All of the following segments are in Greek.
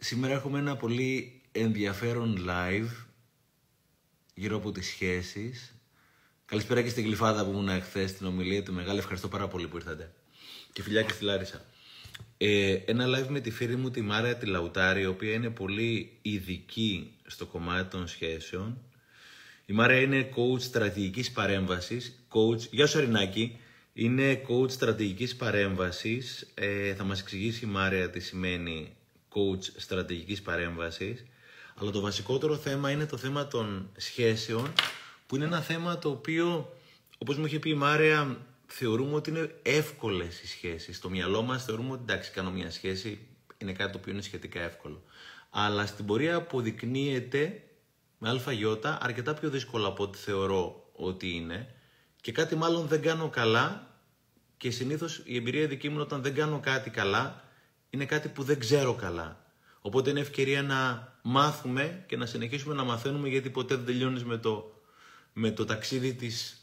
Σήμερα έχουμε ένα πολύ ενδιαφέρον live γύρω από τις σχέσεις. Καλησπέρα και στην Γλυφάδα που ήμουν εχθέ στην ομιλία του. Μεγάλη ευχαριστώ πάρα πολύ που ήρθατε. Και φιλιά και στη Λάρισα. Ε, ένα live με τη φίλη μου τη Μάρια τη Λαουτάρη, η οποία είναι πολύ ειδική στο κομμάτι των σχέσεων. Η Μάρια είναι coach στρατηγικής παρέμβασης. Coach, γεια σου Αρινάκη. Είναι coach στρατηγικής παρέμβασης. Ε, θα μας εξηγήσει η Μάρια τι σημαίνει coach στρατηγικής παρέμβασης. Αλλά το βασικότερο θέμα είναι το θέμα των σχέσεων, που είναι ένα θέμα το οποίο, όπως μου είχε πει η Μάρια, θεωρούμε ότι είναι εύκολες οι σχέσεις. Στο μυαλό μας θεωρούμε ότι εντάξει, κάνω μια σχέση, είναι κάτι το οποίο είναι σχετικά εύκολο. Αλλά στην πορεία αποδεικνύεται με αλφαγιώτα αρκετά πιο δύσκολο από ό,τι θεωρώ ότι είναι και κάτι μάλλον δεν κάνω καλά και συνήθως η εμπειρία δική μου όταν δεν κάνω κάτι καλά είναι κάτι που δεν ξέρω καλά. Οπότε είναι ευκαιρία να μάθουμε και να συνεχίσουμε να μαθαίνουμε γιατί ποτέ δεν τελειώνεις με το, με το ταξίδι της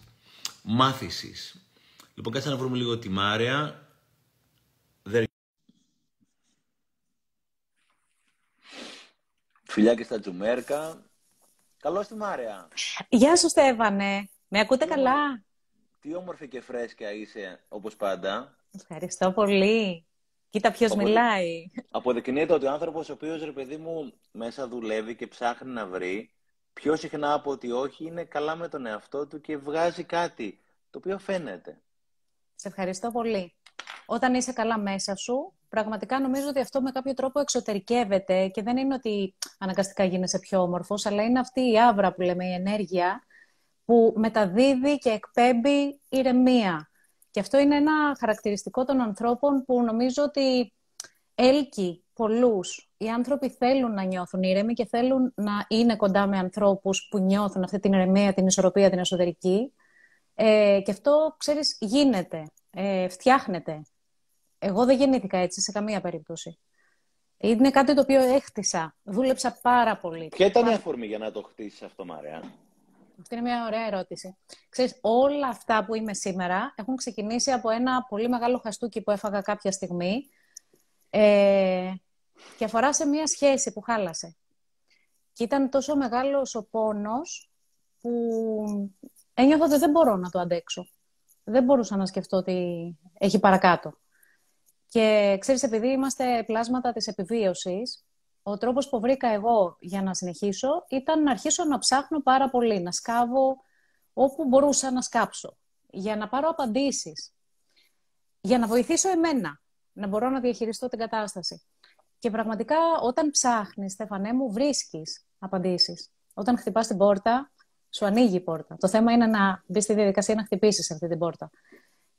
μάθησης. Λοιπόν, κάτσε να βρούμε λίγο τη Μάρια. Φιλιά και στα Τζουμέρκα. Καλώς τη Μάρια. Γεια σου Στέβανε. Με ακούτε καλά; Τι όμορφη και φρέσκια είσαι, όπως πάντα. Ευχαριστώ πολύ. Κοίτα ποιος μιλάει. Αποδεικνύεται ότι ο άνθρωπος ο οποίος, ρε παιδί μου, μέσα δουλεύει και ψάχνει να βρει, πιο συχνά από ότι όχι, είναι καλά με τον εαυτό του και βγάζει κάτι, το οποίο φαίνεται. Σε ευχαριστώ πολύ. Όταν είσαι καλά μέσα σου, πραγματικά νομίζω ότι αυτό με κάποιο τρόπο εξωτερικεύεται και δεν είναι ότι αναγκαστικά γίνεσαι πιο όμορφος, αλλά είναι αυτή η άβρα που λέμε, η ενέργεια, που μεταδίδει και εκπέμπει ηρεμία. Και αυτό είναι ένα χαρακτηριστικό των ανθρώπων που νομίζω ότι έλκει πολλούς. Οι άνθρωποι θέλουν να νιώθουν ήρεμοι και θέλουν να είναι κοντά με ανθρώπους που νιώθουν αυτή την ηρεμία, την ισορροπία, την εσωτερική. Ε, και αυτό, ξέρεις, γίνεται, ε, φτιάχνεται. Εγώ δεν γεννήθηκα έτσι σε καμία περίπτωση. Είναι κάτι το οποίο έχτισα. Δούλεψα πάρα πολύ. Ποια ήταν η αφορμή για να το χτίσεις αυτό, Μαρέα. Αυτή είναι μια ωραία ερώτηση. Ξέρεις, όλα αυτά που είμαι σήμερα έχουν ξεκινήσει από ένα πολύ μεγάλο χαστούκι που έφαγα κάποια στιγμή ε, και αφορά σε μια σχέση που χάλασε. Και ήταν τόσο μεγάλος ο πόνος που ένιωθα ότι δεν μπορώ να το αντέξω. Δεν μπορούσα να σκεφτώ ότι έχει παρακάτω. Και ξέρεις, επειδή είμαστε πλάσματα της επιβίωσης, ο τρόπος που βρήκα εγώ για να συνεχίσω ήταν να αρχίσω να ψάχνω πάρα πολύ, να σκάβω όπου μπορούσα να σκάψω, για να πάρω απαντήσεις, για να βοηθήσω εμένα, να μπορώ να διαχειριστώ την κατάσταση. Και πραγματικά όταν ψάχνεις, Στέφανέ μου, βρίσκεις απαντήσεις. Όταν χτυπάς την πόρτα, σου ανοίγει η πόρτα. Το θέμα είναι να μπεις στη διαδικασία να χτυπήσεις αυτή την πόρτα.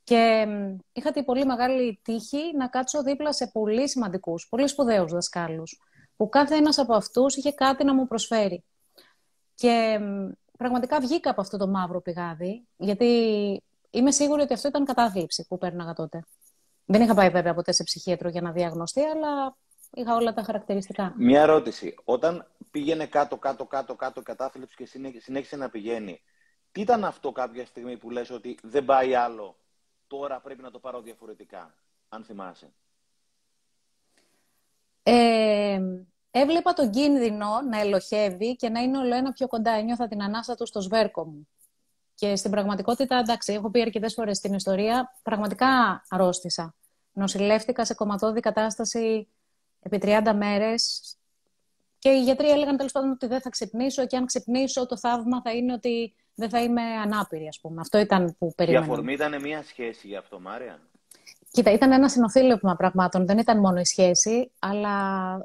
Και είχα την πολύ μεγάλη τύχη να κάτσω δίπλα σε πολύ σημαντικούς, πολύ σπουδαίους δασκάλους, που κάθε ένας από αυτούς είχε κάτι να μου προσφέρει. Και πραγματικά βγήκα από αυτό το μαύρο πηγάδι, γιατί είμαι σίγουρη ότι αυτό ήταν κατάθλιψη που πέρναγα τότε. Δεν είχα πάει βέβαια ποτέ σε ψυχίατρο για να διαγνωστεί, αλλά είχα όλα τα χαρακτηριστικά. Μια ερώτηση. Όταν πήγαινε κάτω, κάτω, κάτω, κάτω κατάθλιψη και συνέχισε να πηγαίνει, τι ήταν αυτό κάποια στιγμή που λες ότι δεν πάει άλλο, τώρα πρέπει να το πάρω διαφορετικά, αν θυμάσαι; Ε, έβλεπα τον κίνδυνο να ελοχεύει και να είναι όλο ένα πιο κοντά. Ένιωθα την ανάσα του στο σβέρκο μου. Και στην πραγματικότητα, εντάξει, έχω πει αρκετές φορές στην ιστορία, πραγματικά αρρώστησα. Νοσηλεύτηκα σε κομματώδη κατάσταση επί 30 μέρες. Και οι γιατροί έλεγαν τέλος πάντων ότι δεν θα ξυπνήσω και αν ξυπνήσω το θαύμα θα είναι ότι δεν θα είμαι ανάπηρη, ας πούμε. Αυτό ήταν που περίμενα. Η αφορμή ήταν μια σχέση γι' αυτό, Μάρια. Κοίτα, ήταν ένα συνοθήλευμα πραγμάτων. Δεν ήταν μόνο η σχέση, αλλά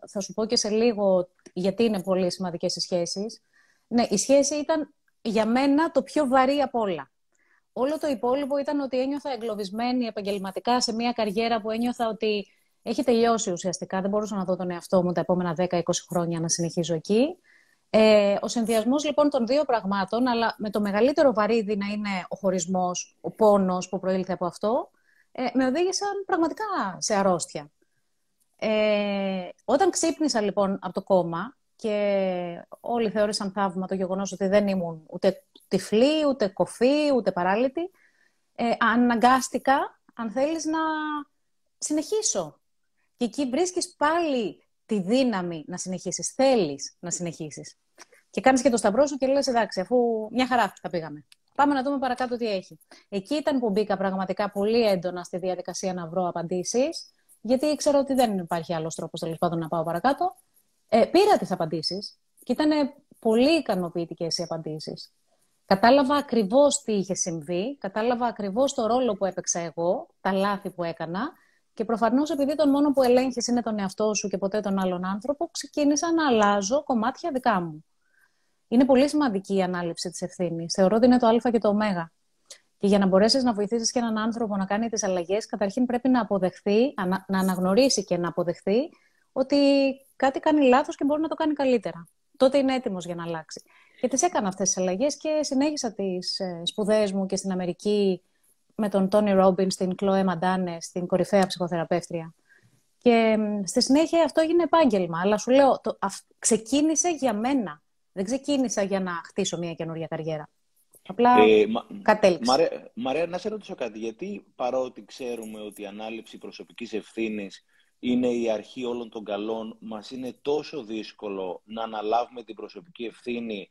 θα σου πω και σε λίγο γιατί είναι πολύ σημαντικές οι σχέσεις. Ναι, η σχέση ήταν για μένα το πιο βαρύ από όλα. Όλο το υπόλοιπο ήταν ότι ένιωθα εγκλωβισμένη επαγγελματικά σε μια καριέρα που ένιωθα ότι έχει τελειώσει ουσιαστικά. Δεν μπορούσα να δω τον εαυτό μου τα επόμενα 10-20 χρόνια να συνεχίζω εκεί. Ε, ο συνδυασμός λοιπόν των δύο πραγμάτων, αλλά με το μεγαλύτερο βαρύδι να είναι ο χωρισμός, ο πόνος που προήλθε από αυτό, ε, με οδήγησαν πραγματικά σε αρρώστια. Ε, όταν ξύπνησα λοιπόν από το κόμμα και όλοι θεώρησαν θαύμα το γεγονός ότι δεν ήμουν ούτε τυφλή, ούτε κοφή, ούτε παράλυτη, ε, αναγκάστηκα, αν θέλεις, να συνεχίσω. Και εκεί βρίσκεις πάλι τη δύναμη να συνεχίσεις, θέλεις να συνεχίσεις. Και κάνεις και το σταυρό σου και λες, εντάξει, αφού μια χαρά θα πήγαμε. Πάμε να δούμε παρακάτω τι έχει. Εκεί ήταν που μπήκα πραγματικά πολύ έντονα στη διαδικασία να βρω απαντήσεις, γιατί ήξερα ότι δεν υπάρχει άλλος τρόπος τέλος πάντων να πάω παρακάτω. Ε, πήρα τις απαντήσεις και ήταν πολύ ικανοποιητικές οι απαντήσεις. Κατάλαβα ακριβώς τι είχε συμβεί, κατάλαβα ακριβώς το ρόλο που έπαιξα εγώ, τα λάθη που έκανα και προφανώς επειδή τον μόνο που ελέγχεις είναι τον εαυτό σου και ποτέ τον άλλον άνθρωπο, ξεκίνησα να αλλάζω κομμάτια δικά μου. Είναι πολύ σημαντική η ανάληψη της ευθύνης. Θεωρώ ότι είναι το α και το ω. Και για να μπορέσεις να βοηθήσεις και έναν άνθρωπο να κάνει τις αλλαγές, καταρχήν πρέπει να αποδεχθεί, να αναγνωρίσει και να αποδεχθεί ότι κάτι κάνει λάθος και μπορεί να το κάνει καλύτερα. Τότε είναι έτοιμος για να αλλάξει. Και τις έκανα αυτές τις αλλαγές και συνέχισα τις ε, σπουδές μου και στην Αμερική με τον Τόνι Ρόμπιν, την Κλώε Μαντάνε, στην κορυφαία ψυχοθεραπεύτρια. Και στη συνέχεια αυτό έγινε επάγγελμα. Αλλά σου λέω, το, ξεκίνησε για μένα. Δεν ξεκίνησα για να χτίσω μια καινούργια καριέρα. Απλά ε, κατέληξε. Μαρία, να σε ρωτήσω κάτι. Γιατί παρότι ξέρουμε ότι η ανάληψη προσωπικής ευθύνης είναι η αρχή όλων των καλών, μας είναι τόσο δύσκολο να αναλάβουμε την προσωπική ευθύνη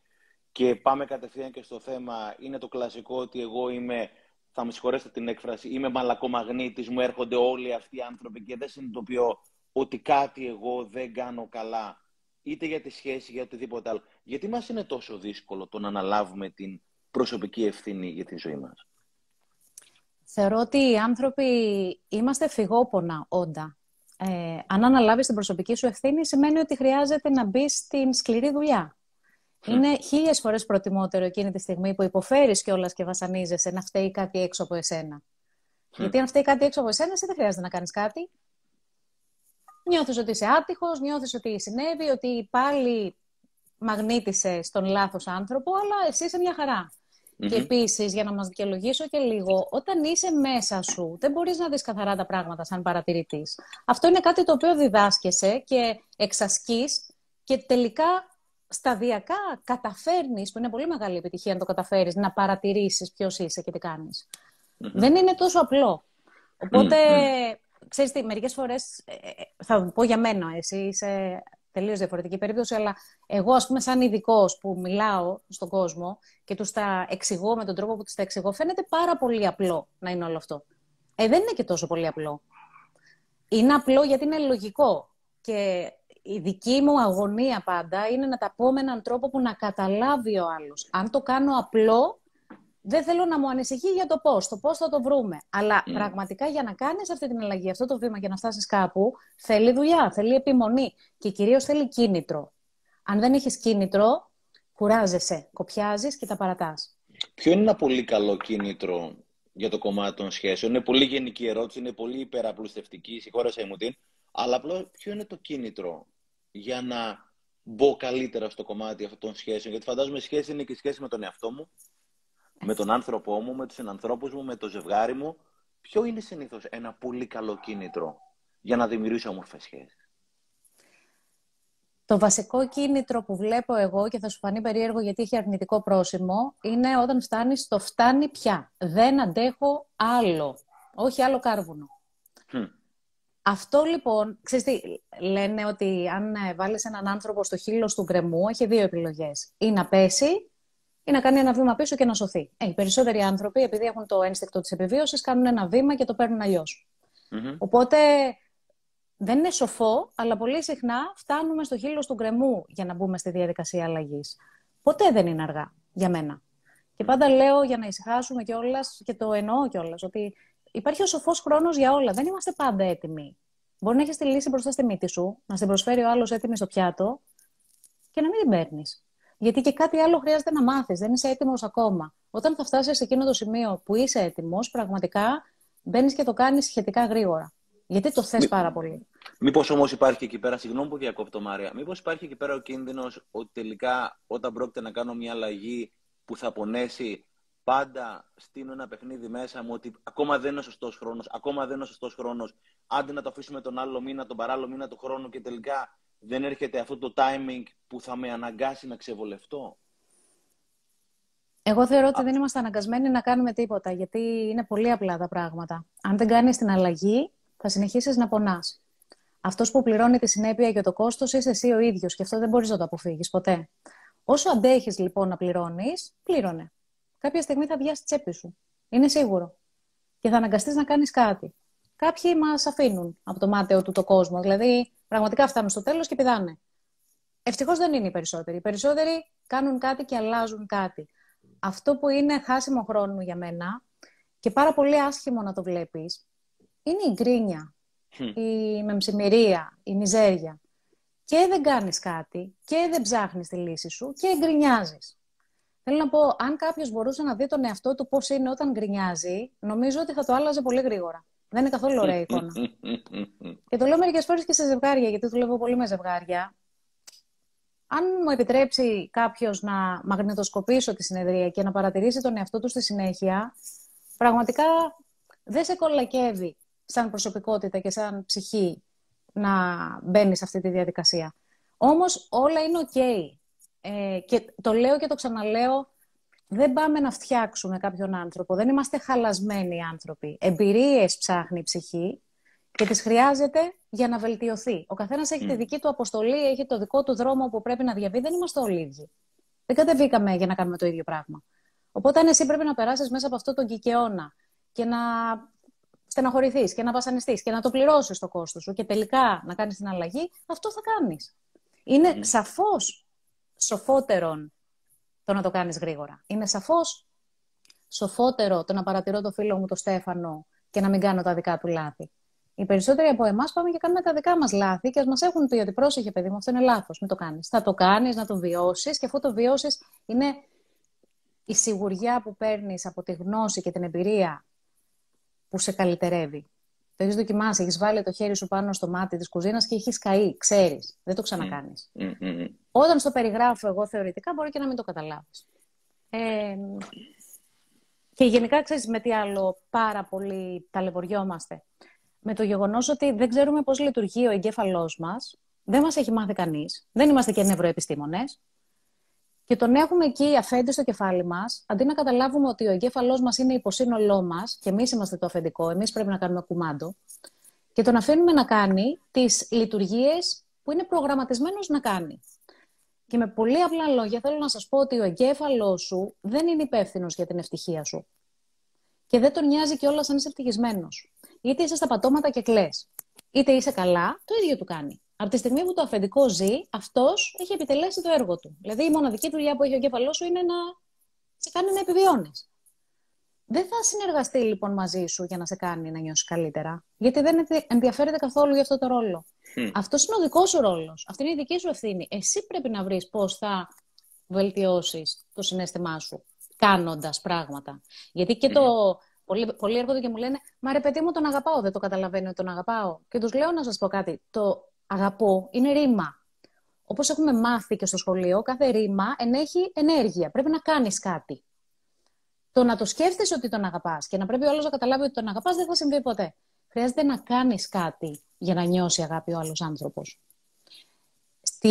και πάμε κατευθείαν και στο θέμα, είναι το κλασικό ότι εγώ είμαι, θα με συγχωρέσετε την έκφραση, είμαι μαλακομαγνήτης, μου έρχονται όλοι αυτοί οι άνθρωποι και δεν συνειδητοποιώ ότι κάτι εγώ δεν κάνω καλά, είτε για τη σχέση, για οτιδήποτε άλλο. Γιατί μας είναι τόσο δύσκολο το να αναλάβουμε την προσωπική ευθύνη για τη ζωή μας; Θεωρώ ότι οι άνθρωποι είμαστε φυγόπονα όντα. Ε, αν αναλάβεις την προσωπική σου ευθύνη, σημαίνει ότι χρειάζεται να μπει στην σκληρή δουλειά. Είναι χίλιες φορές προτιμότερο εκείνη τη στιγμή που υποφέρεις κιόλας και βασανίζεσαι να φταίει κάτι έξω από εσένα. Γιατί αν φταίει κάτι έξω από εσένα, εσύ δεν χρειάζεται να κάνεις κάτι. Νιώθεις ότι είσαι άτυχος, νιώθεις ότι συνέβη, ότι πάλι μαγνήτησε τον λάθος άνθρωπο, αλλά εσύ είσαι μια χαρά. Και επίσης, για να μας δικαιολογήσω και λίγο, όταν είσαι μέσα σου, δεν μπορείς να δεις καθαρά τα πράγματα σαν παρατηρητής. Αυτό είναι κάτι το οποίο διδάσκεσαι και εξασκείς και τελικά σταδιακά καταφέρνεις, που είναι πολύ μεγάλη επιτυχία να το καταφέρεις, να παρατηρήσεις ποιος είσαι και τι κανει Δεν είναι τόσο απλό. Οπότε, ξέρεις τι, μερικές φορές, ε, ε, θα πω για μένα, εσύ είσαι τελείως διαφορετική περίπτωση, αλλά εγώ, ας πούμε, σαν ειδικό που μιλάω στον κόσμο και τους τα εξηγώ με τον τρόπο που τους τα εξηγώ, φαίνεται πάρα πολύ απλό να είναι όλο αυτό. Ε, δεν είναι και τόσο πολύ απλό. Είναι απλό γιατί είναι λογικό. Και η δική μου αγωνία πάντα είναι να τα πω με έναν τρόπο που να καταλάβει ο άλλος. Αν το κάνω απλό, δεν θέλω να μου ανησυχεί για το πώς, το πώς θα το βρούμε. Αλλά mm. πραγματικά για να κάνεις αυτή την αλλαγή, αυτό το βήμα για να φτάσεις κάπου, θέλει δουλειά, θέλει επιμονή και κυρίως θέλει κίνητρο. Αν δεν έχεις κίνητρο, κουράζεσαι, κοπιάζεις και τα παρατάς. Ποιο είναι ένα πολύ καλό κίνητρο για το κομμάτι των σχέσεων; Είναι πολύ γενική ερώτηση, είναι πολύ υπεραπλουστευτική, συγχώρεσαι μου την. Αλλά απλώ ποιο είναι το κίνητρο για να μπω καλύτερα στο κομμάτι αυτών των σχέσεων; Γιατί φαντάζομαι σχέση είναι και σχέση με τον εαυτό μου, με τον άνθρωπό μου, με τους συνανθρώπους μου, με το ζευγάρι μου, ποιο είναι συνήθως ένα πολύ καλό κίνητρο για να δημιουργήσω όμορφες σχέσεις; Το βασικό κίνητρο που βλέπω εγώ και θα σου φανεί περίεργο γιατί έχει αρνητικό πρόσημο είναι όταν φτάνεις στο φτάνει πια. Δεν αντέχω άλλο. Όχι άλλο κάρβουνο. Αυτό λοιπόν, ξέρεις τι, λένε ότι αν βάλεις έναν άνθρωπο στο χείλος του γκρεμού, έχει δύο επιλογές. Ή να πέσει ή να κάνει ένα βήμα πίσω και να σωθεί. Ε, οι περισσότεροι άνθρωποι, επειδή έχουν το ένστικτο της επιβίωσης, κάνουν ένα βήμα και το παίρνουν Οπότε δεν είναι σοφό, αλλά πολύ συχνά φτάνουμε στο χείλος του γκρεμού για να μπούμε στη διαδικασία αλλαγής. Ποτέ δεν είναι αργά για μένα. Και πάντα λέω για να ησυχάσουμε κιόλας, και το εννοώ κιόλας, ότι υπάρχει ο σοφός χρόνος για όλα. Δεν είμαστε πάντα έτοιμοι. Μπορεί να έχεις τη λύση μπροστά στη μύτη σου, να σε προσφέρει ο άλλος έτοιμη στο πιάτο και να μην την παίρνεις. Γιατί και κάτι άλλο χρειάζεται να μάθεις. Δεν είσαι έτοιμος ακόμα. Όταν θα φτάσεις σε εκείνο το σημείο που είσαι έτοιμος, πραγματικά μπαίνεις και το κάνεις σχετικά γρήγορα. Γιατί το θες πάρα πολύ. Μήπως όμως υπάρχει εκεί πέρα, συγγνώμη που διακόπτω Μάρια, μήπως υπάρχει εκεί πέρα ο κίνδυνος ότι τελικά όταν πρόκειται να κάνω μια αλλαγή που θα πονέσει, πάντα στείλω ένα παιχνίδι μέσα μου ότι ακόμα δεν είναι ο σωστός χρόνος, ακόμα δεν είναι ο σωστός χρόνος. Άντε να το αφήσουμε τον άλλο μήνα, τον παράλληλο μήνα του χρόνου και τελικά δεν έρχεται αυτό το timing που θα με αναγκάσει να ξεβολευτώ; Εγώ θεωρώ ότι δεν είμαστε αναγκασμένοι να κάνουμε τίποτα, γιατί είναι πολύ απλά τα πράγματα. Αν δεν κάνεις την αλλαγή, θα συνεχίσεις να πονάς. αυτός που πληρώνει τη συνέπεια και το κόστος είσαι εσύ ο ίδιος και αυτό δεν μπορείς να το αποφύγεις ποτέ. Όσο αντέχεις λοιπόν να πληρώνεις, πλήρωνε. Κάποια στιγμή θα βιάσει τσέπη σου. Είναι σίγουρο. Και θα αναγκαστείς να κάνεις κάτι. Κάποιοι μας αφήνουν από το μάταιο του το κόσμο. Δηλαδή, πραγματικά φτάνουν στο τέλος και πηδάνε. Ευτυχώς δεν είναι οι περισσότεροι. Οι περισσότεροι κάνουν κάτι και αλλάζουν κάτι. Αυτό που είναι χάσιμο χρόνο για μένα και πάρα πολύ άσχημο να το βλέπεις, είναι η γκρίνια, η μεμψημυρία, η μιζέρια. Και δεν κάνεις κάτι και δεν ψάχνεις τη λύση σου και γκρινιάζεις. Θέλω να πω, αν κάποιος μπορούσε να δει τον εαυτό του πώς είναι όταν γκρινιάζει, νομίζω ότι θα το άλλαζε πολύ γρήγορα. Δεν είναι καθόλου ωραία εικόνα. και το λέω μερικές φορές και σε ζευγάρια, γιατί δουλεύω πολύ με ζευγάρια. Αν μου επιτρέψει κάποιος να μαγνητοσκοπήσω τη συνεδρία και να παρατηρήσει τον εαυτό του στη συνέχεια, πραγματικά δεν σε κολακεύει σαν προσωπικότητα και σαν ψυχή να μπαίνει σε αυτή τη διαδικασία. Όμως όλα είναι οκ. Ε, και το λέω και το ξαναλέω, δεν πάμε να φτιάξουμε κάποιον άνθρωπο. Δεν είμαστε χαλασμένοι άνθρωποι. Εμπειρίες ψάχνει η ψυχή και τις χρειάζεται για να βελτιωθεί. Ο καθένας έχει τη δική του αποστολή, έχει το δικό του δρόμο που πρέπει να διαβεί. Δεν είμαστε όλοι ίδιοι. Δεν κατεβήκαμε για να κάνουμε το ίδιο πράγμα. Οπότε αν εσύ πρέπει να περάσεις μέσα από αυτό τον κικαιώνα και να στεναχωρηθείς και να βασανιστείς και να το πληρώσεις το κόστος σου και τελικά να κάνεις την αλλαγή, αυτό θα κάνεις. Είναι mm. σαφώς σοφότερον το να το κάνεις γρήγορα. Είναι σαφώς σοφότερο το να παρατηρώ το φίλο μου το Στέφανο και να μην κάνω τα δικά του λάθη. Οι περισσότεροι από εμάς πάμε και κάνουμε τα δικά μας λάθη και ας μας έχουν πει ότι πρόσεχε, παιδί μου, αυτό είναι λάθος. Μην το κάνεις. Θα το κάνεις, να το βιώσεις και αφού το βιώσεις, είναι η σιγουριά που παίρνεις από τη γνώση και την εμπειρία που σε καλυτερεύει. Το έχεις δοκιμάσει, έχεις βάλει το χέρι σου πάνω στο μάτι της κουζίνας και έχεις καεί. Ξέρεις. Δεν το ξανακάνεις. Mm. Όταν στο περιγράφω εγώ θεωρητικά, μπορεί και να μην το καταλάβεις. Ε, και γενικά, ξέρεις με τι άλλο πάρα πολύ ταλαιπωριόμαστε. Με το γεγονός ότι δεν ξέρουμε πώς λειτουργεί ο εγκέφαλός μας, δεν μας έχει μάθει κανείς, δεν είμαστε και νευροεπιστήμονες και τον έχουμε εκεί αφέντη στο κεφάλι μας, αντί να καταλάβουμε ότι ο εγκέφαλός μας είναι υποσύνολό μας και εμείς είμαστε το αφεντικό, εμείς πρέπει να κάνουμε κουμάντο, και τον αφήνουμε να κάνει τις λειτουργίες που είναι προγραμματισμένος να κάνει. Και με πολύ απλά λόγια θέλω να σας πω ότι ο εγκέφαλός σου δεν είναι υπεύθυνος για την ευτυχία σου. Και δεν τον νοιάζει κιόλας αν είσαι ευτυχισμένος. Είτε είσαι στα πατώματα και κλε, είτε είσαι καλά, το ίδιο του κάνει. Από τη στιγμή που το αφεντικό ζει, αυτός έχει επιτελέσει το έργο του. Δηλαδή, η μοναδική δουλειά που έχει ο εγκέφαλός σου είναι να σε κάνει να επιβιώνεις. Δεν θα συνεργαστεί λοιπόν μαζί σου για να σε κάνει να νιώσεις καλύτερα, γιατί δεν ενδιαφέρεται καθόλου για αυτό το ρόλο. Mm. Αυτός είναι ο δικός σου ρόλος. Αυτή είναι η δική σου ευθύνη. Εσύ πρέπει να βρεις πώς θα βελτιώσεις το συνέστημά σου κάνοντας πράγματα. Γιατί και το. Πολλοί, πολλοί έρχονται και μου λένε Μα ρε παιδί μου, τον αγαπάω. Δεν το καταλαβαίνω ότι τον αγαπάω. Και τους λέω να σας πω κάτι. Το αγαπώ είναι ρήμα. Όπως έχουμε μάθει και στο σχολείο, κάθε ρήμα ενέχει ενέργεια. Πρέπει να κάνεις κάτι. Το να το σκέφτεσαι ότι τον αγαπάς και να πρέπει ο άλλος να καταλάβει ότι τον αγαπάς δεν θα συμβεί ποτέ. Χρειάζεται να κάνεις κάτι για να νιώσει αγάπη ο άλλος άνθρωπος. Στη...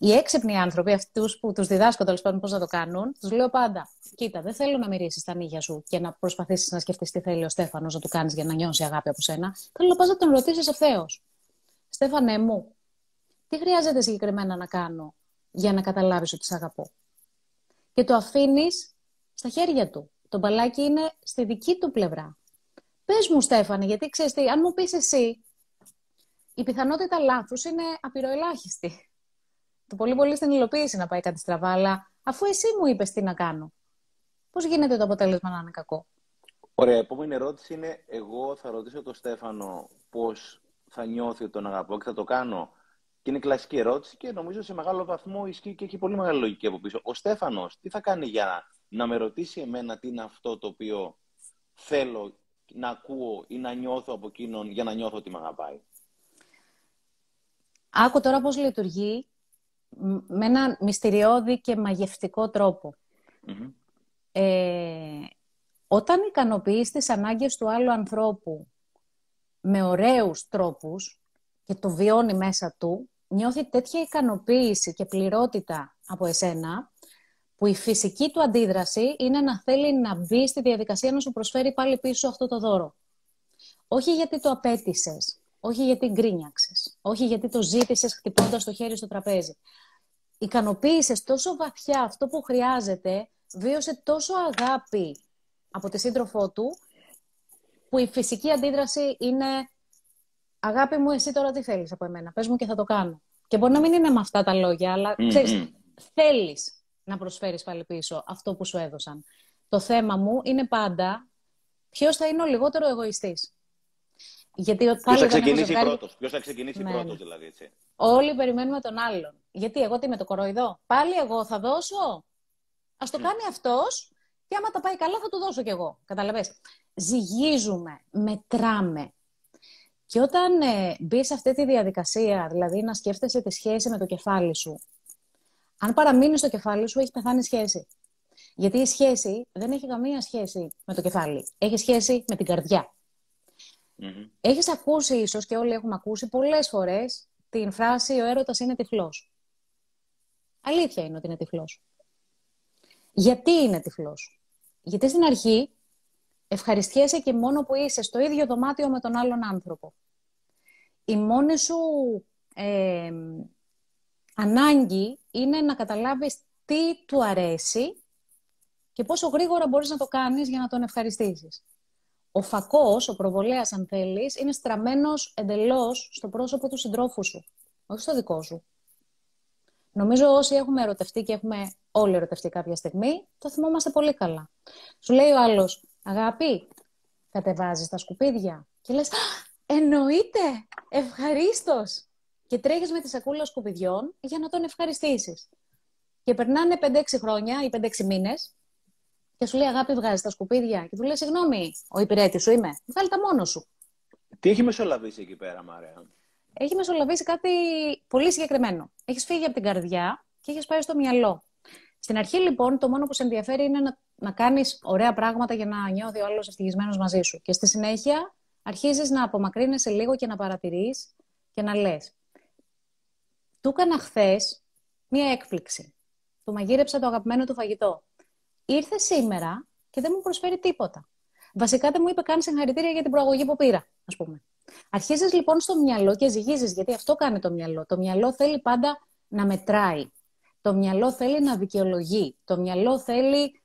Οι έξυπνοι άνθρωποι, αυτούς που τους διδάσκω τέλος πάντων πώς να το κάνουν, τους λέω πάντα: Κοίτα, δεν θέλω να μυρίσει τα νύχια σου και να προσπαθήσεις να σκεφτείς τι θέλει ο Στέφανος να του κάνεις για να νιώσει αγάπη από σένα. Θέλω να πας να τον ρωτήσεις ευθέω. Στέφανέ μου, τι χρειάζεται συγκεκριμένα να κάνω για να καταλάβεις ότι σε αγαπώ; Και το αφήνεις στα χέρια του. Το μπαλάκι είναι στη δική του πλευρά. Πες μου, Στέφανε, γιατί ξέρεις τι, αν μου πεις εσύ, η πιθανότητα λάθους είναι απειροελάχιστη. Το πολύ πολύ στην υλοποίηση να πάει κάτι στραβά, αλλά αφού εσύ μου είπες τι να κάνω, πώς γίνεται το αποτέλεσμα να είναι κακό; Ωραία, επόμενη ερώτηση είναι, εγώ θα ρωτήσω τον Στέφανο πώς θα νιώθει ότι τον αγαπώ και θα το κάνω. Και είναι κλασική ερώτηση και νομίζω σε μεγάλο βαθμό ισχύει και έχει πολύ μεγάλη λογική από πίσω. Ο Στέφανος, τι θα κάνει για να με ρωτήσει εμένα τι είναι αυτό το οποίο θέλω να ακούω ή να νιώθω από εκείνον για να νιώθω ότι με αγαπάει; Άκου τώρα πώς λειτουργεί με ένα μυστηριώδη και μαγευτικό Ε, όταν ικανοποιείς τις ανάγκες του άλλου ανθρώπου με ωραίους τρόπους και το βιώνει μέσα του, νιώθει τέτοια ικανοποίηση και πληρότητα από εσένα, που η φυσική του αντίδραση είναι να θέλει να μπει στη διαδικασία να σου προσφέρει πάλι πίσω αυτό το δώρο. Όχι γιατί το απέτησες, όχι γιατί γκρίνιαξες. Όχι γιατί το ζήτησες χτυπώντας το χέρι στο τραπέζι. Ικανοποίησες τόσο βαθιά αυτό που χρειάζεται, βίωσε τόσο αγάπη από τη σύντροφό του, που η φυσική αντίδραση είναι «Αγάπη μου, εσύ τώρα τι θέλεις από εμένα, πες μου και θα το κάνω». Και μπορεί να μην είναι με αυτά τα λόγια, αλλά mm-hmm. ξέρεις, θέλεις να προσφέρεις πάλι πίσω αυτό που σου έδωσαν. Το θέμα μου είναι πάντα ποιος θα είναι ο λιγότερο εγωιστής. Γιατί Ποιος θα ξεκινήσει ζευγάρι... πρώτος, ποιος θα ξεκινήσει ναι, πρώτος ναι. δηλαδή, έτσι; Όλοι περιμένουμε τον άλλον. Γιατί εγώ τι με το κοροϊδό, πάλι εγώ θα δώσω; Ας το κάνει αυτός και άμα τα πάει καλά θα του δώσω κι εγώ. Καταλαβες; Ζυγίζουμε, μετράμε. Και όταν ε, μπεις σε αυτή τη διαδικασία, δηλαδή να σκέφτεσαι τη σχέση με το κεφάλι σου, αν παραμείνεις στο κεφάλι σου, έχεις πεθάνει σχέση. Γιατί η σχέση δεν έχει καμία σχέση με το κεφάλι. Έχει σχέση με την καρδιά. Mm-hmm. Έχεις ακούσει ίσως και όλοι έχουμε ακούσει πολλές φορές την φράση «Ο έρωτας είναι τυφλός». Αλήθεια είναι ότι είναι τυφλός. Γιατί είναι τυφλός; Γιατί στην αρχή ευχαριστιέσαι και μόνο που είσαι στο ίδιο δωμάτιο με τον άλλον άνθρωπο. Η μόνη σου ε, ανάγκη είναι να καταλάβεις τι του αρέσει και πόσο γρήγορα μπορείς να το κάνεις για να τον ευχαριστήσεις. Ο φακός, ο προβολέας αν θέλεις, είναι στραμμένος εντελώς στο πρόσωπο του συντρόφου σου, όχι στο δικό σου. Νομίζω όσοι έχουμε ερωτευτεί και έχουμε όλοι ερωτευτεί κάποια στιγμή, το θυμόμαστε πολύ καλά. Σου λέει ο άλλος, αγάπη, κατεβάζεις τα σκουπίδια. Και λες, εννοείται, ευχαρίστως. Και τρέχεις με τη σακούλα σκουπιδιών για να τον ευχαριστήσεις. Και περνάνε 5-6 χρόνια ή 5-6 μήνες και σου λέει Αγάπη, βγάζεις τα σκουπίδια. Και του λέει Συγγνώμη, ο υπηρέτης σου είμαι. Βγάλει τα μόνος σου. Τι έχει μεσολαβήσει εκεί πέρα, Μαρέα; Έχει μεσολαβήσει κάτι πολύ συγκεκριμένο. Έχεις φύγει από την καρδιά και έχεις πάει στο μυαλό. Στην αρχή, λοιπόν, το μόνο που σε ενδιαφέρει είναι να, να κάνεις ωραία πράγματα για να νιώθει ο άλλος ευτυχισμένος μαζί σου. Και στη συνέχεια αρχίζεις να απομακρύνεσαι λίγο και να παρατηρείς και να λες. Του έκανα χθες μία έκπληξη. Του μαγείρεψα το αγαπημένο του φαγητό ήρθε σήμερα και δεν μου προσφέρει τίποτα. Βασικά δεν μου είπε καν συγχαρητήρια για την προαγωγή που πήρα, ας πούμε. Αρχίζεις λοιπόν στο μυαλό και ζυγίζεις, γιατί αυτό κάνει το μυαλό. Το μυαλό θέλει πάντα να μετράει. Το μυαλό θέλει να δικαιολογεί. Το μυαλό θέλει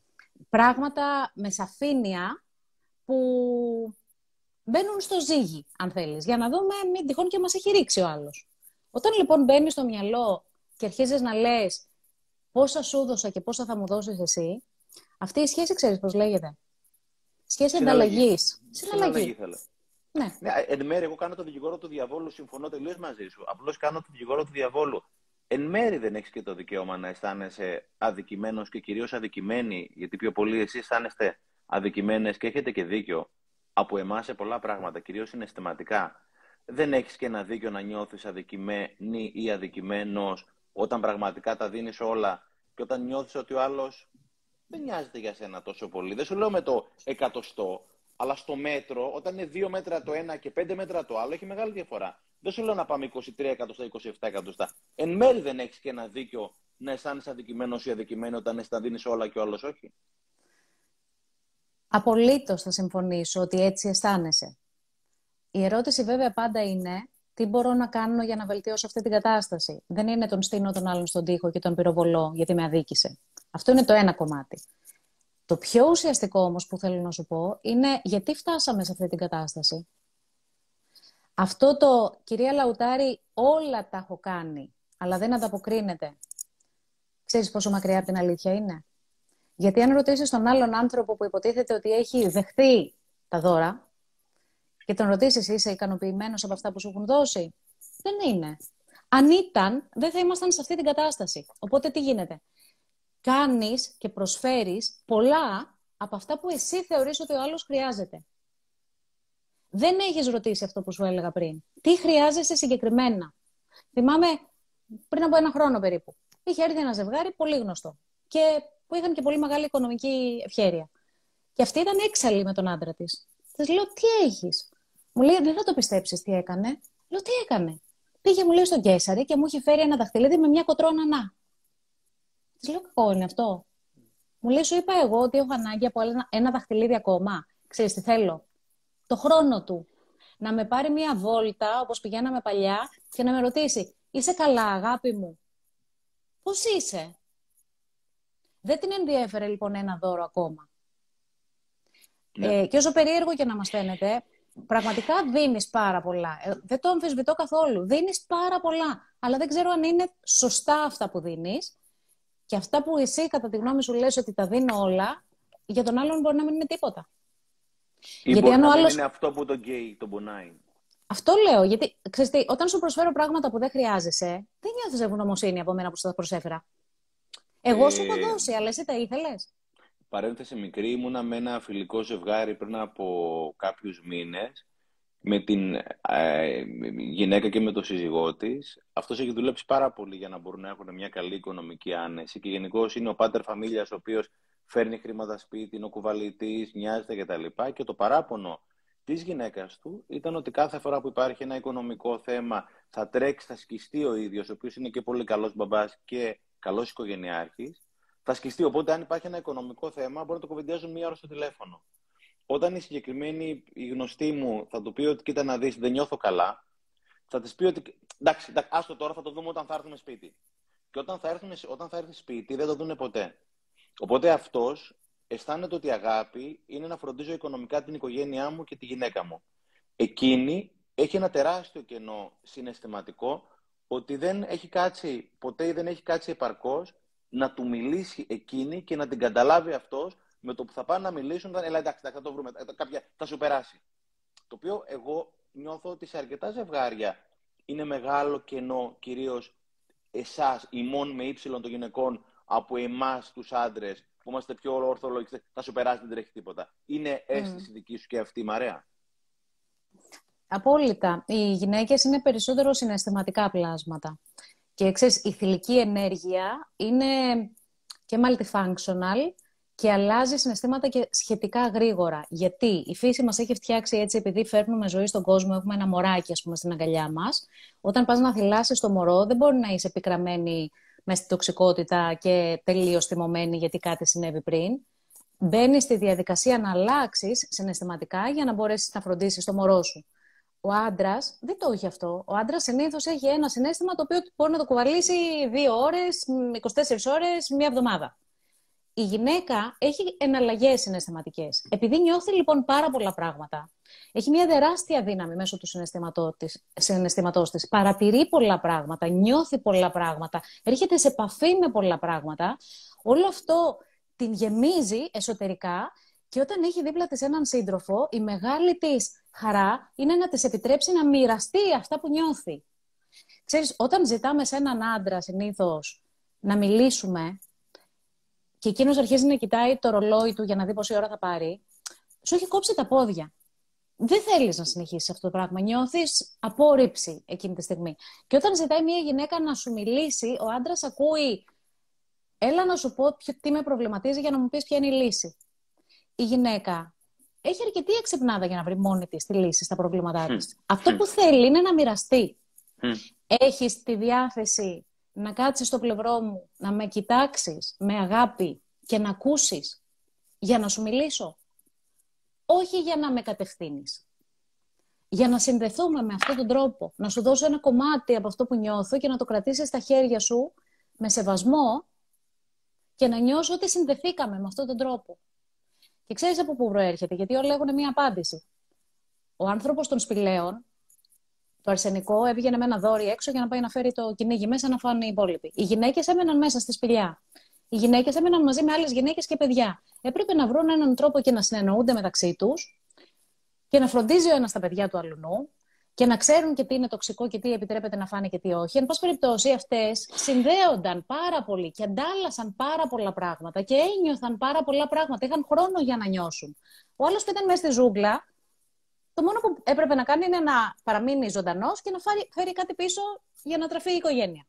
πράγματα με σαφήνεια που μπαίνουν στο ζύγι, αν θέλεις, για να δούμε μην τυχόν και μας έχει ρίξει ο άλλος. Όταν λοιπόν μπαίνει στο μυαλό και αρχίζεις να λες πόσα σου δώσα και πόσα θα μου δώσεις εσύ, αυτή η σχέση ξέρεις πώς λέγεται; Σχέση ανταλλαγής. Συναλλαγή. Ναι. ναι. Εν μέρει, εγώ κάνω το δικηγόρο του διαβόλου, συμφωνώ τελείως μαζί σου. Απλώς κάνω το δικηγόρο του διαβόλου. Εν μέρει δεν έχεις και το δικαίωμα να αισθάνεσαι αδικημένος και κυρίως αδικημένη, γιατί πιο πολύ εσεί αισθάνεστε αδικημένες και έχετε και δίκιο από εμάς σε πολλά πράγματα, κυρίως συναισθηματικά. Δεν έχεις και ένα δίκιο να νιώθεις αδικημένη ή αδικημένος όταν πραγματικά τα δίνεις όλα και όταν νιώθεις ότι ο άλλος δεν νοιάζεται για σένα τόσο πολύ. Δεν σου λέω με το εκατοστό, αλλά στο μέτρο, όταν είναι δύο μέτρα το ένα και πέντε μέτρα το άλλο, έχει μεγάλη διαφορά. Δεν σου λέω να πάμε 23 εκατοστά, 27 εκατοστά. Εν μέρει δεν έχεις και ένα δίκιο να αισθάνεσαι αδικημένος ή αδικημένο όταν τα δίνεις όλα και ο άλλο όχι. Απολύτως θα συμφωνήσω ότι έτσι αισθάνεσαι. Η ερώτηση βέβαια πάντα είναι τι μπορώ να κάνω για να βελτιώσω αυτή την κατάσταση; Δεν είναι τον στείνω τον άλλον στον τοίχο και τον πυροβολώ γιατί με αδίκησε. Αυτό είναι το ένα κομμάτι. Το πιο ουσιαστικό όμως που θέλω να σου πω είναι γιατί φτάσαμε σε αυτή την κατάσταση. Αυτό το, κυρία Λαουτάρη, όλα τα έχω κάνει, αλλά δεν ανταποκρίνεται. Ξέρεις πόσο μακριά από την αλήθεια είναι; Γιατί αν ρωτήσεις τον άλλον άνθρωπο που υποτίθεται ότι έχει δεχτεί τα δώρα και τον ρωτήσεις είσαι ικανοποιημένος από αυτά που σου έχουν δώσει, δεν είναι. Αν ήταν, δεν θα ήμασταν σε αυτή την κατάσταση. Οπότε τι γίνεται; Κάνεις και προσφέρεις πολλά από αυτά που εσύ θεωρείς ότι ο άλλος χρειάζεται. Δεν έχεις ρωτήσει αυτό που σου έλεγα πριν. Τι χρειάζεσαι συγκεκριμένα. Θυμάμαι πριν από ένα χρόνο περίπου. Είχε έρθει ένα ζευγάρι πολύ γνωστό και που είχαν και πολύ μεγάλη οικονομική ευχέρεια. Και αυτή ήταν έξαλλη με τον άντρα της. Της λέω, τι έχεις; Μου λέει, δεν θα το πιστέψεις τι έκανε. Λέω, τι έκανε; Πήγε, μου λέει, στον Κέσαρη και μου είχε φέρει ένα δαχτυλίδι με μια κοτρόνα να. Της λέω κακό είναι αυτό. Μου λέει, σου είπα εγώ ότι έχω ανάγκη από ένα, ένα δαχτυλίδι ακόμα. Ξέρεις τι θέλω. Το χρόνο του. να με πάρει μία βόλτα, όπως πηγαίναμε παλιά, και να με ρωτήσει «Είσαι καλά, αγάπη μου» Πώς είσαι; Δεν την ενδιέφερε λοιπόν ένα δώρο ακόμα. Ναι. Ε, και όσο περίεργο και να μας φαίνεται, πραγματικά δίνεις πάρα πολλά. Ε, δεν το αμφισβητώ καθόλου. Δίνεις πάρα πολλά. Αλλά δεν ξέρω αν είναι σωστά αυτά που δίνεις. Και αυτά που εσύ κατά τη γνώμη σου λες ότι τα δίνω όλα, για τον άλλον μπορεί να μην είναι τίποτα. Ή γιατί αν ο άλλος... είναι αυτό που τον γκέι τον πονάει. Αυτό λέω, γιατί ξέρεις τι, όταν σου προσφέρω πράγματα που δεν χρειάζεσαι, δεν νιώθεις ευγνωμοσύνη από μένα που σου τα προσέφερα. Εγώ ε... σου έχω δώσει, αλλά εσύ τα ήθελες. Παρένθεση μικρή, ήμουνα με ένα φιλικό ζευγάρι πριν από κάποιους μήνες με την ε, γυναίκα και με το σύζυγό της. Αυτός έχει δουλέψει πάρα πολύ για να μπορούν να έχουν μια καλή οικονομική άνεση και γενικώς είναι ο πάτερ φαμίλιας ο οποίος φέρνει χρήματα σπίτι, είναι ο κουβαλητής, νοιάζεται κτλ. Και, και το παράπονο της γυναίκας του ήταν ότι κάθε φορά που υπάρχει ένα οικονομικό θέμα θα τρέξει, θα σκιστεί ο ίδιος, ο οποίος είναι και πολύ καλός μπαμπάς και καλός οικογενειάρχης. Θα σκιστεί. Οπότε, αν υπάρχει ένα οικονομικό θέμα, μπορεί να το κουβεντιάζουν μία ώρα στο τηλέφωνο. Όταν η συγκεκριμένη η γνωστή μου θα του πει ότι κοίτα να δεις, δεν νιώθω καλά, θα της πει ότι εντάξει, εντάξει, άστο τώρα, θα το δούμε όταν θα έρθουμε σπίτι. Και όταν θα, έρθουμε, όταν θα έρθει σπίτι, δεν το δουν ποτέ. Οπότε αυτός αισθάνεται ότι η αγάπη είναι να φροντίζω οικονομικά την οικογένειά μου και τη γυναίκα μου. Εκείνη έχει ένα τεράστιο κενό συναισθηματικό ότι δεν έχει κάτσει, ποτέ ή δεν έχει κάτσει επαρκώς να του μιλήσει εκείνη και να την καταλάβει αυτός με το που θα πάνε να μιλήσουν, θα, έλα εντάξει, θα το βρούμε, κάποια, θα σου περάσει. Το οποίο εγώ νιώθω ότι σε αρκετά ζευγάρια είναι μεγάλο κενό, κυρίως εσάς, ημών με ύψιλον των γυναικών, από εμάς τους άντρες που είμαστε πιο ορθολογικοί, θα σου περάσει, δεν τρέχει τίποτα. Είναι αίσθηση mm. δική σου και αυτή, Μαρέα. Απόλυτα. Οι γυναίκες είναι περισσότερο συναισθηματικά πλάσματα. Και ξέρεις, η θηλυκή ενέργεια είναι και multifunctional και αλλάζει συναισθήματα και σχετικά γρήγορα. Γιατί η φύση μας έχει φτιάξει έτσι, επειδή φέρνουμε ζωή στον κόσμο, έχουμε ένα μωράκι, ας πούμε, στην αγκαλιά μας. Όταν πας να θυλάσει το μωρό, δεν μπορεί να είσαι επικραμμένη με στην τοξικότητα και τελείως θυμωμένη γιατί κάτι συνέβη πριν. Μπαίνεις στη διαδικασία να αλλάξεις συναισθηματικά για να μπορέσεις να φροντίσεις το μωρό σου. Ο άντρας δεν το έχει αυτό. Ο άντρας συνήθως έχει ένα συνέστημα το οποίο μπορεί να το κουβαλήσει δύο ώρες, 24 ώρες, μία εβδομάδα η γυναίκα έχει εναλλαγές συναισθηματικέ. Επειδή νιώθει λοιπόν πάρα πολλά πράγματα, έχει μια τεράστια δύναμη μέσω του συναισθήματό της. Παρατηρεί πολλά πράγματα, νιώθει πολλά πράγματα, έρχεται σε επαφή με πολλά πράγματα. Όλο αυτό την γεμίζει εσωτερικά και όταν έχει δίπλα της έναν σύντροφο, η μεγάλη της χαρά είναι να της επιτρέψει να μοιραστεί αυτά που νιώθει. Ξέρεις, όταν ζητάμε σε έναν άντρα συνήθως να μιλήσουμε, και εκείνος αρχίζει να κοιτάει το ρολόι του για να δει πόση ώρα θα πάρει, σου έχει κόψει τα πόδια. Δεν θέλεις να συνεχίσεις αυτό το πράγμα. Νιώθεις απόρριψη εκείνη τη στιγμή. Και όταν ζητάει μια γυναίκα να σου μιλήσει, ο άντρας ακούει. Έλα να σου πω τι με προβληματίζει για να μου πεις ποια είναι η λύση. Η γυναίκα έχει αρκετή εξυπνάδα για να βρει μόνη της τη λύση στα προβλήματά της. Αυτό που θέλει είναι να μοιραστεί. Έχεις τη διάθεση να κάτσεις στο πλευρό μου, να με κοιτάξεις με αγάπη και να ακούσεις για να σου μιλήσω. Όχι για να με κατευθύνεις. Για να συνδεθούμε με αυτόν τον τρόπο. Να σου δώσω ένα κομμάτι από αυτό που νιώθω και να το κρατήσεις στα χέρια σου με σεβασμό και να νιώσω ότι συνδεθήκαμε με αυτόν τον τρόπο. Και ξέρεις από πού προέρχεται, γιατί όλα έχουν μία απάντηση. Ο άνθρωπος των σπηλαίων το αρσενικό έβγαινε με ένα δόρυ έξω για να πάει να φέρει το κυνήγι μέσα να φάνε οι υπόλοιποι. Οι γυναίκες έμεναν μέσα στη σπηλιά. Οι γυναίκες έμεναν μαζί με άλλες γυναίκες και παιδιά. Έπρεπε να βρουν έναν τρόπο και να συνεννοούνται μεταξύ τους και να φροντίζει ο ένας τα παιδιά του αλλού και να ξέρουν και τι είναι τοξικό και τι επιτρέπεται να φάνε και τι όχι. Εν πάση περιπτώσει, αυτές συνδέονταν πάρα πολύ και αντάλλασαν πάρα πολλά πράγματα και ένιωθαν πάρα πολλά πράγματα. Είχαν χρόνο για να νιώσουν. Ο άλλος που ήταν μέσα στη ζούγκλα το μόνο που έπρεπε να κάνει είναι να παραμείνει ζωντανός και να φέρει, φέρει κάτι πίσω για να τραφεί η οικογένεια.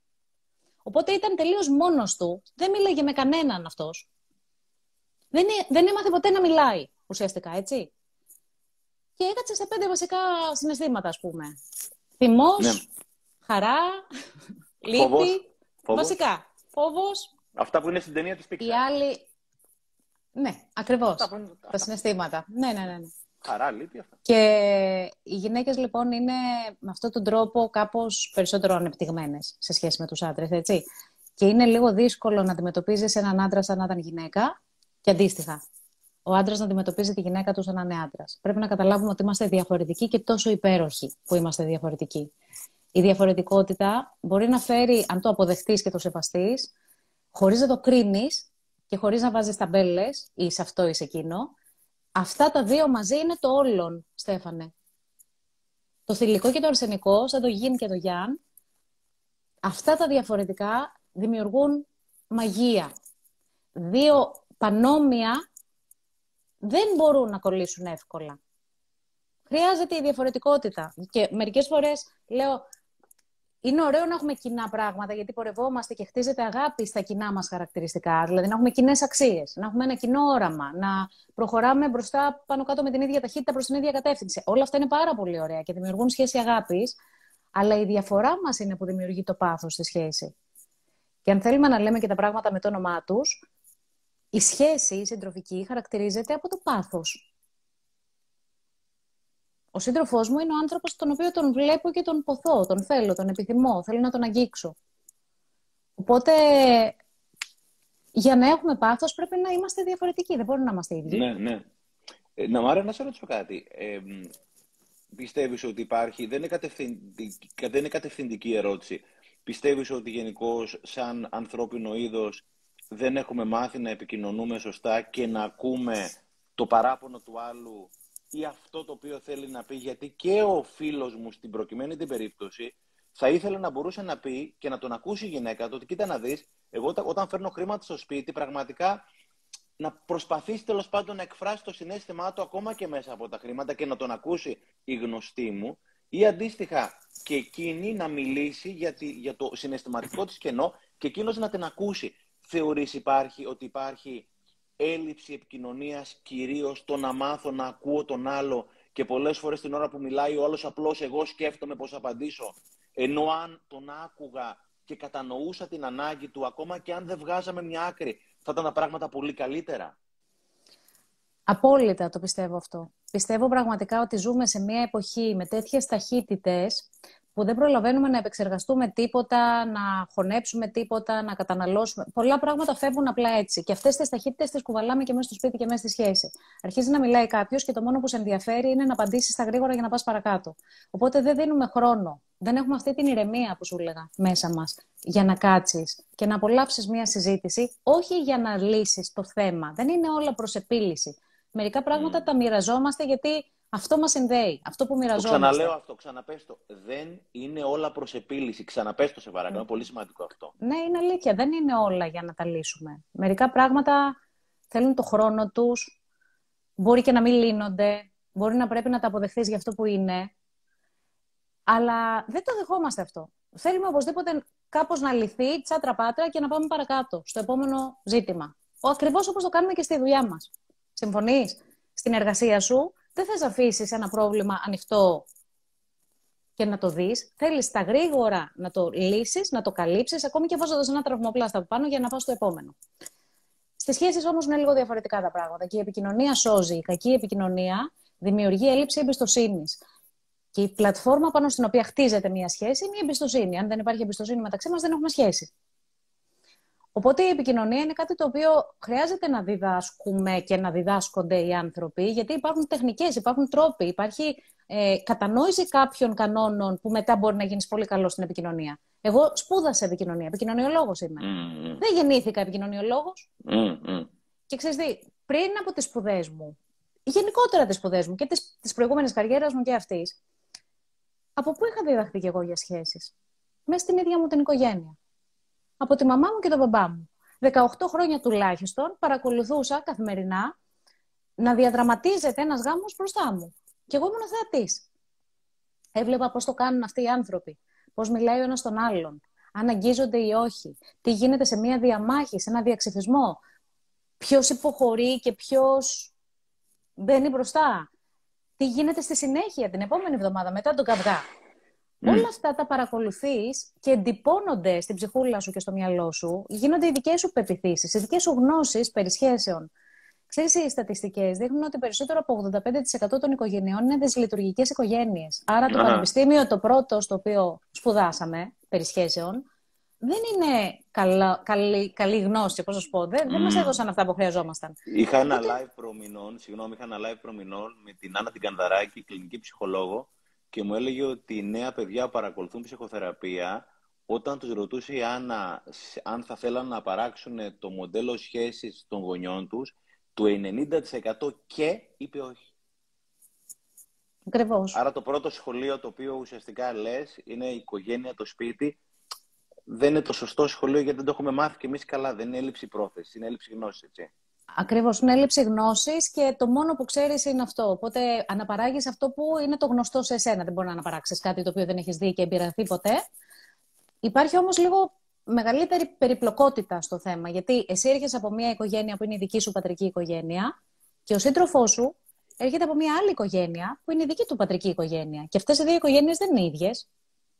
Οπότε ήταν τελείως μόνος του. Δεν μίλαγε με κανέναν αυτός. Δεν, δεν έμαθε ποτέ να μιλάει ουσιαστικά, έτσι. Και έκατσε σε πέντε βασικά συναισθήματα, ας πούμε. Θυμός, ναι. χαρά, λύπη. Βασικά. Φόβος. Αυτά που είναι στην ταινία της Pixar. Οι άλλοι. Ναι, ακριβώς. Τα συναισθήματα. Ναι, ναι, ναι. ναι. Χαρά, λείπει αυτά. Και οι γυναίκες λοιπόν είναι με αυτόν τον τρόπο κάπως περισσότερο ανεπτυγμένες σε σχέση με τους άντρες, έτσι. Και είναι λίγο δύσκολο να αντιμετωπίζεις έναν άντρα σαν να ήταν γυναίκα και αντίστοιχα. Ο άντρας να αντιμετωπίζει τη γυναίκα του σαν να είναι άντρας. Πρέπει να καταλάβουμε ότι είμαστε διαφορετικοί και τόσο υπέροχοι που είμαστε διαφορετικοί. Η διαφορετικότητα μπορεί να φέρει, αν το αποδεχτείς και το σεβαστείς, χωρίς να το κρίνεις και χωρίς να βάζεις ταμπέλες ή σε αυτό ή σε εκείνο, Αυτά τα δύο μαζί είναι το όλον, Στέφανε. Το θηλυκό και το αρσενικό, σαν το γιν και το γιάν, αυτά τα διαφορετικά δημιουργούν μαγεία. Δύο πανόμοια δεν μπορούν να κολλήσουν εύκολα. Χρειάζεται η διαφορετικότητα. Και μερικές φορές λέω, είναι ωραίο να έχουμε κοινά πράγματα, γιατί πορευόμαστε και χτίζεται αγάπη στα κοινά μας χαρακτηριστικά. Δηλαδή να έχουμε κοινές αξίες, να έχουμε ένα κοινό όραμα, να προχωράμε μπροστά πάνω κάτω με την ίδια ταχύτητα προς την ίδια κατεύθυνση. Όλα αυτά είναι πάρα πολύ ωραία και δημιουργούν σχέση αγάπης, αλλά η διαφορά μας είναι που δημιουργεί το πάθος στη σχέση. Και αν θέλουμε να λέμε και τα πράγματα με το όνομά τους, η σχέση η συντροφική χαρακτηρίζεται από το πάθος. Ο σύντροφός μου είναι ο άνθρωπος τον οποίο τον βλέπω και τον ποθώ, τον θέλω, τον επιθυμώ, θέλω να τον αγγίξω. Οπότε, για να έχουμε πάθος πρέπει να είμαστε διαφορετικοί, δεν μπορούμε να είμαστε ίδιοι. Ναι, ναι. Ε, να μ' να σε ρωτήσω κάτι. Ε, πιστεύεις ότι υπάρχει, δεν είναι, κατευθυντική, δεν είναι κατευθυντική ερώτηση, πιστεύεις ότι γενικώς σαν ανθρώπινο είδος δεν έχουμε μάθει να επικοινωνούμε σωστά και να ακούμε το παράπονο του άλλου ή αυτό το οποίο θέλει να πει, γιατί και ο φίλος μου στην προκειμένη την περίπτωση θα ήθελε να μπορούσε να πει και να τον ακούσει η γυναίκα του ότι κοίτα να δεις, εγώ όταν φέρνω χρήματα στο σπίτι πραγματικά να προσπαθήσει τέλος πάντων να εκφράσεις το συνέστημά του ακόμα και μέσα από τα χρήματα και να τον ακούσει η γνωστή μου ή αντίστοιχα και εκείνη να μιλήσει για, για το συναισθηματικό της κενό και εκείνος να την ακούσει. Θεωρείς υπάρχει ότι υπάρχει έλλειψη επικοινωνίας κυρίως το να μάθω να ακούω τον άλλο και πολλές φορές την ώρα που μιλάει ο άλλος απλώς εγώ σκέφτομαι πώς απαντήσω ενώ αν τον άκουγα και κατανοούσα την ανάγκη του ακόμα και αν δεν βγάζαμε μια άκρη θα ήταν τα πράγματα πολύ καλύτερα. Απόλυτα το πιστεύω αυτό. Πιστεύω πραγματικά ότι ζούμε σε μια εποχή με τέτοιες ταχύτητες που δεν προλαβαίνουμε να επεξεργαστούμε τίποτα, να χωνέψουμε τίποτα, να καταναλώσουμε. Πολλά πράγματα φεύγουν απλά έτσι. Και αυτές τις ταχύτητες τις κουβαλάμε και μέσα στο σπίτι και μέσα στη σχέση. Αρχίζει να μιλάει κάποιος και το μόνο που σε ενδιαφέρει είναι να απαντήσεις στα γρήγορα για να πας παρακάτω. Οπότε δεν δίνουμε χρόνο. Δεν έχουμε αυτή την ηρεμία που σου έλεγα μέσα μας για να κάτσεις και να απολαύσεις μία συζήτηση, όχι για να λύσεις το θέμα. Δεν είναι όλα προς επίλυση. Μερικά πράγματα mm. τα μοιραζόμαστε γιατί αυτό μας συνδέει. Αυτό που μοιραζόμαστε. Το ξαναλέω αυτό, ξαναπέστο. Δεν είναι όλα προς επίλυση. Ξαναπέστο σε παρακαλώ. Mm. Πολύ σημαντικό αυτό. Ναι, είναι αλήθεια. Δεν είναι όλα για να τα λύσουμε. Μερικά πράγματα θέλουν το χρόνο τους. Μπορεί και να μην λύνονται. Μπορεί να πρέπει να τα αποδεχθείς για αυτό που είναι. Αλλά δεν το δεχόμαστε αυτό. Θέλουμε οπωσδήποτε κάπως να λυθεί, τσάτρα πάτρα και να πάμε παρακάτω, στο επόμενο ζήτημα. Ακριβώς όπως το κάνουμε και στη δουλειά μας. Συμφωνείς; Στην εργασία σου; Δεν θες αφήσεις ένα πρόβλημα ανοιχτό και να το δεις. Θέλεις τα γρήγορα να το λύσεις, να το καλύψεις, ακόμη και βάζοντας ένα τραυμοπλάστα από πάνω για να πας στο επόμενο. Στις σχέσεις όμως είναι λίγο διαφορετικά τα πράγματα και η επικοινωνία σώζει. Η κακή επικοινωνία δημιουργεί έλλειψη εμπιστοσύνης. Και η πλατφόρμα πάνω στην οποία χτίζεται μια σχέση είναι η εμπιστοσύνη. Αν δεν υπάρχει εμπιστοσύνη μεταξύ μας, δεν έχουμε σχέση. Οπότε η επικοινωνία είναι κάτι το οποίο χρειάζεται να διδάσκουμε και να διδάσκονται οι άνθρωποι, γιατί υπάρχουν τεχνικές, υπάρχουν τρόποι, υπάρχει ε, κατανόηση κάποιων κανόνων που μετά μπορεί να γίνεις πολύ καλός στην επικοινωνία. Εγώ σπούδασα επικοινωνία, επικοινωνιολόγος είμαι. Mm. Δεν γεννήθηκα επικοινωνιολόγος. Mm, Και ξέρεις τι, πριν από τις σπουδές μου, γενικότερα τις σπουδές μου και τις προηγούμενες καριέρας μου και αυτής, από πού είχα διδαχθεί κι εγώ για σχέσεις; Μέσα στην ίδια μου την οικογένεια από τη μαμά μου και τον μπαμπά μου. 18 χρόνια τουλάχιστον παρακολουθούσα καθημερινά να διαδραματίζεται ένας γάμος μπροστά μου. Και εγώ ήμουν θεατής. Έβλεπα πώς το κάνουν αυτοί οι άνθρωποι. Πώς μιλάει ο ένας τον άλλον. Αν αγγίζονται ή όχι. Τι γίνεται σε μια διαμάχη, σε ένα διαξυφισμό. Ποιος υποχωρεί και ποιος μπαίνει μπροστά. Τι γίνεται στη συνέχεια την επόμενη εβδομάδα μετά τον καυγά. Όλα αυτά τα παρακολουθείς και εντυπώνονται στην ψυχούλα σου και στο μυαλό σου. Γίνονται οι δικές σου πεπιθήσεις, οι δικές σου γνώσεις περί σχέσεων. Ξέρεις, οι στατιστικές δείχνουν ότι περισσότερο από 85% των οικογενειών είναι δυσλειτουργικές οικογένειες. Άρα το πανεπιστήμιο το πρώτο στο οποίο σπουδάσαμε περί σχέσεων, δεν είναι καλά, καλή, καλή γνώση, πώς να σου πω. Δεν, mm. δεν μας έδωσαν αυτά που χρειαζόμασταν. Είχα ένα live προμηνών, συγγνώμη, είχα ένα live προμηνών με την Άννα την Κανδαράκη, κλινική ψυχολόγο, και μου έλεγε ότι οι νέα παιδιά που παρακολουθούν ψυχοθεραπεία, όταν τους ρωτούσε η Άννα αν θα θέλαν να παράξουν το μοντέλο σχέσης των γονιών τους, το 90% και είπε όχι. Ακριβώς. Άρα το πρώτο σχολείο το οποίο ουσιαστικά λες είναι η οικογένεια, το σπίτι. Δεν είναι το σωστό σχολείο γιατί δεν το έχουμε μάθει και εμείς καλά. Δεν είναι έλλειψη πρόθεσης, είναι έλλειψη γνώσης, έτσι. Ακριβώς, είναι έλλειψη γνώσης και το μόνο που ξέρεις είναι αυτό. Οπότε αναπαράγεις αυτό που είναι το γνωστό σε εσένα. Δεν μπορεί να αναπαράξεις κάτι το οποίο δεν έχεις δει και εμπειραθεί ποτέ. Υπάρχει όμως λίγο μεγαλύτερη περιπλοκότητα στο θέμα. Γιατί εσύ έρχεσαι από μια οικογένεια που είναι η δική σου πατρική οικογένεια και ο σύντροφός σου έρχεται από μια άλλη οικογένεια που είναι η δική του πατρική οικογένεια. Και αυτές οι δύο οικογένειες δεν είναι ίδιες.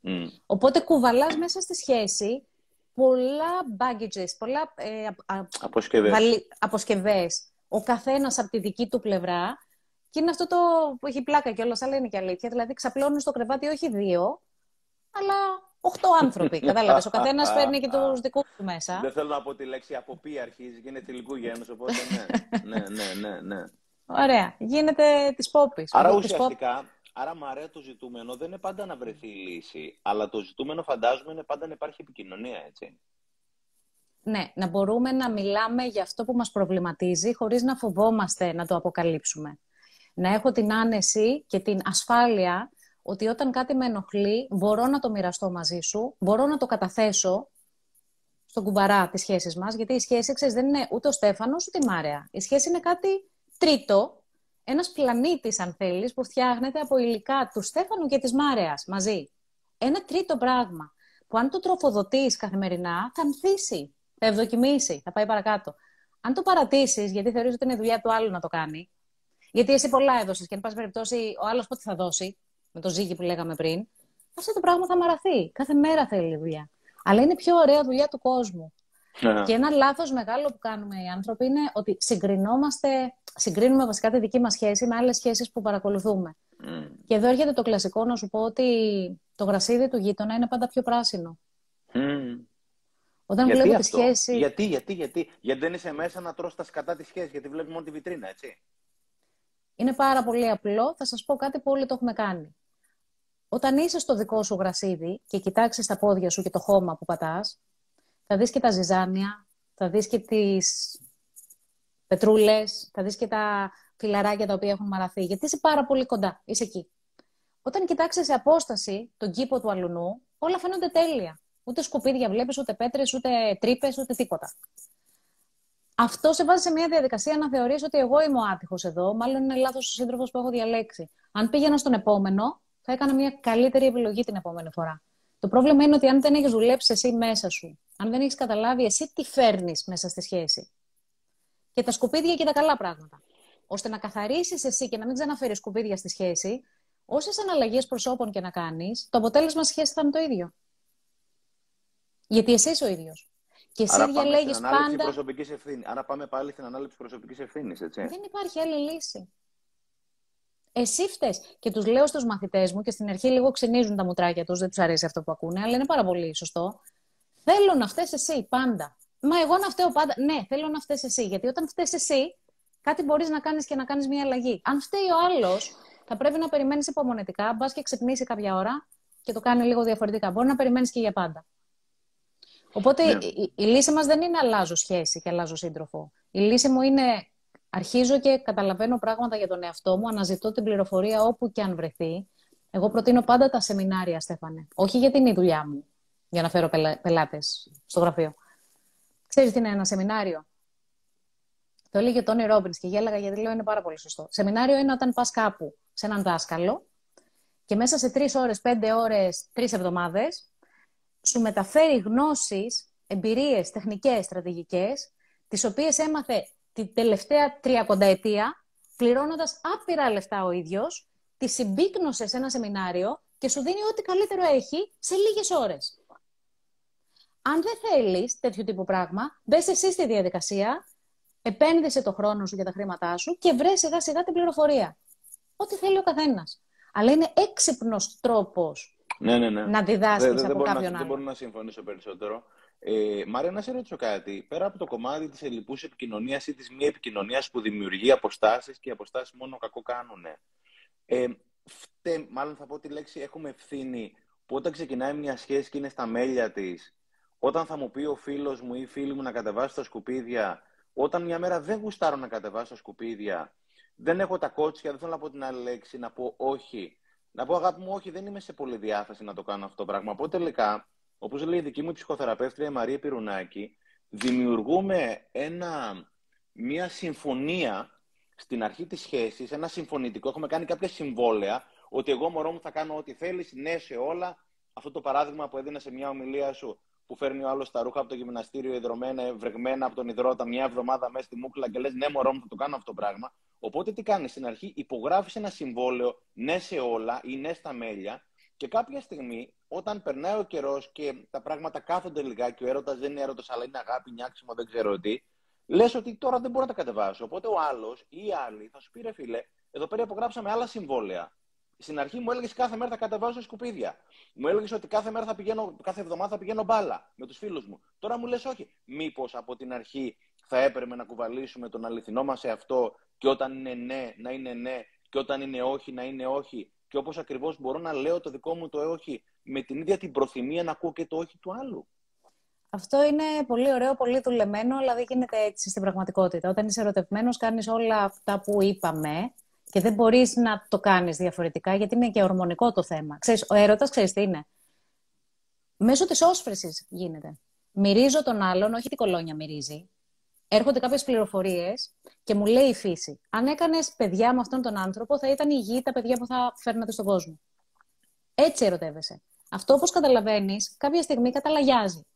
Mm. Οπότε κουβαλάς μέσα στη σχέση πολλά baggages, πολλά ε, αποσκευές. Ο καθένας από τη δική του πλευρά. Και είναι αυτό το που έχει πλάκα κιόλας, αλλά είναι και αλήθεια. Δηλαδή, ξαπλώνει στο κρεβάτι όχι δύο, αλλά οχτώ άνθρωποι. Κατάλαβες. Ο καθένας παίρνει και τους δικούς του μέσα. Δεν θέλω να πω τη λέξη από πού αρχίζει, γίνεται τελικού γένους, οπότε ναι. ναι, ναι, ναι, ναι. Ωραία. Γίνεται της πόπης. Άρα ουσιαστικά, άρα Μαρέα το ζητούμενο δεν είναι πάντα να βρεθεί η λύση, αλλά το ζητούμενο φαντάζομαι είναι πάντα να υπάρχει επικοινωνία, έτσι. Ναι, να μπορούμε να μιλάμε για αυτό που μας προβληματίζει χωρίς να φοβόμαστε να το αποκαλύψουμε. Να έχω την άνεση και την ασφάλεια ότι όταν κάτι με ενοχλεί, μπορώ να το μοιραστώ μαζί σου, μπορώ να το καταθέσω στον κουμπαρά της σχέσης μας, γιατί η σχέση, ξέρεις, δεν είναι ούτε ο Στέφανος ούτε η Μάρια. Η σχέση είναι κάτι τρίτο, ένας πλανήτης, αν θέλεις, που φτιάχνεται από υλικά του Στέφανου και της Μάρια μαζί. Ένα τρίτο πράγμα, που αν το τροφοδοτείς καθημερινά, θα ανθίσει, θα ευδοκιμήσει, θα πάει παρακάτω. Αν το παρατήσεις, γιατί θεωρείς ότι είναι δουλειά του άλλου να το κάνει, γιατί εσύ πολλά έδωσες και, εν πάση περιπτώσει, ο άλλος πότε θα δώσει, με το ζύγι που λέγαμε πριν, αυτό το πράγμα θα μαραθεί. Κάθε μέρα θέλει δουλειά. Αλλά είναι πιο ωραία δουλειά του κόσμου. Ναι. Και ένα λάθος μεγάλο που κάνουμε οι άνθρωποι είναι ότι συγκρινόμαστε, συγκρίνουμε βασικά τη δική μας σχέση με άλλες σχέσεις που παρακολουθούμε. Mm. Και εδώ έρχεται το κλασικό να σου πω ότι το γρασίδι του γείτονα είναι πάντα πιο πράσινο. Mm. Όταν γιατί βλέπω αυτό; τη σχέση. Γιατί, γιατί, γιατί; Γιατί δεν είσαι μέσα να τρως τα σκατά της σχέσης, γιατί βλέπει μόνο τη βιτρίνα, έτσι. Είναι πάρα πολύ απλό. Θα σας πω κάτι που όλοι το έχουμε κάνει. Όταν είσαι στο δικό σου γρασίδι και κοιτάξεις τα πόδια σου και το χώμα που πατάς, θα δεις και τα ζυζάνια, θα δεις και τις πετρούλες, θα δεις και τα φιλαράκια τα οποία έχουν μαραθεί, γιατί είσαι πάρα πολύ κοντά, είσαι εκεί. Όταν κοιτάξεις σε απόσταση τον κήπο του αλουνού, όλα φαίνονται τέλεια. Ούτε σκουπίδια βλέπεις, ούτε πέτρες, ούτε τρύπες, ούτε τίποτα. Αυτό σε βάζει σε μια διαδικασία να θεωρείς ότι εγώ είμαι ο άτυχος εδώ, μάλλον είναι λάθος ο σύντροφος που έχω διαλέξει. Αν πήγαινα στον επόμενο, θα έκανα μια καλύτερη επιλογή την επόμενη φορά. Το πρόβλημα είναι ότι αν δεν έχεις δουλέψει εσύ μέσα σου, αν δεν έχεις καταλάβει εσύ τι φέρνεις μέσα στη σχέση, και τα σκουπίδια και τα καλά πράγματα, ώστε να καθαρίσεις εσύ και να μην ξαναφέρεις σκουπίδια στη σχέση, όσες αναλλαγές προσώπων και να κάνεις, το αποτέλεσμα στη σχέση θα είναι το ίδιο. Γιατί εσύ είσαι ο ίδιος. Και εσύ διαλέγεις πάντα. Προσωπικής ευθύνης. Άρα πάμε πάλι στην ανάληψη προσωπικής ευθύνης, έτσι. Δεν υπάρχει άλλη λύση. Εσύ φταίει. Και τους λέω στους μαθητές μου και στην αρχή λίγο ξυνίζουν τα μουτράκια τους, δεν τους αρέσει αυτό που ακούνε, αλλά είναι πάρα πολύ σωστό. Θέλω να φταίει εσύ πάντα. Μα εγώ να φταίω πάντα. Ναι, θέλω να φταίει εσύ. Γιατί όταν φταίει εσύ, κάτι μπορείς να κάνεις και να κάνεις μια αλλαγή. Αν φταίει ο άλλος, θα πρέπει να περιμένεις υπομονετικά, μπας και ξυπνήσει κάποια ώρα και το κάνει λίγο διαφορετικά. Μπορεί να περιμένεις και για πάντα. Οπότε ναι. η, η, λύση μας δεν είναι αλλάζω σχέση και αλλάζω σύντροφο. Η λύση μου είναι αρχίζω και καταλαβαίνω πράγματα για τον εαυτό μου, αναζητώ την πληροφορία όπου και αν βρεθεί. Εγώ προτείνω πάντα τα σεμινάρια, Στέφανε. Όχι γιατί είναι η δουλειά μου, για να φέρω πελάτες στο γραφείο. Ξέρεις τι είναι ένα σεμινάριο; Το έλεγε ο Τόνι Ρόμπιν και γέλαγα γιατί λέω είναι πάρα πολύ σωστό. Σεμινάριο είναι όταν πας κάπου σε έναν δάσκαλο και μέσα σε τρεις ώρες, πέντε ώρες, τρεις εβδομάδες σου μεταφέρει γνώσεις, εμπειρίες, τεχνικές, στρατηγικές, τις οποίες έμαθε την τελευταία τριακονταετία, πληρώνοντας άπειρα λεφτά ο ίδιος, τη συμπίκνωσε σε ένα σεμινάριο και σου δίνει ό,τι καλύτερο έχει σε λίγες ώρες. Αν δεν θέλεις τέτοιο τύπου πράγμα, μπες εσύ στη διαδικασία, επένδυσε το χρόνο σου και τα χρήματά σου και βρες σιγά σιγά την πληροφορία. Ό,τι θέλει ο καθένας. Αλλά είναι έξυπνος τρόπος ναι, ναι, ναι. να διδάσκεις από κάποιον άλλο. Δεν μπορώ να συμφωνήσω περισσότερο. Ε, Μάρια, να σε ρωτήσω κάτι. Πέρα από το κομμάτι της ελληπούς επικοινωνίας ή της μη επικοινωνίας που δημιουργεί αποστάσεις και οι αποστάσεις μόνο κακό κάνουν. Ε, φτε, μάλλον θα πω τη λέξη έχουμε ευθύνη που όταν ξεκινάει μια σχέση και είναι στα μέλια της, όταν θα μου πει ο φίλος μου ή η φίλη μου να κατεβάσει τα σκουπίδια, όταν μια μέρα δεν γουστάρω να κατεβάσω τα σκουπίδια, δεν έχω τα κότσια, δεν θέλω να πω την άλλη λέξη, να πω όχι. Να πω αγάπη μου, όχι, δεν είμαι σε πολύ διάθεση να το κάνω αυτό το πράγμα. Οπότε τελικά Όπως λέει η δική μου ψυχοθεραπεύτρια η Μαρία Πυρουνάκη, δημιουργούμε ένα, μια συμφωνία στην αρχή της σχέσης, ένα συμφωνητικό, έχουμε κάνει κάποια συμβόλαια, ότι εγώ μωρό μου θα κάνω ό,τι θέλεις, ναι σε όλα. Αυτό το παράδειγμα που έδινε σε μια ομιλία σου, που φέρνει ο άλλος τα ρούχα από το γυμναστήριο ιδρωμένα, βρεγμένα από τον υδρότα μια εβδομάδα μέσα στη μούκλα και λες: Ναι, μωρό μου, θα το κάνω αυτό το πράγμα. Οπότε τι κάνεις στην αρχή, υπογράφεις ένα συμβόλαιο ναι σε όλα ή ναι στα μέλια, και κάποια στιγμή, όταν περνάει ο καιρός και τα πράγματα κάθονται λιγάκι, ο έρωτας δεν είναι έρωτας, αλλά είναι αγάπη, νιάξιμο, δεν ξέρω τι, λες ότι τώρα δεν μπορώ να τα κατεβάσω. Οπότε ο άλλος ή οι άλλοι θα σου πει, ρε φίλε, εδώ πέρα υπογράψαμε άλλα συμβόλαια. Στην αρχή μου έλεγες κάθε μέρα θα κατεβάζω σκουπίδια. Μου έλεγες ότι κάθε μέρα θα πηγαίνω, κάθε εβδομάδα θα πηγαίνω μπάλα με τους φίλους μου. Τώρα μου λες όχι. Μήπως από την αρχή θα έπρεπε να κουβαλήσουμε τον αληθινό μας σε αυτό και όταν είναι ναι να είναι ναι και όταν είναι όχι να είναι όχι και όπως ακριβώς μπορώ να λέω το δικό μου το όχι με την ίδια την προθυμία να ακούω και το όχι του άλλου. Αυτό είναι πολύ ωραίο, πολύ δουλεμένο, αλλά δεν γίνεται έτσι στην πραγματικότητα. Όταν είσαι ερωτευμένος, κάνεις όλα αυτά που είπαμε και δεν μπορείς να το κάνεις διαφορετικά, γιατί είναι και ορμονικό το θέμα. Ξέρεις, ο έρωτας, ξέρεις τι είναι; Μέσω της όσφρεσης γίνεται. Μυρίζω τον άλλον, όχι την κολόνια μυρίζει έρχονται κάποιες πληροφορίες και μου λέει η φύση. Αν έκανες παιδιά με αυτόν τον άνθρωπο, θα ήταν υγιή τα παιδιά που θα φέρνατε στον κόσμο. Έτσι ερωτεύεσαι. Αυτό, όπως καταλαβαίνεις, κάποια στιγμή καταλαγιάζει.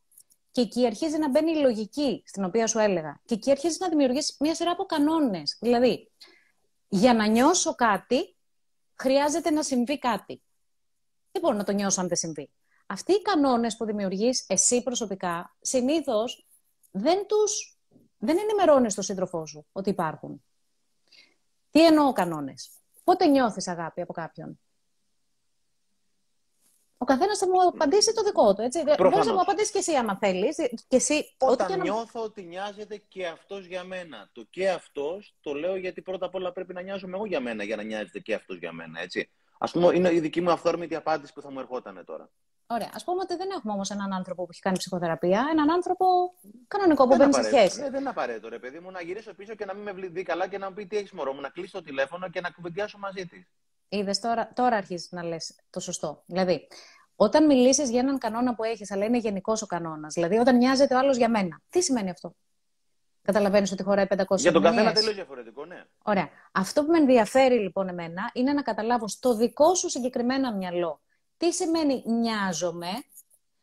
Και εκεί αρχίζει να μπαίνει η λογική στην οποία σου έλεγα. Και εκεί αρχίζει να δημιουργήσει μια σειρά από κανόνες. Δηλαδή, για να νιώσω κάτι, χρειάζεται να συμβεί κάτι. Δεν μπορώ να το νιώσω αν δεν συμβεί. Αυτοί οι κανόνες που δημιουργείς εσύ προσωπικά, συνήθως δεν τους δεν ενημερώνεις τον σύντροφό σου ότι υπάρχουν. Τι εννοώ κανόνες; Πότε νιώθεις αγάπη από κάποιον; Ο καθένας θα μου απαντήσει το δικό του. Έτσι. Μπορείς να μου απαντήσεις και εσύ, άμα θέλεις. Όταν ό,τι νιώθω ότι νοιάζεται και αυτός για μένα. Το και αυτός το λέω γιατί πρώτα απ' όλα πρέπει να νοιάζομαι εγώ για μένα για να νοιάζεται και αυτός για μένα. Έτσι. Α πούμε, είναι η δική μου αυθόρμητη απάντηση που θα μου ερχόταν τώρα. Ωραία. Α πούμε ότι δεν έχουμε όμως έναν άνθρωπο που έχει κάνει ψυχοθεραπεία, έναν άνθρωπο κανονικό που μπαίνει σε σχέση. Ναι, δεν είναι απαραίτητο, ρε παιδί μου, να γυρίσω πίσω και να μην με δει καλά και να μου πει τι έχεις μωρό μου, να κλείσει το τηλέφωνο και να κουβεντιάσω μαζί της. Είδες τώρα, τώρα αρχίζεις να λες το σωστό. Δηλαδή, όταν μιλήσεις για έναν κανόνα που έχεις, αλλά είναι γενικός ο κανόνας, δηλαδή όταν νοιάζεται ο άλλος για μένα, τι σημαίνει αυτό; Καταλαβαίνεις ότι χωράει 500 Για τον καθένα τελείως διαφορετικό, ναι. Ωραία. Αυτό που με ενδιαφέρει λοιπόν εμένα είναι να καταλάβω στο δικό σου συγκεκριμένα μυαλό τι σημαίνει νοιάζομαι;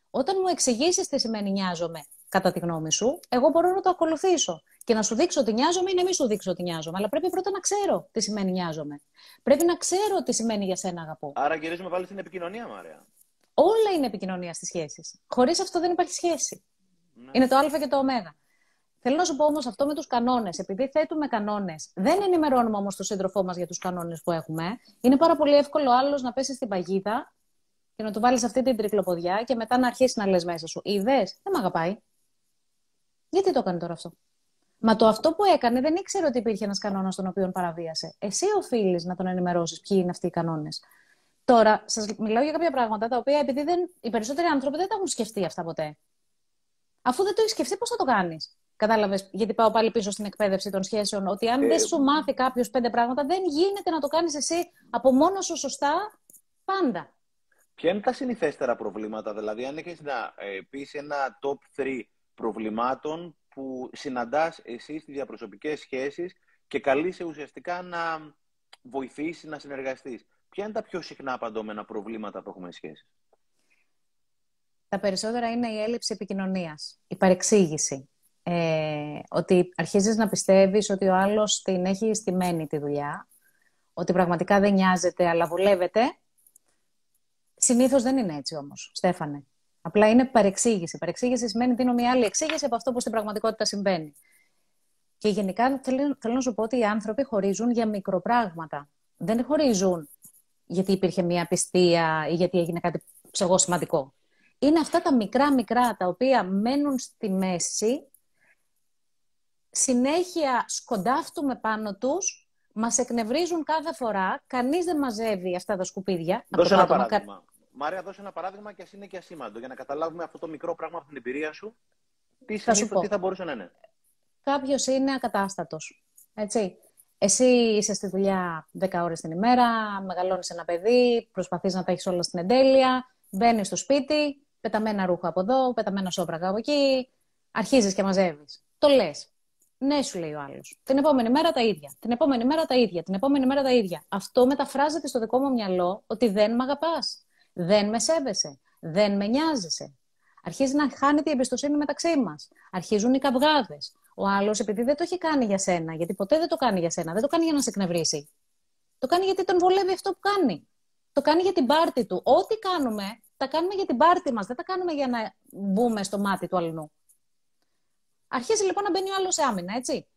Όταν μου εξηγήσεις τι σημαίνει νοιάζομαι, κατά τη γνώμη σου, εγώ μπορώ να το ακολουθήσω. Και να σου δείξω ότι νοιάζομαι ή να μην σου δείξω ότι νοιάζομαι. Αλλά πρέπει πρώτα να ξέρω τι σημαίνει νοιάζομαι. Πρέπει να ξέρω τι σημαίνει για σένα αγαπώ. Άρα γυρίζουμε πάλι στην επικοινωνία, Μαρία. Όλα είναι επικοινωνία στις σχέσεις. Χωρίς αυτό δεν υπάρχει σχέση. Ναι. Είναι το Α και το Ω. Θέλω να σου πω όμως αυτό με τους κανόνες. Επειδή θέτουμε κανόνες, δεν ενημερώνουμε όμως τον σύντροφό μας για τους κανόνες που έχουμε. Είναι πάρα πολύ εύκολο άλλος να πέσει στην παγίδα και να του βάλεις αυτή την τρικλοποδιά και μετά να αρχίσεις να λες μέσα σου. Είδες, δεν με αγαπάει. Γιατί το έκανε τώρα αυτό; Μα το αυτό που έκανε δεν ήξερε ότι υπήρχε ένας κανόνας τον οποίο παραβίασε. Εσύ οφείλεις να τον ενημερώσεις ποιοι είναι αυτοί οι κανόνες. Τώρα, σας μιλάω για κάποια πράγματα τα οποία επειδή δεν, οι περισσότεροι άνθρωποι δεν τα έχουν σκεφτεί αυτά ποτέ. Αφού δεν το έχεις σκεφτεί, πώς θα το κάνεις; Κατάλαβες, γιατί πάω πάλι πίσω στην εκπαίδευση των σχέσεων. Ότι αν ε, δεν σου μάθει κάποιος πέντε πράγματα, δεν γίνεται να το κάνεις εσύ από μόνο σου σωστά πάντα. Ποια είναι τα συνηθέστερα προβλήματα, δηλαδή αν έχεις να ε, πεις ένα top 3 προβλημάτων που συναντάς εσύ στις διαπροσωπικές σχέσεις και καλείσαι ουσιαστικά να βοηθήσεις να συνεργαστείς. Ποια είναι τα πιο συχνά απαντώμενα προβλήματα που έχουμε σχέση. Τα περισσότερα είναι η έλλειψη επικοινωνίας, η παρεξήγηση. Ε, ότι αρχίζεις να πιστεύεις ότι ο άλλος την έχει στημένη τη δουλειά, ότι πραγματικά δεν νοιάζεται αλλά βολεύεται Συνήθως δεν είναι έτσι όμως, Στέφανε. Απλά είναι παρεξήγηση. Παρεξήγηση σημαίνει δίνω μια άλλη εξήγηση από αυτό που στην πραγματικότητα συμβαίνει. Και γενικά θέλω, θέλω να σου πω ότι οι άνθρωποι χωρίζουν για μικροπράγματα. Δεν χωρίζουν γιατί υπήρχε μια πιστία ή γιατί έγινε κάτι ψεγό σημαντικό. Είναι αυτά τα μικρά μικρά τα οποία μένουν στη μέση, συνέχεια σκοντάφτουμε πάνω τους, μας εκνευρίζουν κάθε φορά, κανείς δεν μαζεύει αυτά τα σκουπίδια. Δώσε ένα παράδειγμα. Μαρία, δώσε ένα παράδειγμα και ας είναι και ασήμαντο, για να καταλάβουμε αυτό το μικρό πράγμα από την εμπειρία σου. Τι, θα σου τι θα μπορούσε να είναι. Κάποιος είναι ακατάστατος. Έτσι. Εσύ είσαι στη δουλειά 10 ώρες την ημέρα, μεγαλώνεις ένα παιδί, προσπαθείς να τα έχεις όλα στην εντέλεια, μπαίνεις στο σπίτι, πεταμένα ρούχα από εδώ, πεταμένα σόπραγα από εκεί, αρχίζεις και μαζεύεις. Το λες. Ναι, σου λέει ο άλλος. Την επόμενη μέρα τα ίδια. Την επόμενη μέρα τα ίδια. Την επόμενη μέρα τα ίδια. Αυτό μεταφράζεται στο δικό μου μυαλό ότι δεν με αγαπάς. Δεν με σέβεσαι. Δεν με νοιάζεσαι. Αρχίζει να χάνεται η εμπιστοσύνη μεταξύ μας. Αρχίζουν οι καυγάδες. Ο άλλος, επειδή δεν το έχει κάνει για σένα, γιατί ποτέ δεν το κάνει για σένα, δεν το κάνει για να σε εκνευρίσει. Το κάνει γιατί τον βολεύει αυτό που κάνει. Το κάνει για την πάρτη του. Ό,τι κάνουμε, τα κάνουμε για την πάρτη μας. Δεν τα κάνουμε για να μπούμε στο μάτι του αλλού. Αρχίζει λοιπόν να μπαίνει ο άλλος σε άμυνα, έτσι.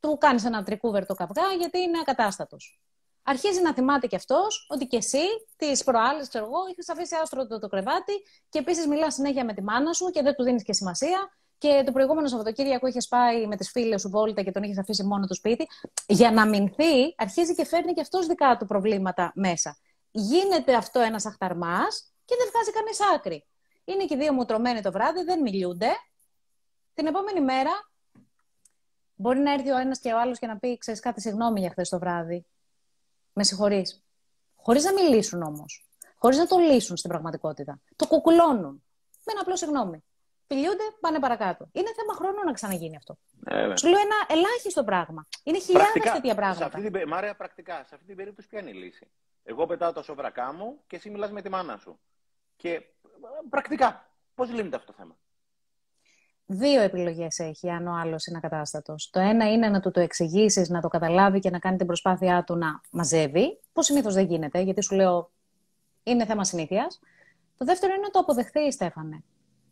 Του κάνεις ένα τρικούβερ το καυγά γιατί είναι ακατάστατος. Αρχίζει να θυμάται κι αυτός ότι κι εσύ τις προάλλες, ξέρω εγώ, είχες αφήσει άστρο το, το κρεβάτι και επίσης μιλάς συνέχεια με τη μάνα σου και δεν του δίνεις και σημασία. Και το προηγούμενο Σαββατοκύριακο είχες πάει με τις φίλες σου βόλτα και τον είχες αφήσει μόνο το σπίτι. Για να μηνθεί, αρχίζει και φέρνει και αυτός δικά του προβλήματα μέσα. Γίνεται αυτό ένας αχταρμάς και δεν βγάζει κανείς άκρη. Είναι και οι δύο μου τρωμένοι το βράδυ, δεν μιλούνται. Την επόμενη μέρα μπορεί να έρθει ο ένας και ο άλλος και να πει: Ξέρεις κάτι, συγγνώμη για χθες το βράδυ. Με συγχωρείς. Χωρίς να μιλήσουν όμως. Χωρίς να το λύσουν στην πραγματικότητα. Το κουκουλώνουν. Με ένα απλό συγγνώμη. Φιλιούνται, πάνε παρακάτω. Είναι θέμα χρόνου να ξαναγίνει αυτό. Ε, Σου λέω ένα ελάχιστο πράγμα. Είναι χιλιάδες τέτοια πράγματα. Σε αυτή την, Μάρια, πρακτικά, σε αυτή την περίπτωση ποια είναι η λύση; Εγώ πετάω τα σοβρακά μου και εσύ μιλάς με τη μάνα σου. Και πρακτικά, πώς λύνεται αυτό το θέμα; Δύο επιλογές έχει αν ο άλλος είναι ακατάστατος. Το ένα είναι να του το εξηγήσεις, να το καταλάβει και να κάνει την προσπάθειά του να μαζεύει. Που συνήθως δεν γίνεται, γιατί σου λέω είναι θέμα συνήθειας. Το δεύτερο είναι να το αποδεχθεί, Στέφανε.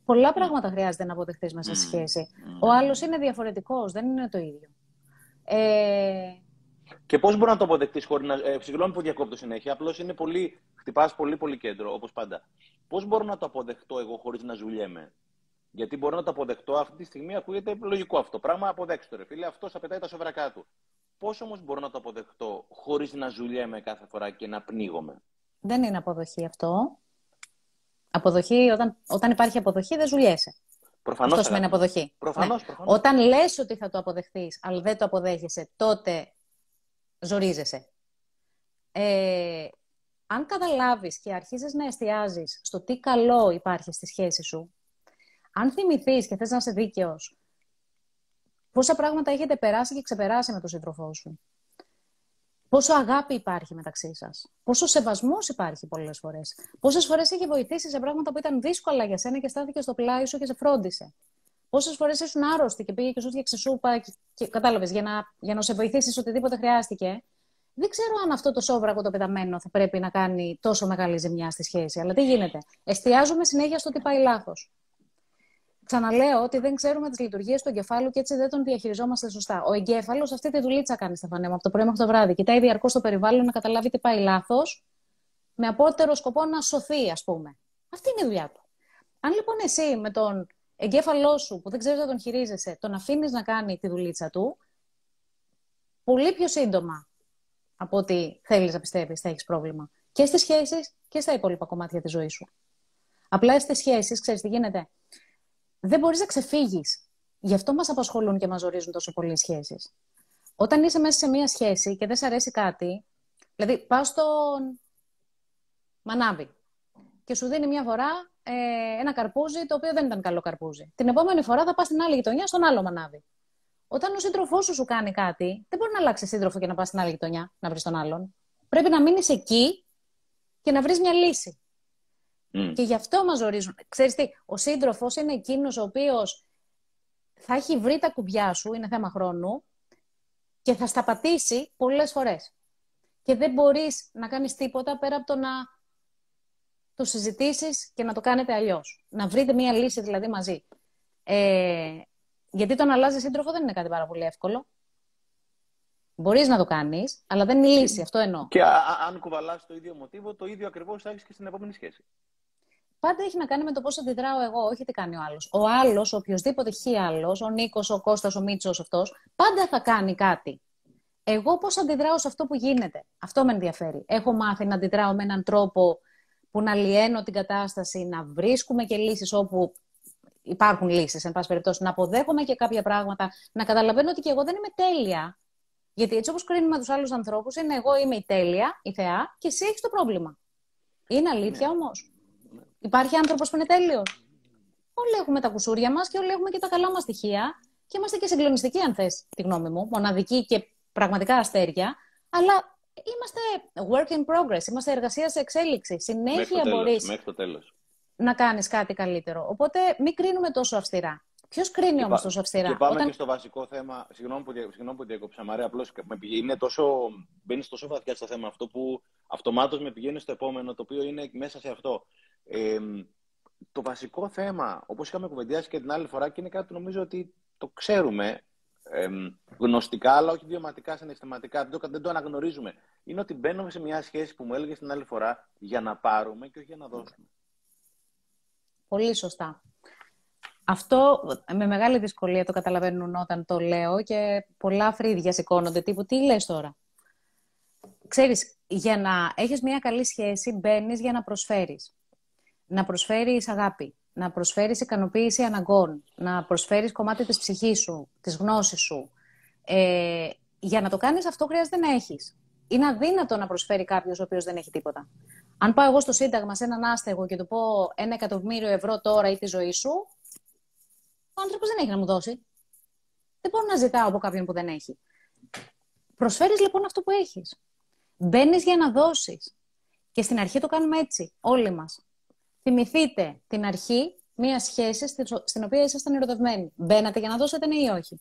Πολλά πράγματα χρειάζεται να αποδεχθείς μέσα στη σχέση. Ο άλλος είναι διαφορετικός, δεν είναι το ίδιο. Ε... Και πώς μπορεί να το αποδεχτείς χωρίς να. Ε, συγγνώμη που διακόπτω συνέχεια, απλώς είναι πολύ. Χτυπάς πολύ, πολύ κέντρο, όπως πάντα. Πώς μπορώ να το αποδεχτώ εγώ χωρίς να ζουλιέμαι; Γιατί μπορώ να το αποδεχτώ αυτή τη στιγμή, ακούγεται λογικό αυτό. Πράγμα αποδέξτε ρε φίλε, αυτός απαιτάει τα σοβρακά του. Πώς όμως μπορώ να το αποδεχτώ χωρίς να ζουλιέμαι κάθε φορά και να πνίγομαι; Δεν είναι αποδοχή αυτό. Αποδοχή, όταν, όταν υπάρχει αποδοχή, δεν ζουλιέσαι. Προφανώς, Αυτό σημαίνει αποδοχή. Προφανώς, ναι. προφανώς. Όταν λες ότι θα το αποδεχθείς, αλλά δεν το αποδέχεσαι, τότε ζορίζεσαι. Ε, αν καταλάβεις και αρχίζεις να εστιάζεις στο τι καλό υπάρχει στη σχέση σου, αν θυμηθείς και θες να είσαι δίκαιος, πόσα πράγματα έχετε περάσει και ξεπεράσει με τον σύντροφό σου; Πόσο αγάπη υπάρχει μεταξύ σας; Πόσο σεβασμός υπάρχει πολλές φορές; Πόσες φορές έχει βοηθήσει σε πράγματα που ήταν δύσκολα για σένα και στάθηκε στο πλάι σου και σε φρόντισε; Πόσες φορές ήσουν άρρωστη και πήγε και σου φτιάξε σούπα και, και κατάλαβες για να, για να σε βοηθήσει οτιδήποτε χρειάστηκε; Δεν ξέρω αν αυτό το σόβρακο το πεταμένο θα πρέπει να κάνει τόσο μεγάλη ζημιά στη σχέση. Αλλά τι γίνεται; Εστιάζουμε συνέχεια στο ότι πάει λάθος. Ξαναλέω ότι δεν ξέρουμε τις λειτουργίες του εγκεφάλου και έτσι δεν τον διαχειριζόμαστε σωστά. Ο εγκέφαλος αυτή τη δουλίτσα κάνει, Στεφανέ μου, από το πρωί μέχρι το βράδυ. Κοιτάει διαρκώς το περιβάλλον να καταλάβει τι πάει λάθος, με απότερο σκοπό να σωθεί, ας πούμε. Αυτή είναι η δουλειά του. Αν λοιπόν εσύ με τον εγκέφαλό σου, που δεν ξέρεις να τον χειρίζεσαι, τον αφήνεις να κάνει τη δουλίτσα του, πολύ πιο σύντομα από ό,τι θέλεις να πιστεύεις, θα έχεις πρόβλημα. Και στις σχέσεις και στα υπόλοιπα κομμάτια της ζωής σου. Απλά στις σχέσεις, ξέρεις τι γίνεται; Δεν μπορείς να ξεφύγεις. Γι' αυτό μας απασχολούν και μας ορίζουν τόσο πολλοί σχέσεις. Όταν είσαι μέσα σε μία σχέση και δεν σε αρέσει κάτι, δηλαδή πα στον μανάβι και σου δίνει μια φορά ε, ένα καρπούζι το οποίο δεν ήταν καλό καρπούζι. Την επόμενη φορά θα πας στην άλλη γειτονιά στον άλλο μανάβι. Όταν ο σύντροφός σου σου κάνει κάτι, δεν μπορεί να αλλάξει σύντροφο και να πας στην άλλη γειτονιά να βρεις τον άλλον. Πρέπει να μείνεις εκεί και να βρεις μια λύση. Mm. Και γι' αυτό μας ορίζουν. Ξέρεις τι, ο σύντροφος είναι εκείνος ο οποίος θα έχει βρει τα κουμπιά σου, είναι θέμα χρόνου, και θα στα πατήσει πολλές φορές. Και δεν μπορείς να κάνεις τίποτα πέρα από το να το συζητήσεις και να το κάνετε αλλιώς. Να βρείτε μία λύση δηλαδή μαζί. Ε, γιατί το να αλλάζει σύντροφο δεν είναι κάτι πάρα πολύ εύκολο. Μπορείς να το κάνεις, αλλά δεν είναι η λύση. Αυτό εννοώ. Και αν κουβαλάς το ίδιο μοτίβο, το ίδιο ακριβώς θα έχεις και στην επόμενη σχέση. Πάντα έχει να κάνει με το πώς αντιδράω εγώ, όχι τι κάνει ο άλλος. Ο άλλος, ο οποιοδήποτε χει άλλος, ο Νίκος, ο Κώστας, ο Μίτσος, αυτός, πάντα θα κάνει κάτι. Εγώ πώς αντιδράω σε αυτό που γίνεται. Αυτό με ενδιαφέρει. Έχω μάθει να αντιδράω με έναν τρόπο που να λιένω την κατάσταση, να βρίσκουμε και λύσεις όπου υπάρχουν λύσεις, εν πάση περιπτώσει, να αποδέχομαι και κάποια πράγματα, να καταλαβαίνω ότι και εγώ δεν είμαι τέλεια. Γιατί έτσι όπως κρίνουμε τους άλλους ανθρώπους, είναι εγώ είμαι η τέλεια, η θεά, και εσύ έχεις το πρόβλημα. Είναι αλήθεια ναι. όμως. Υπάρχει άνθρωπος που είναι τέλειος. Όλοι έχουμε τα κουσούρια μας και όλοι έχουμε και τα καλά μας στοιχεία. Και είμαστε και συγκλονιστικοί, αν θες τη γνώμη μου. Μοναδικοί και πραγματικά αστέρια. Αλλά είμαστε work in progress. Είμαστε εργασία σε εξέλιξη. Συνέχεια μπορείς να κάνεις κάτι καλύτερο. Οπότε μην κρίνουμε τόσο αυστηρά. Ποιος κρίνει όμως τόσο αυστηρά; Και πάμε Όταν... και στο βασικό θέμα. Συγγνώμη που, συγγνώμη που διακόψα, Μαρία. Απλώς είναι τόσο. Μπαίνεις τόσο βαθιά στο θέμα αυτό που αυτομάτως με πηγαίνει στο επόμενο, το οποίο είναι μέσα σε αυτό. Ε, το βασικό θέμα, όπως είχαμε κουβεντιάσει και την άλλη φορά και είναι κάτι που νομίζω ότι το ξέρουμε ε, γνωστικά, αλλά όχι βιωματικά, συναισθηματικά, δεν το, δεν το αναγνωρίζουμε. Είναι ότι μπαίνουμε σε μια σχέση που μου έλεγες την άλλη φορά για να πάρουμε και όχι για να δώσουμε. Πολύ σωστά. Αυτό με μεγάλη δυσκολία το καταλαβαίνουν όταν το λέω και πολλά φρύδια σηκώνονται τύπου τι λες τώρα; Ξέρεις, για να έχεις μια καλή σχέση μπαίνεις για να προσφέρεις να προσφέρεις αγάπη, να προσφέρεις ικανοποίηση αναγκών, να προσφέρεις κομμάτι της ψυχής σου, της γνώσης σου. Ε, για να το κάνεις αυτό χρειάζεται να έχεις. Είναι αδύνατο να προσφέρει κάποιος ο οποίος δεν έχει τίποτα. Αν πάω εγώ στο Σύνταγμα σε έναν άστεγο και του πω ένα εκατομμύριο ευρώ τώρα ή τη ζωή σου, ο άνθρωπος δεν έχει να μου δώσει. Δεν μπορώ να ζητάω από κάποιον που δεν έχει. Προσφέρεις λοιπόν αυτό που έχεις. Μπαίνεις για να δώσεις. Και στην αρχή το κάνουμε έτσι, όλοι μας. Θυμηθείτε την αρχή μιας σχέσης στην οποία ήσασταν ερωτευμένοι. Μπαίνατε για να δώσετε ναι ή όχι.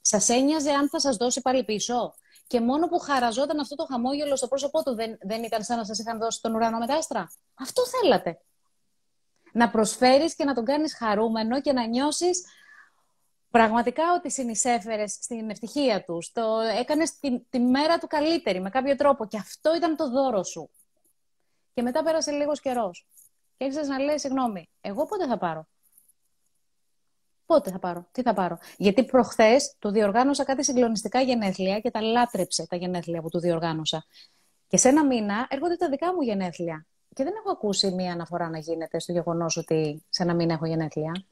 Σας ένοιαζε αν θα σας δώσει πάλι πίσω; Και μόνο που χαραζόταν αυτό το χαμόγελο στο πρόσωπό του δεν, δεν ήταν σαν να σας είχαν δώσει τον ουρανό με τα άστρα; Αυτό θέλατε. Να προσφέρεις και να τον κάνεις χαρούμενο και να νιώσεις πραγματικά ότι συνεισέφερες στην ευτυχία τους. Το έκανες τη, τη μέρα του καλύτερη με κάποιο τρόπο. Και αυτό ήταν το δώρο σου. Και μετά πέρασε λίγος καιρός και έρχεσαι να λέει, συγγνώμη, εγώ πότε θα πάρω; Πότε θα πάρω, τι θα πάρω; Γιατί προχθές του διοργάνωσα κάτι συγκλονιστικά γενέθλια και τα λάτρεψε τα γενέθλια που του διοργάνωσα. Και σε ένα μήνα έρχονται τα δικά μου γενέθλια. Και δεν έχω ακούσει μία αναφορά να γίνεται στο γεγονός ότι σε ένα μήνα έχω γενέθλια.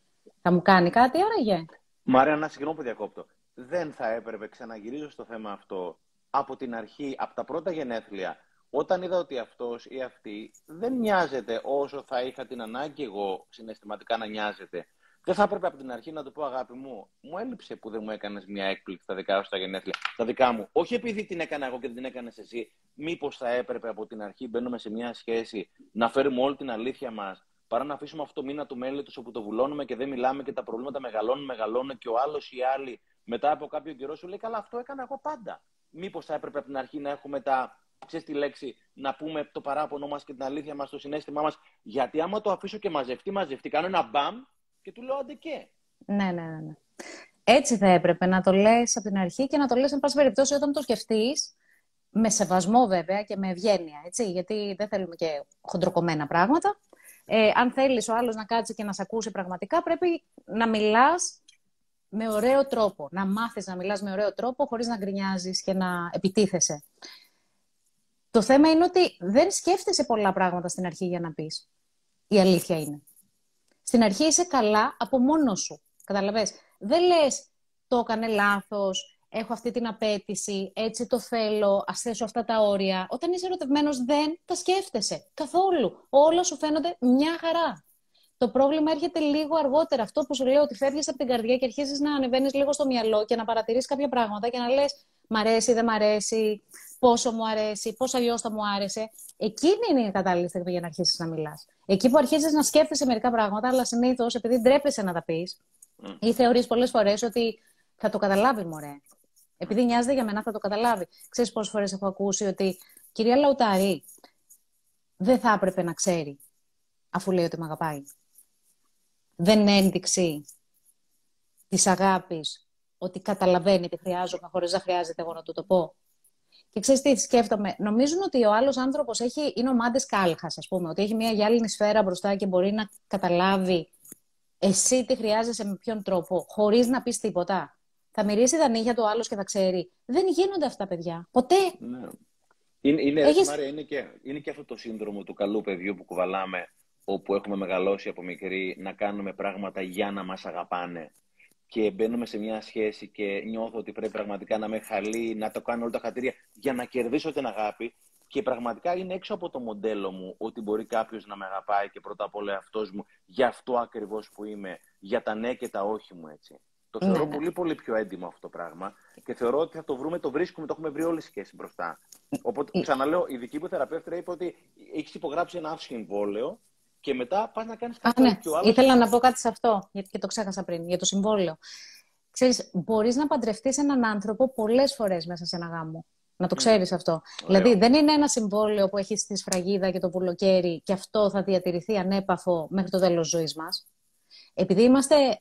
Θα μου κάνει κάτι, άραγε. Μαρία, να συγγνώμη που διακόπτω. Δεν θα έπρεπε, ξαναγυρίζω στο θέμα αυτό, από την αρχή, από τα πρώτα γενέθλια, όταν είδα ότι αυτός ή αυτή δεν νοιάζεται όσο θα είχα την ανάγκη εγώ συναισθηματικά να νοιάζεται, δεν θα έπρεπε από την αρχή να του πω αγάπη μου, μου έλειψε που δεν μου έκανες μια έκπληξη στα δικά σου τα γενέθλια, τα δικά μου. Όχι επειδή την έκανα εγώ και δεν την έκανες εσύ. Μήπως θα έπρεπε από την αρχή, μπαίνουμε σε μια σχέση, να φέρουμε όλη την αλήθεια μας, παρά να αφήσουμε αυτό το μήνα του μέλη τους όπου το βουλώνουμε και δεν μιλάμε και τα προβλήματα μεγαλώνουν, μεγαλώνουν και ο άλλος ή η άλλη μετά από κάποιο καιρό σου λέει Καλά, αυτό έκανα εγώ πάντα. Μήπως θα έπρεπε από την αρχή να έχουμε τα ξέρεις τη λέξη, να πούμε το παράπονο μας και την αλήθεια μας, το συνέστημά μας. Γιατί άμα το αφήσω και μαζευτεί, μαζευτεί, κάνω ένα μπαμ και του λέω άντε και. Ναι, ναι, ναι. ναι. Έτσι θα έπρεπε να το λες από την αρχή και να το λες, εν πάση περιπτώσει, όταν το σκεφτείς, με σεβασμό βέβαια και με ευγένεια, έτσι, γιατί δεν θέλουμε και χοντροκομμένα πράγματα. Ε, αν θέλεις ο άλλος να κάτσει και να σε ακούσει πραγματικά, πρέπει να μιλάς με ωραίο τρόπο. Να μάθεις να μιλάς με ωραίο τρόπο, χωρίς να γκρινιάζεις και να επιτίθεσαι. Το θέμα είναι ότι δεν σκέφτεσαι πολλά πράγματα στην αρχή για να πεις. Η αλήθεια είναι. Στην αρχή είσαι καλά από μόνος σου. Καταλαβες. Δεν λες το έκανε λάθος, έχω αυτή την απέτηση, έτσι το θέλω, ας θέσω αυτά τα όρια. Όταν είσαι ερωτευμένος δεν τα σκέφτεσαι καθόλου. Όλα σου φαίνονται μια χαρά. Το πρόβλημα έρχεται λίγο αργότερα. Αυτό που σου λέω ότι φεύγεις από την καρδιά και αρχίζεις να ανεβαίνεις λίγο στο μυαλό και να παρατηρείς κάποια πράγματα και να λες: Μ' αρέσει, δεν μ' αρέσει, πόσο μου αρέσει, πώς αλλιώς θα μου άρεσε. Εκείνη είναι η κατάλληλη στιγμή για να αρχίσεις να μιλάς. Εκεί που αρχίζεις να σκέφτεσαι μερικά πράγματα, αλλά συνήθως επειδή ντρέπεσαι να τα πεις mm. ή θεωρείς πολλές φορές ότι θα το καταλάβει, μωρέ. Επειδή νοιάζεται για μένα, θα το καταλάβει. Ξέρεις πόσες φορές έχω ακούσει ότι κυρία Λαουτάρη δεν θα έπρεπε να ξέρει αφού λέει ότι με αγαπάει. Δεν είναι ένδειξη της αγάπης ότι καταλαβαίνει τι χρειάζομαι χωρίς να χρειάζεται εγώ να του το πω. Και ξέρεις τι σκέφτομαι. Νομίζουν ότι ο άλλος άνθρωπος είναι ο Μάντες Κάλχας, ας πούμε. Ότι έχει μια γυάλινη σφαίρα μπροστά και μπορεί να καταλάβει εσύ τι χρειάζεσαι με ποιον τρόπο, χωρίς να πεις τίποτα. Θα μυρίσει τα νύχια του άλλος και θα ξέρει. Δεν γίνονται αυτά, παιδιά. Ποτέ. Ναι. Είναι, είναι, Έχεις... Μάρια, είναι, και, είναι και αυτό το σύνδρομο του καλού παιδιού που κουβαλάμε, όπου έχουμε μεγαλώσει από μικρή να κάνουμε πράγματα για να μας αγαπάνε και μπαίνουμε σε μια σχέση και νιώθω ότι πρέπει πραγματικά να με χαλεί, να το κάνω όλα τα χατήρια για να κερδίσω την αγάπη. Και πραγματικά είναι έξω από το μοντέλο μου ότι μπορεί κάποιος να με αγαπάει και πρώτα απ' όλα αυτός μου για αυτό ακριβώς που είμαι, για τα ναι και τα όχι μου έτσι. Το ναι, θεωρώ ναι. πολύ πολύ πιο έντιμο αυτό το πράγμα και θεωρώ ότι θα το βρούμε, το βρίσκουμε, το έχουμε βρει όλη σχέση μπροστά. Οπότε ε, ξαναλέω, η δική μου θεραπεύτρια είπε ότι έχεις υπογράψει ένα συμβόλαιο και μετά πας να κάνεις κάτι ναι. πιο άλλο. Ήθελα να πω κάτι σε αυτό, γιατί και το ξέχασα πριν, για το συμβόλαιο. Ξέρεις, μπορείς να παντρευτείς έναν άνθρωπο πολλές φορές μέσα σε ένα γάμο. Να το ξέρεις αυτό. Δηλαδή, δεν είναι ένα συμβόλαιο που έχεις στη σφραγίδα και το πουλοκαίρι και αυτό θα διατηρηθεί ανέπαφο μέχρι το τέλος ζωής μας. Επειδή είμαστε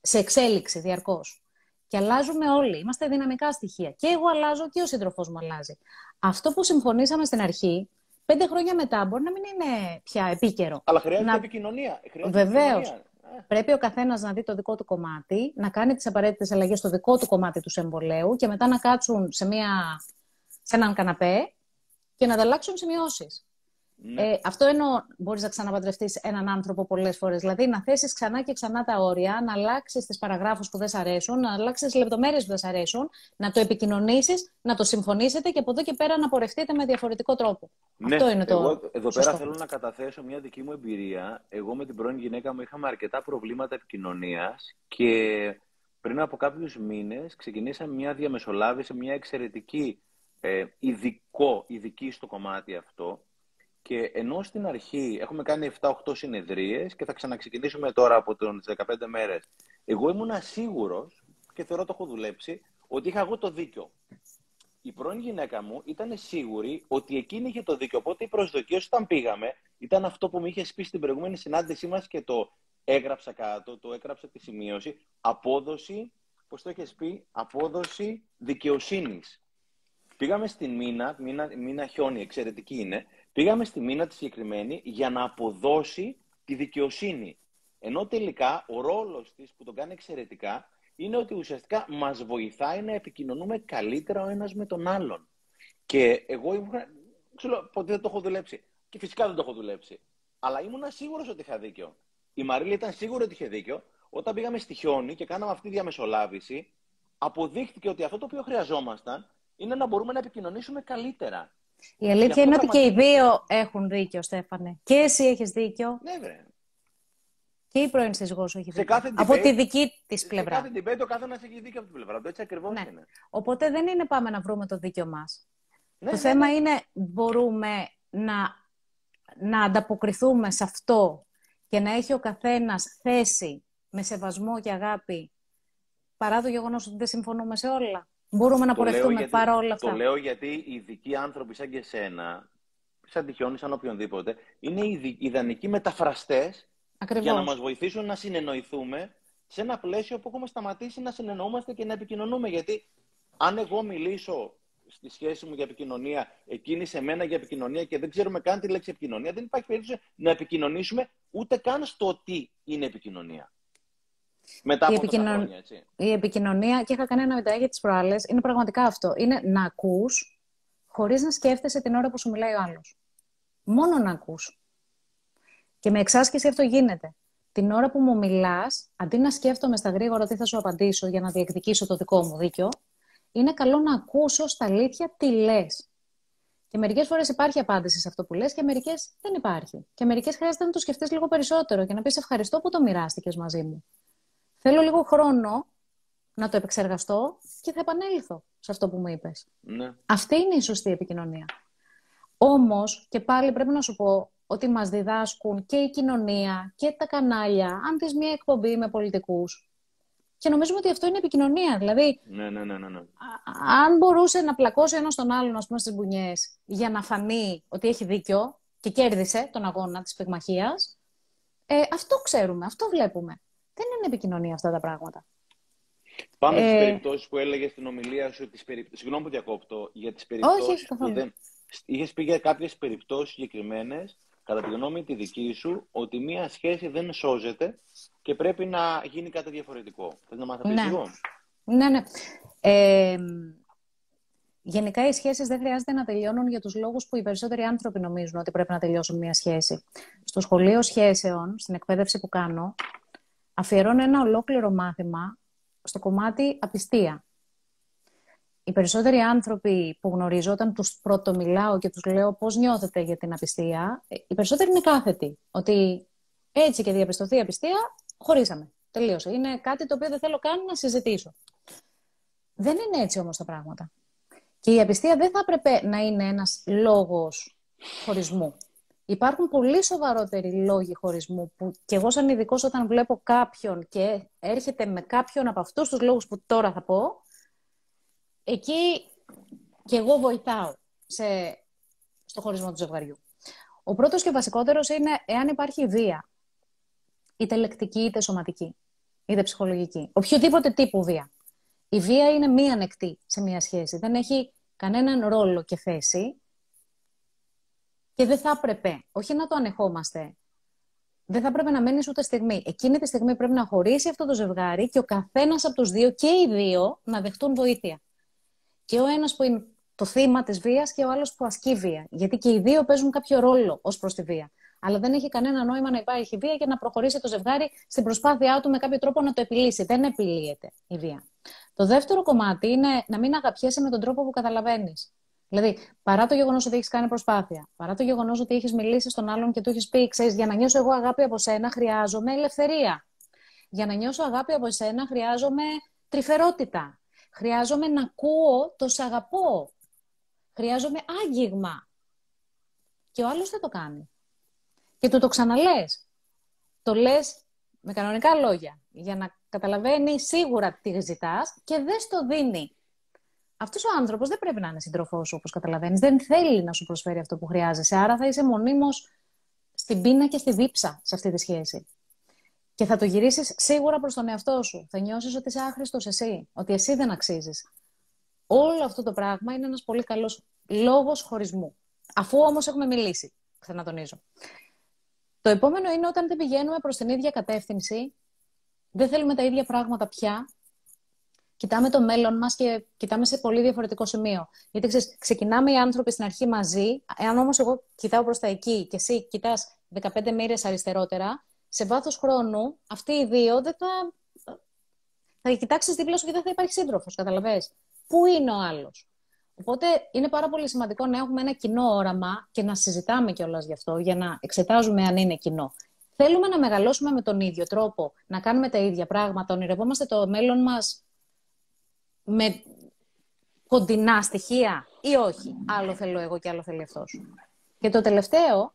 σε εξέλιξη διαρκώς και αλλάζουμε όλοι, είμαστε δυναμικά στοιχεία. Και εγώ αλλάζω και ο σύντροφός μου αλλάζει. Αυτό που συμφωνήσαμε στην αρχή πέντε χρόνια μετά μπορεί να μην είναι πια επίκαιρο. Αλλά χρειάζεται να... επικοινωνία. Βεβαίως. Πρέπει ο καθένας να δει το δικό του κομμάτι, να κάνει τις απαραίτητες αλλαγές στο δικό του κομμάτι του εμβολέου και μετά να κάτσουν σε, μια... σε έναν καναπέ και να ανταλλάξουν σημειώσεις. Ναι. Ε, αυτό εννοώ μπορείς να ξαναπαντρευτεί έναν άνθρωπο πολλές φορές. Δηλαδή να θέσεις ξανά και ξανά τα όρια, να αλλάξεις τις παραγράφους που δεν σ' αρέσουν, να αλλάξεις τις λεπτομέρειες που δεν σ' αρέσουν, να το επικοινωνήσεις, να το συμφωνήσετε και από εδώ και πέρα να πορευτείτε με διαφορετικό τρόπο. Ναι. Αυτό είναι το. Εγώ εδώ πέρα θέλω να καταθέσω μια δική μου εμπειρία. Εγώ με την πρώην γυναίκα μου είχαμε αρκετά προβλήματα επικοινωνίας και πριν από κάποιους μήνες ξεκινήσαμε μια διαμεσολάβηση, μια εξαιρετική ε, ειδικό, ειδική στο κομμάτι αυτό και ενώ στην αρχή έχουμε κάνει 7-8 συνεδρίες και θα ξαναξεκινήσουμε τώρα από τις 15 μέρες, εγώ ήμουν σίγουρος και θεωρώ το έχω δουλέψει ότι είχα εγώ το δίκιο. Η πρώην γυναίκα μου ήταν σίγουρη ότι εκείνη είχε το δίκιο. Οπότε οι προσδοκίε όταν πήγαμε ήταν αυτό που μου είχε πει στην προηγούμενη συνάντησή μας και το έγραψα κάτω, το έγραψα τη σημείωση. Απόδοση, πώς το είχε πει, απόδοση δικαιοσύνης. Πήγαμε στην μήνα, μήνα, μήνα χιόνι, εξαιρετική είναι, Πήγαμε στη μήνα τη συγκεκριμένη για να αποδώσει τη δικαιοσύνη. Ενώ τελικά ο ρόλος της που τον κάνει εξαιρετικά είναι ότι ουσιαστικά μας βοηθάει να επικοινωνούμε καλύτερα ο ένας με τον άλλον. Και εγώ ήμουν, ξέρω ποτέ δεν το έχω δουλέψει. Και φυσικά δεν το έχω δουλέψει. Αλλά ήμουν σίγουρος ότι είχα δίκιο. Η Μαρίλη ήταν σίγουρη ότι είχε δίκιο. Όταν πήγαμε στη Χιόνι και κάναμε αυτή τη διαμεσολάβηση, αποδείχτηκε ότι αυτό το οποίο χρειαζόμασταν είναι να μπορούμε να επικοινωνήσουμε καλύτερα. Η αλήθεια είναι ότι και οι δύο έχουν δίκιο, Στέφανε. Και εσύ έχεις δίκιο. Ναι, βρε. Και η πρώην σύζυγός σου έχει δίκιο. από τη δική της πλευρά. Σε κάθε debate ο καθένα έχει δίκιο από την πλευρά του. Έτσι ακριβώς ναι. είναι. Οπότε δεν είναι πάμε να βρούμε το δίκιο μας. Ναι, το ναι, θέμα ναι. είναι μπορούμε να, να ανταποκριθούμε σε αυτό και να έχει ο καθένας θέση με σεβασμό και αγάπη παρά το γεγονός ότι δεν συμφωνούμε σε όλα. Μπορούμε να πορευτούμε παρόλα αυτά. Το λέω γιατί οι ειδικοί άνθρωποι σαν και εσένα, σαν τυχιόνι, σαν οποιονδήποτε, είναι οι ιδανικοί μεταφραστές για να μας βοηθήσουν να συνεννοηθούμε σε ένα πλαίσιο που έχουμε σταματήσει να συνεννοούμαστε και να επικοινωνούμε. Γιατί αν εγώ μιλήσω στη σχέση μου για επικοινωνία, εκείνη σε μένα για επικοινωνία και δεν ξέρουμε καν τη λέξη επικοινωνία, δεν υπάρχει περίπτωση να επικοινωνήσουμε ούτε καν στο τι είναι επικοινωνία. Μετά από η, επικοινων... χρόνια, έτσι. η επικοινωνία, και είχα κάνει ένα βιντεάκι τις προάλλες, είναι πραγματικά αυτό. Είναι να ακούς χωρίς να σκέφτεσαι την ώρα που σου μιλάει ο άλλος. Μόνο να ακούς. Και με εξάσκηση αυτό γίνεται. Την ώρα που μου μιλάς, αντί να σκέφτομαι στα γρήγορα τι θα σου απαντήσω για να διεκδικήσω το δικό μου δίκιο, είναι καλό να ακούσω στα αλήθεια τι λες. Και μερικές φορές υπάρχει απάντηση σε αυτό που λες και μερικές δεν υπάρχει. Και μερικές χρειάζεται να το σκεφτείς λίγο περισσότερο και να πεις ευχαριστώ που το μοιράστηκες μαζί μου. Θέλω λίγο χρόνο να το επεξεργαστώ και θα επανέλθω σε αυτό που μου είπες. Ναι. Αυτή είναι η σωστή επικοινωνία. Όμως, και πάλι πρέπει να σου πω ότι μας διδάσκουν και η κοινωνία και τα κανάλια, αν δεις μια εκπομπή με πολιτικούς. Και νομίζουμε ότι αυτό είναι επικοινωνία. Δηλαδή, ναι, ναι, ναι, ναι. ναι. αν μπορούσε να πλακώσει ένας τον άλλον, ας πούμε, στις μπουνιές, για να φανεί ότι έχει δίκιο και κέρδισε τον αγώνα της πυγμαχίας, ε, αυτό ξέρουμε, αυτό βλέπουμε. Δεν είναι επικοινωνία αυτά τα πράγματα. Πάμε ε... στις περιπτώσεις που έλεγε στην ομιλία σου, τις περι... συγγνώμη που διακόπτω, για τις περιπτώσεις όχι, που δεν... Είχες πει για κάποιες περιπτώσεις συγκεκριμένες, κατά τη γνώμη τη δική σου, ότι μία σχέση δεν σώζεται και πρέπει να γίνει κάτι διαφορετικό. Θες να μάθεις ναι. λίγο; Ναι, ναι. Ε, γενικά οι σχέσεις δεν χρειάζεται να τελειώνουν για τους λόγους που οι περισσότεροι άνθρωποι νομίζουν ότι πρέπει να τελειώσουν μία σχέση. Στο σχολείο σχέσεων, στην εκπαίδευση που κάνω, αφιερώνω ένα ολόκληρο μάθημα στο κομμάτι απιστία. Οι περισσότεροι άνθρωποι που γνωρίζω, όταν τους πρώτο μιλάω και τους λέω πώς νιώθετε για την απιστία, ε, οι περισσότεροι είναι κάθετοι. Ότι έτσι και διαπιστωθεί η απιστία, χωρίσαμε. Τελείωσε. Είναι κάτι το οποίο δεν θέλω καν να συζητήσω. Δεν είναι έτσι όμως τα πράγματα. Και η απιστία δεν θα έπρεπε να είναι ένας λόγος χωρισμού. Υπάρχουν πολύ σοβαρότεροι λόγοι χωρισμού που και εγώ σαν ειδικός όταν βλέπω κάποιον και έρχεται με κάποιον από αυτούς τους λόγους που τώρα θα πω, εκεί και εγώ βοηθάω σε, στο χωρισμό του ζευγαριού. Ο πρώτος και βασικότερος είναι εάν υπάρχει βία, είτε λεκτική είτε σωματική, είτε ψυχολογική, οποιοδήποτε τύπου βία. Η βία είναι μία ανεκτή σε μία σχέση. Δεν έχει κανέναν ρόλο και θέση και δεν θα έπρεπε, όχι να το ανεχόμαστε, δεν θα έπρεπε να μένει ούτε στιγμή. Εκείνη τη στιγμή πρέπει να χωρίσει αυτό το ζευγάρι και ο καθένας από τους δύο και οι δύο να δεχτούν βοήθεια. Και ο ένας που είναι το θύμα της βίας και ο άλλος που ασκεί βία. Γιατί και οι δύο παίζουν κάποιο ρόλο ως προς τη βία. Αλλά δεν έχει κανένα νόημα να υπάρχει βία και να προχωρήσει το ζευγάρι στην προσπάθειά του με κάποιο τρόπο να το επιλύσει. Δεν επιλύεται η βία. Το δεύτερο κομμάτι είναι να μην αγαπιέσαι με τον τρόπο που καταλαβαίνεις. Δηλαδή, παρά το γεγονός ότι έχεις κάνει προσπάθεια, παρά το γεγονός ότι έχεις μιλήσει στον άλλον και του έχεις πει, ξέρεις, για να νιώσω εγώ αγάπη από σένα, χρειάζομαι ελευθερία. Για να νιώσω αγάπη από σένα, χρειάζομαι τρυφερότητα. Χρειάζομαι να ακούω το σ' αγαπώ. Χρειάζομαι άγγιγμα. Και ο άλλος δεν το κάνει. Και του το ξαναλές. Το λες με κανονικά λόγια, για να καταλαβαίνει σίγουρα τι ζητάς και δεν στο δίνει αυτός ο άνθρωπος δεν πρέπει να είναι σύντροφό σου, όπως καταλαβαίνεις. Δεν θέλει να σου προσφέρει αυτό που χρειάζεσαι. Άρα θα είσαι μονίμως στην πείνα και στη δίψα σε αυτή τη σχέση. Και θα το γυρίσεις σίγουρα προς τον εαυτό σου. Θα νιώσεις ότι είσαι άχρηστος εσύ, ότι εσύ δεν αξίζεις. Όλο αυτό το πράγμα είναι ένας πολύ καλός λόγος χωρισμού. Αφού όμως έχουμε μιλήσει, ξανατονίζω. Το επόμενο είναι όταν δεν πηγαίνουμε προς την ίδια κατεύθυνση, δεν θέλουμε τα ίδια πράγματα πια κοιτάμε το μέλλον μας και κοιτάμε σε πολύ διαφορετικό σημείο. Γιατί ξέρεις, ξεκινάμε οι άνθρωποι στην αρχή μαζί, εάν όμως εγώ κοιτάω προς τα εκεί και εσύ κοιτάς 15 μοίρες αριστερότερα, σε βάθος χρόνου αυτοί οι δύο δεν θα. Θα κοιτάξεις δίπλα σου και δεν θα υπάρχει σύντροφος, καταλαβέ. Πού είναι ο άλλος; Οπότε είναι πάρα πολύ σημαντικό να έχουμε ένα κοινό όραμα και να συζητάμε κιόλας γι' αυτό, για να εξετάζουμε αν είναι κοινό. Θέλουμε να μεγαλώσουμε με τον ίδιο τρόπο, να κάνουμε τα ίδια πράγματα, ονειρευόμαστε το μέλλον μας με κοντινά στοιχεία ή όχι. Άλλο θέλω εγώ και άλλο θέλει αυτός. Και το τελευταίο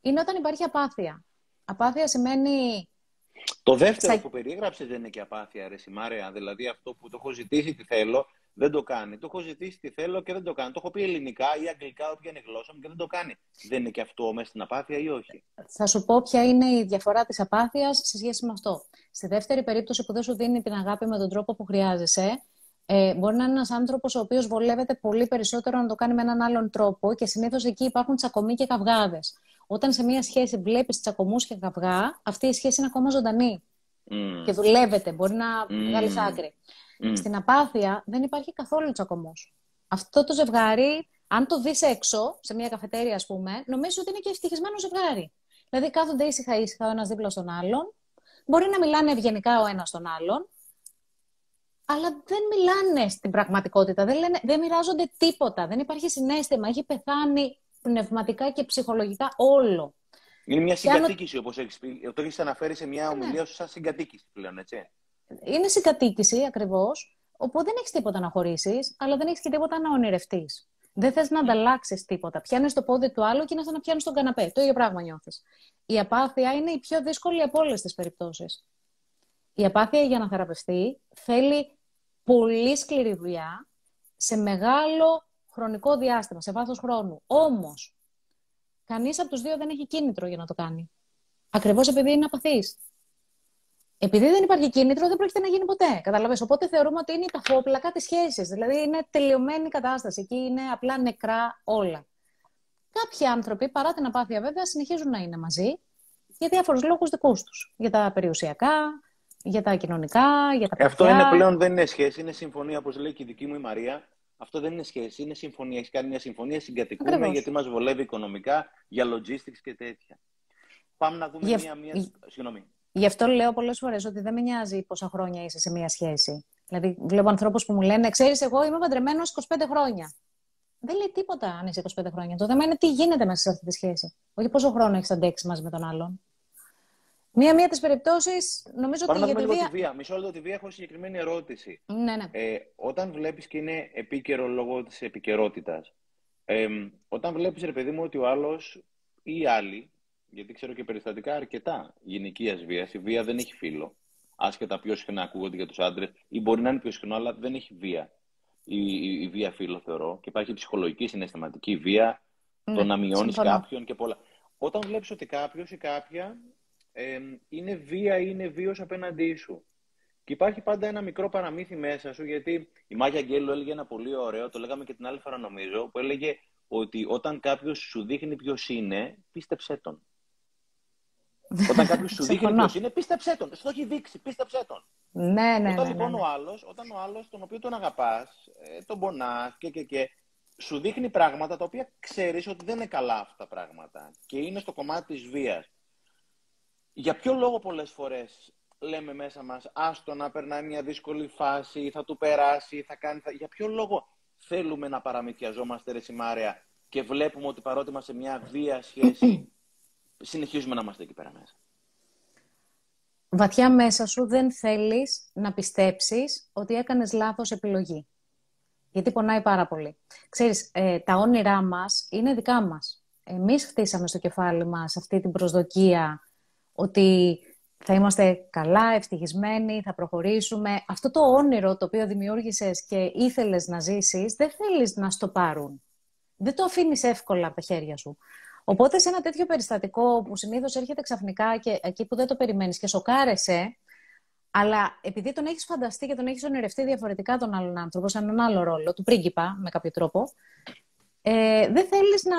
είναι όταν υπάρχει απάθεια. Απάθεια σημαίνει... Το δεύτερο που περίγραψες δεν είναι και απάθεια, ρε Σιμάρεα. Δηλαδή αυτό που το έχω ζητήσει τι θέλω, δεν το κάνει. Το έχω ζητήσει τι θέλω και δεν το κάνει. Το έχω πει ελληνικά ή αγγλικά, όποια είναι η γλώσσα μου και δεν το κάνει. Δεν είναι και αυτό μέσα στην απάθεια ή όχι; Θα σου πω ποια είναι η διαφορά της απάθειας σε σχέση με αυτό. Στη δεύτερη περίπτωση που δεν σου δίνει την αγάπη με τον τρόπο που χρειάζεσαι, ε, μπορεί να είναι ένας άνθρωπος ο οποίος βολεύεται πολύ περισσότερο να το κάνει με έναν άλλον τρόπο και συνήθως εκεί υπάρχουν τσακωμοί και καυγάδες. Όταν σε μια σχέση βλέπεις τσακωμούς και καυγά, αυτή η σχέση είναι ακόμα ζωντανή. Mm. Και δουλεύεται, μπορεί να mm. βγάλεις άκρη. Mm. Στην απάθεια δεν υπάρχει καθόλου τσακωμός. Αυτό το ζευγάρι, αν το δεις έξω, σε μια καφετέρια, ας πούμε, νομίζω ότι είναι και ευτυχισμένο ζευγάρι. Δηλαδή κάθονται ήσυχα ήσυχα ο ένας δίπλα στον άλλον, μπορεί να μιλάνε ευγενικά ο ένας τον άλλον, αλλά δεν μιλάνε στην πραγματικότητα, δεν, λένε, δεν μοιράζονται τίποτα, δεν υπάρχει συνέστημα, έχει πεθάνει πνευματικά και ψυχολογικά όλο. Είναι μια συγκατοίκηση, αν... όπως έχεις πει, το έχεις αναφέρει σε μια ναι. ομιλία σου σαν συγκατοίκηση πλέον, έτσι. Είναι συγκατοίκηση, ακριβώς, όπου δεν έχεις τίποτα να χωρίσεις, αλλά δεν έχεις και τίποτα να ονειρευτείς. Δεν θες να ανταλλάξεις τίποτα. Πιάνεις το πόδι του άλλου και είναι σαν να πιάνεις τον καναπέ. Το ίδιο πράγμα νιώθεις. Η απάθεια είναι η πιο δύσκολη από όλες τις περιπτώσεις. Η απάθεια για να θεραπευτεί θέλει πολύ σκληρή δουλειά σε μεγάλο χρονικό διάστημα, σε βάθος χρόνου. Όμως, κανείς από τους δύο δεν έχει κίνητρο για να το κάνει. Ακριβώς επειδή είναι απαθής. επειδή δεν υπάρχει κίνητρο, δεν πρόκειται να γίνει ποτέ. Καταλαβες. Οπότε θεωρούμε ότι είναι τα φόπλακα της σχέσης. Δηλαδή είναι τελειωμένη η κατάσταση. Εκεί είναι απλά νεκρά όλα. Κάποιοι άνθρωποι, παρά την απάθεια βέβαια, συνεχίζουν να είναι μαζί για διάφορους λόγους δικούς τους. Για τα περιουσιακά, για τα κοινωνικά, για τα παιδιά. Αυτό είναι πλέον δεν είναι σχέση, είναι συμφωνία, όπως λέει και η δική μου η Μαρία. Αυτό δεν είναι σχέση, είναι συμφωνία. Έχεις κάνει μια συμφωνία, συγκατοικούμε Ακριβώς. γιατί μας βολεύει οικονομικά, για logistics και τέτοια. Πάμε να δούμε Γι' μία, αυ- μία... Συγγνώμη. Γι' αυτό λέω πολλές φορές ότι δεν με νοιάζει πόσα χρόνια είσαι σε μία σχέση. Δηλαδή, βλέπω ανθρώπους που μου λένε: Ξέρεις, εγώ είμαι παντρεμένος 25 χρόνια. Δεν λέει τίποτα αν είσαι 25 χρόνια. Το θέμα είναι τι γίνεται μέσα σε αυτή τη σχέση. Όχι πόσο χρόνο έχεις αντέξει μαζί με τον άλλον. Μία-μία τις περιπτώσεις, νομίζω Πάμε ότι να για δούμε τη λίγο βία. τη βία. Μισό λεπτό τη βία έχω συγκεκριμένη ερώτηση. Ναι, ναι. Ε, όταν βλέπεις και είναι επίκαιρο λόγω της επικαιρότητας, ε, όταν βλέπεις, ρε παιδί μου, ότι ο άλλος ή οι άλλοι, γιατί ξέρω και περιστατικά αρκετά γυναικείας βίας, η βία δεν έχει φίλο. Άσχετα πιο συχνά ακούγονται για τους άντρες, ή μπορεί να είναι πιο συχνό, αλλά δεν έχει βία. Η, η, η βία φίλο θεωρώ. Και υπάρχει ψυχολογική, συναισθηματική βία, το Ναι, να μειώνεις συμφωνώ. κάποιον και πολλά. Όταν βλέπεις ότι κάποιος ή κάποια ε, είναι βία ή είναι βίος απέναντί σου. Και υπάρχει πάντα ένα μικρό παραμύθι μέσα σου, γιατί η Μάγια Αγγέλου έλεγε ένα πολύ ωραίο, το λέγαμε και την άλλη φορά νομίζω, που έλεγε ότι όταν κάποιος σου δείχνει ποιος είναι, πίστεψέ τον. Όταν κάποιος σου δείχνει Συμφωνώ. ποιος είναι, πίστεψέ τον. Στο έχει δείξει, πίστεψέ τον. Ναι, ναι, ναι. όταν ναι, λοιπόν ναι. ο άλλος, όταν ο άλλος, τον οποίο τον αγαπάς, τον πονάς και, και, και, σου δείχνει πράγματα τα οποία ξέρεις ότι δεν είναι καλά αυτά τα πράγματα και είναι στο κομμάτι της βίας. Για ποιο λόγο πολλές φορές λέμε μέσα μας, άστο να περνάει μια δύσκολη φάση, θα του περάσει, θα κάνει. Θα... Για ποιο λόγο θέλουμε να παραμυθιαζόμαστε, ρε Σιμάρια, και βλέπουμε ότι παρότι είμαστε σε μια βία σχέση, συνεχίζουμε να είμαστε εκεί πέρα μέσα; Βαθιά μέσα σου δεν θέλεις να πιστέψεις ότι έκανες λάθος επιλογή. Γιατί πονάει πάρα πολύ. Ξέρεις, ε, τα όνειρά μας είναι δικά μας. Εμείς χτίσαμε στο κεφάλι μας αυτή την προσδοκία ότι θα είμαστε καλά, ευτυχισμένοι, θα προχωρήσουμε. Αυτό το όνειρο το οποίο δημιούργησες και ήθελες να ζήσεις, δεν θέλεις να στο πάρουν. Δεν το αφήνεις εύκολα από τα χέρια σου. Οπότε σε ένα τέτοιο περιστατικό που συνήθως έρχεται ξαφνικά και εκεί που δεν το περιμένεις και σοκάρεσαι, αλλά επειδή τον έχεις φανταστεί και τον έχεις ονειρευτεί διαφορετικά τον άλλον άνθρωπο, σαν έναν άλλο ρόλο, του πρίγκιπα με κάποιο τρόπο, ε, δεν θέλεις να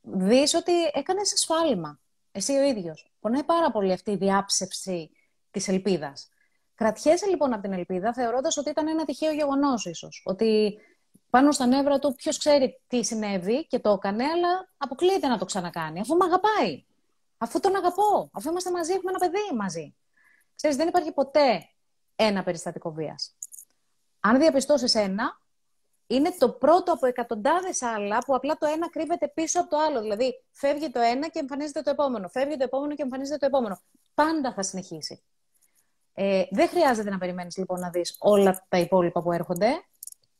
δεις ότι έκανες ασφάλιμα. Εσύ ο ίδιος. Πονάει πάρα πολύ αυτή η διάψευση της ελπίδας. Κρατιέσαι λοιπόν από την ελπίδα θεωρώντας ότι ήταν ένα τυχαίο γεγονός ίσως. Ότι πάνω στα νεύρα του ποιος ξέρει τι συνέβη και το έκανε, αλλά αποκλείεται να το ξανακάνει, αφού με αγαπάει. Αφού τον αγαπώ, αφού είμαστε μαζί, έχουμε ένα παιδί μαζί. Ξέρεις, δεν υπάρχει ποτέ ένα περιστατικό βίας. Αν διαπιστώσεις ένα, είναι το πρώτο από εκατοντάδες άλλα που απλά το ένα κρύβεται πίσω από το άλλο. Δηλαδή, φεύγει το ένα και εμφανίζεται το επόμενο. Φεύγει το επόμενο και εμφανίζεται το επόμενο. Πάντα θα συνεχίσει. Ε, δεν χρειάζεται να περιμένεις λοιπόν να δεις όλα τα υπόλοιπα που έρχονται.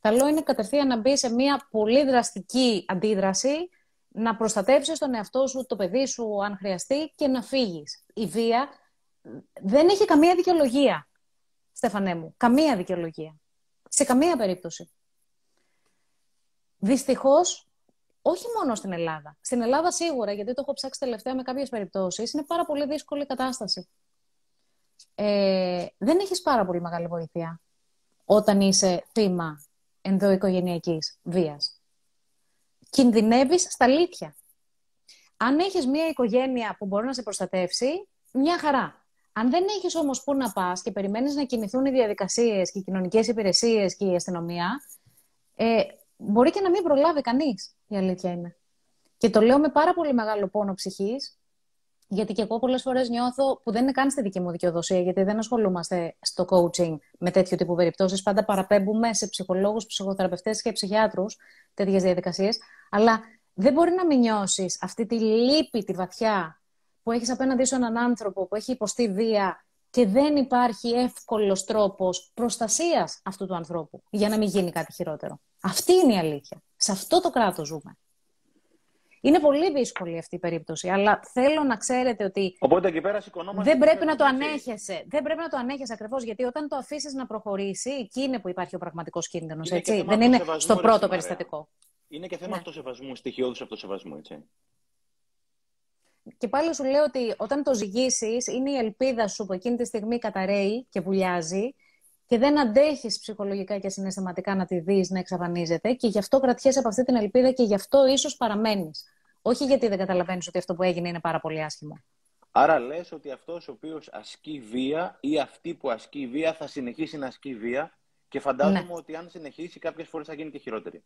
Καλό είναι κατευθείαν να μπει σε μια πολύ δραστική αντίδραση, να προστατεύσεις τον εαυτό σου, το παιδί σου αν χρειαστεί και να φύγεις. Η βία δεν έχει καμία δικαιολογία, Στέφανέ μου. Καμία δικαιολογία. Σε καμία περίπτωση. Δυστυχώς, όχι μόνο στην Ελλάδα. Στην Ελλάδα σίγουρα, γιατί το έχω ψάξει τελευταία με κάποιες περιπτώσεις, είναι πάρα πολύ δύσκολη η κατάσταση. Ε, δεν έχεις πάρα πολύ μεγάλη βοήθεια όταν είσαι θύμα ενδοοικογενειακής βίας. Κινδυνεύεις στα αλήθεια. Αν έχεις μια οικογένεια που μπορεί να σε προστατεύσει, μια χαρά. Αν δεν έχεις όμως πού να πας και περιμένεις να κινηθούν οι διαδικασίες και οι κοινωνικές υπηρεσίες και η αστυνομία, ε, μπορεί και να μην προλάβει κανείς, η αλήθεια είναι. Και το λέω με πάρα πολύ μεγάλο πόνο ψυχής, γιατί και εγώ πολλές φορές νιώθω που δεν είναι καν στη δική μου δικαιοδοσία, γιατί δεν ασχολούμαστε στο coaching με τέτοιου τύπου περιπτώσεις. Πάντα παραπέμπουμε σε ψυχολόγους, ψυχοθεραπευτές και ψυχιάτρους τέτοιες διαδικασίες. Αλλά δεν μπορεί να μην νιώσεις αυτή τη λύπη, τη βαθιά, που έχεις απέναντί σου έναν άνθρωπο που έχει υποστεί βία και δεν υπάρχει εύκολος τρόπος προστασίας αυτού του ανθρώπου για να μην γίνει κάτι χειρότερο. Αυτή είναι η αλήθεια. Σε αυτό το κράτος ζούμε. Είναι πολύ δύσκολη αυτή η περίπτωση, αλλά θέλω να ξέρετε ότι Οπότε εκεί πέρα σηκωνόμαστε. δεν και πρέπει να το φεύγουμε, έτσι. ανέχεσαι. Δεν πρέπει να το ανέχεσαι ακριβώς, γιατί όταν το αφήσεις να προχωρήσει, εκεί είναι που υπάρχει ο πραγματικός κίνδυνος. Είναι και θέμα Δεν είναι αυτοσεβασμού, στο ρε, πρώτο Σιμαρέα. περιστατικό. Είναι και θέμα Ναι. αυτοσεβασμού, στοιχειώδους αυτοσεβασμού, έτσι. Και πάλι σου λέω ότι όταν το ζυγίσεις, είναι η ελπίδα σου που εκείνη τη στιγμή καταραίει και βουλιάζει και δεν αντέχεις ψυχολογικά και συναισθηματικά να τη δεις να εξαφανίζεται και γι' αυτό κρατιέσαι από αυτή την ελπίδα και γι' αυτό ίσως παραμένεις. Όχι γιατί δεν καταλαβαίνεις ότι αυτό που έγινε είναι πάρα πολύ άσχημο. Άρα λες ότι αυτός ο οποίος ασκεί βία ή αυτή που ασκεί βία θα συνεχίσει να ασκεί βία και φαντάζομαι ναι. ότι αν συνεχίσει κάποιες φορές θα γίνει και χειρότερη.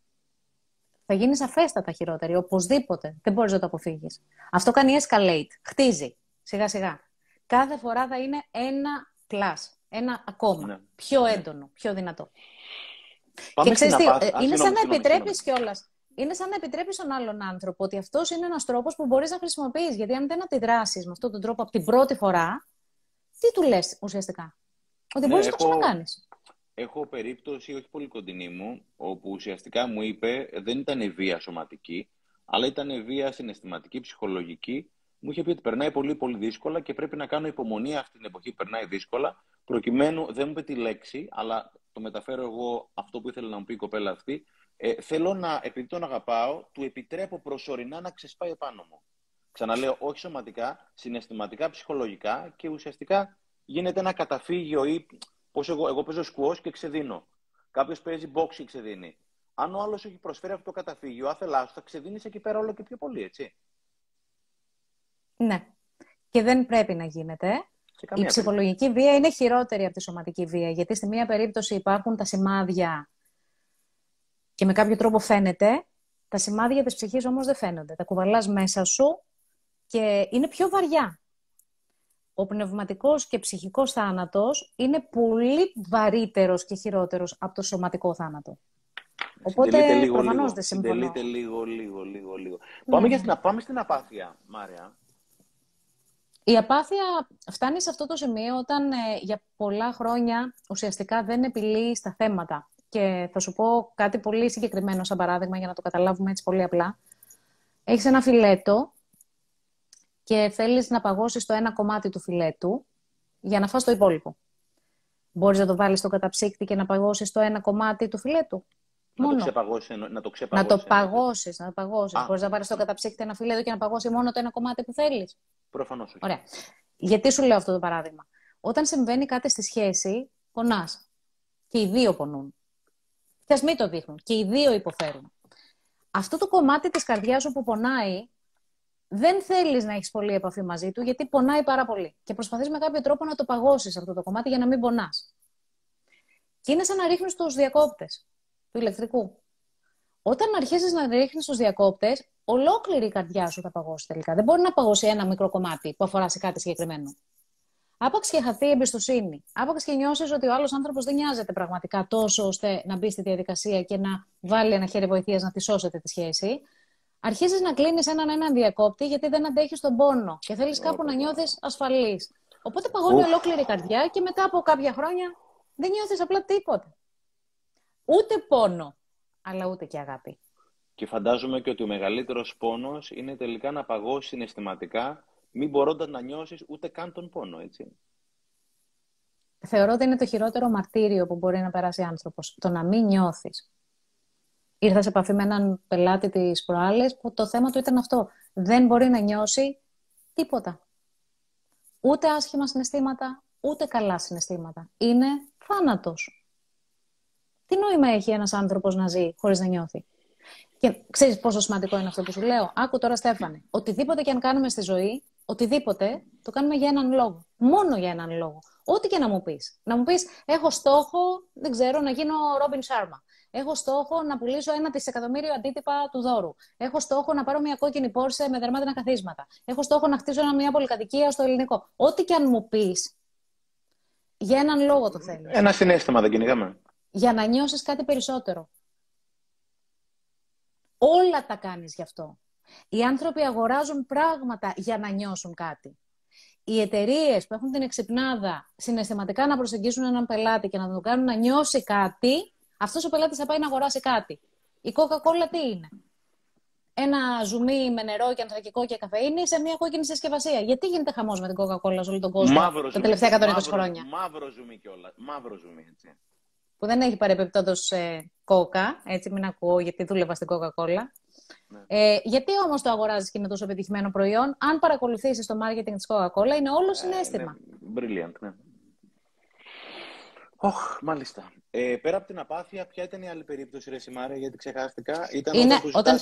Θα γίνει σαφέστατα χειρότερη, οπωσδήποτε. Δεν μπορείς να το αποφύγεις. Αυτό κάνει escalate, χτίζει, σιγά σιγά. Κάθε φορά θα είναι ένα plus, ένα ακόμα, ναι. πιο ναι. έντονο, πιο δυνατό. Πάμε και ξέρεις τι, ε, είναι σαν να επιτρέπεις κιόλας είναι σαν να επιτρέπεις στον άλλον άνθρωπο ότι αυτός είναι ένας τρόπος που μπορείς να χρησιμοποιείς. Γιατί αν δεν αντιδράσεις με αυτόν τον τρόπο από την πρώτη φορά, τι του λες ουσιαστικά; Ότι ναι, μπορείς να το ξανακάνεις. Έχω περίπτωση, όχι πολύ κοντινή μου, όπου ουσιαστικά μου είπε δεν ήταν βία σωματική, αλλά ήταν βία συναισθηματική, ψυχολογική. Μου είχε πει ότι περνάει πολύ πολύ δύσκολα και πρέπει να κάνω υπομονή αυτή την εποχή περνάει δύσκολα, προκειμένου, δεν μου είπε τη λέξη, αλλά το μεταφέρω εγώ αυτό που ήθελε να μου πει η κοπέλα αυτή, ε, θέλω να, επειδή τον αγαπάω, του επιτρέπω προσωρινά να ξεσπάει επάνω μου. Ξαναλέω, όχι σωματικά, συναισθηματικά, ψυχολογικά και ουσιαστικά γίνεται ένα καταφύγιο ή πώς εγώ, εγώ παίζω σκουός και ξεδίνω. Κάποιος παίζει box και ξεδίνει. Αν ο άλλος έχει προσφέρει αυτό το καταφύγιο, άθελά σου, θα ξεδίνεις εκεί πέρα όλο και πιο πολύ, έτσι. Ναι. Και δεν πρέπει να γίνεται. Η ψυχολογική βία είναι χειρότερη από τη σωματική βία, γιατί στη μία περίπτωση υπάρχουν τα σημάδια και με κάποιο τρόπο φαίνεται, τα σημάδια της ψυχής όμως δεν φαίνονται. Τα κουβαλάς μέσα σου και είναι πιο βαριά. Ο πνευματικός και ψυχικός θάνατος είναι πολύ βαρύτερος και χειρότερος από το σωματικό θάνατο. Οπότε λίγο, προφανώς δεν συμφωνώ. Συντελείται λίγο, λίγο, λίγο, λίγο. Ναι. Πάμε, για στην, πάμε στην απάθεια, Μάρια. Η απάθεια φτάνει σε αυτό το σημείο όταν ε, για πολλά χρόνια ουσιαστικά δεν επιλύει τα θέματα. Και θα σου πω κάτι πολύ συγκεκριμένο σαν παράδειγμα για να το καταλάβουμε έτσι πολύ απλά. Έχεις ένα φιλέτο και θέλεις να παγώσεις το ένα κομμάτι του φιλέτου για να φας το υπόλοιπο. Μπορείς να το βάλεις στο καταψύκτη και να παγώσεις το ένα κομμάτι του φιλέτου. Να μόνο. το ξεπαγώσεις, να το ξεπαγώσεις. Να το παγώσεις, να το παγώσεις. Μπορείς να βάλεις στο καταψύκτη ένα φιλέτο και να παγώσει μόνο το ένα κομμάτι που θέλεις. Προφανώς όχι. Ωραία. Γιατί σου λέω αυτό το παράδειγμα; Όταν συμβαίνει κάτι στη σχέση, πονάς. Και οι δύο πονούν. Και ας μην το δείχνουν. Και οι δύο υποφέρουν. Αυτό το κομμάτι της καρδιάς σου που πονάει, δεν θέλεις να έχεις πολύ επαφή μαζί του, γιατί πονάει πάρα πολύ. Και προσπαθείς με κάποιο τρόπο να το παγώσεις αυτό το κομμάτι για να μην πονάς. Και είναι σαν να ρίχνεις του διακόπτες του ηλεκτρικού. Όταν αρχίσει να ρίχνεις του διακόπτες, ολόκληρη η καρδιά σου θα παγώσει τελικά. Δεν μπορεί να παγώσει ένα μικρό κομμάτι που αφορά σε κάτι συγκεκριμένο. Άπαξ και χαθεί η εμπιστοσύνη. Άπαξ και νιώσεις ότι ο άλλος άνθρωπος δεν νοιάζεται πραγματικά τόσο ώστε να μπει στη διαδικασία και να βάλει ένα χέρι βοηθείας να τη σώσετε τη σχέση. Αρχίζεις να κλείνεις έναν έναν διακόπτη γιατί δεν αντέχεις τον πόνο και θέλεις κάπου να νιώθεις ασφαλής. Οπότε παγώνει ολόκληρη η καρδιά και μετά από κάποια χρόνια δεν νιώθεις απλά τίποτα. Ούτε πόνο, αλλά ούτε και αγάπη. Και φαντάζομαι και ότι ο μεγαλύτερος πόνος είναι τελικά να παγώσεις συναισθηματικά μην μπορώντας να νιώσεις ούτε καν τον πόνο, έτσι. Θεωρώ ότι είναι το χειρότερο μαρτύριο που μπορεί να περάσει άνθρωπος. Το να μην νιώθεις. Ήρθα σε επαφή με έναν πελάτη της προάλλες που το θέμα του ήταν αυτό. Δεν μπορεί να νιώσει τίποτα. Ούτε άσχημα συναισθήματα, ούτε καλά συναισθήματα. Είναι θάνατος. Τι νόημα έχει ένας άνθρωπος να ζει χωρίς να νιώθει; Και ξέρεις πόσο σημαντικό είναι αυτό που σου λέω; Άκου τώρα, Στέφανε. Οτιδήποτε και αν κάνουμε στη ζωή, οτιδήποτε, το κάνουμε για έναν λόγο. Μόνο για έναν λόγο. Ό,τι και να μου πεις. Να μου πεις, έχω στόχο, δεν ξέρω, να γίνω Ρόμπιν Σάρμα. Έχω στόχο να πουλήσω ένα δισεκατομμύριο αντίτυπα του δώρου. Έχω στόχο να πάρω μια κόκκινη πόρσε με δερμάτινα καθίσματα. Έχω στόχο να χτίσω μια πολυκατοικία στο ελληνικό. Ό,τι και αν μου πεις, για έναν λόγο το θέλεις. Ένα συνέστημα δεν κυνηγάμε. Για να νιώσεις κάτι περισσότερο. Όλα τα κάνεις γι' αυτό. Οι άνθρωποι αγοράζουν πράγματα για να νιώσουν κάτι. Οι εταιρείες που έχουν την εξυπνάδα συναισθηματικά να προσεγγίσουν έναν πελάτη και να τον κάνουν να νιώσει κάτι, αυτός ο πελάτης θα πάει να αγοράσει κάτι. Η Coca-Cola τι είναι; Ένα ζουμί με νερό και ανθρακικό και καφεΐνη σε μια κόκκινη συσκευασία. Γιατί γίνεται χαμός με την Coca-Cola σε όλο τον κόσμο μαύρο τα τελευταία 120 χρόνια; Μαύρο ζουμί κιόλας. Μαύρο ζουμί, έτσι. Που δεν έχει παρεμπιπτόντω ε, κόκα, έτσι μην ακούω γιατί δούλευα στην Coca-Cola. Ναι. Ε, γιατί όμως το αγοράζεις και είναι τόσο πετυχημένο προϊόν, αν παρακολουθήσεις το marketing της Coca-Cola, είναι όλο συνέστημα. Ε, brilliant, ναι. Oh, μάλιστα. Ε, πέρα από την απάθεια, ποια ήταν η άλλη περίπτωση, Ρε Σιμάρια, γιατί ξεχάστηκα; Ήταν είναι όταν, όταν,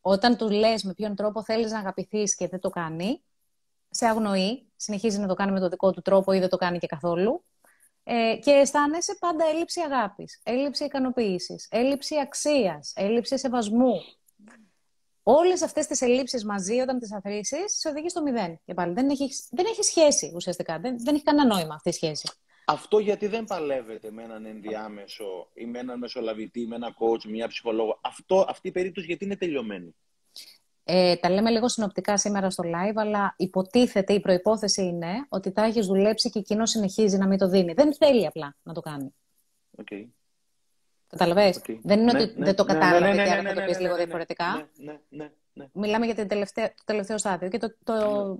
όταν του λες με ποιον τρόπο θέλεις να αγαπηθείς και δεν το κάνει, σε αγνοεί, συνεχίζει να το κάνει με το δικό του τρόπο ή δεν το κάνει και καθόλου. Ε, και αισθάνεσαι πάντα έλλειψη αγάπης, έλλειψη ικανοποίησης, έλλειψη αξίας, έλλειψη σεβασμού. Όλες αυτές τις ελλείψεις μαζί, όταν τις αφήσεις, σε οδηγεί στο μηδέν. Και πάλι δεν έχει, δεν έχεις σχέση ουσιαστικά. Δεν, δεν έχει κανένα νόημα αυτή η σχέση. Αυτό γιατί δεν παλεύεται με έναν ενδιάμεσο ή με έναν μεσολαβητή, με έναν coach, μια ψυχολόγο. Αυτό, αυτή η περίπτωση γιατί είναι τελειωμένη; Ε, τα λέμε λίγο συνοπτικά σήμερα στο live, αλλά υποτίθεται η προϋπόθεση είναι ότι τα έχεις δουλέψει και εκείνο συνεχίζει να μην το δίνει. Δεν θέλει απλά να το κάνει. Okay. Καταλαβες; Δεν είναι ότι δεν το κατάλαβε και άρα θα το πεις λίγο διαφορετικά. Ναι, ναι, ναι. Μιλάμε για το τελευταίο στάδιο. Και το, το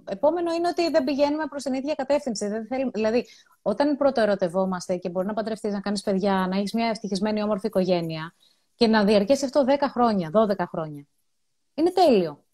επόμενο είναι ότι δεν πηγαίνουμε προς την ίδια κατεύθυνση. Δεν θέλουμε, δηλαδή, όταν πρωτοερωτευόμαστε και μπορεί να παντρευτείς, να κάνεις παιδιά, να έχεις μια ευτυχισμένη όμορφη οικογένεια και να διαρκέσει αυτό 10 χρόνια, 12 χρόνια. Είναι τέλειο.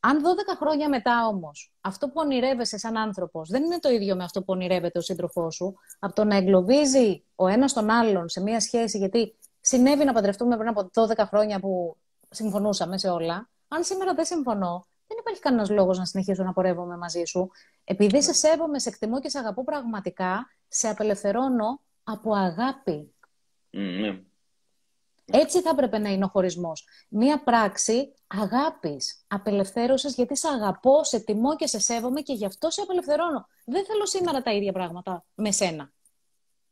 Αν 12 χρόνια μετά όμως αυτό που ονειρεύεσαι σαν άνθρωπος δεν είναι το ίδιο με αυτό που ονειρεύεται ο σύντροφός σου, από το να εγκλωβίζει ο ένας τον άλλον σε μια σχέση, γιατί συνέβη να παντρευτούμε πριν από 12 χρόνια που συμφωνούσαμε σε όλα, αν σήμερα δεν συμφωνώ, δεν υπάρχει κανένας λόγος να συνεχίσω να πορεύομαι μαζί σου. Επειδή σε σέβομαι, σε εκτιμώ και σε αγαπώ πραγματικά, σε απελευθερώνω από αγάπη. Mm, Έτσι θα έπρεπε να είναι ο χωρισμός. Μία πράξη αγάπης, απελευθέρωση, γιατί σε αγαπώ, σε τιμώ και σε σέβομαι και γι' αυτό σε απελευθερώνω. Δεν θέλω σήμερα τα ίδια πράγματα με σένα.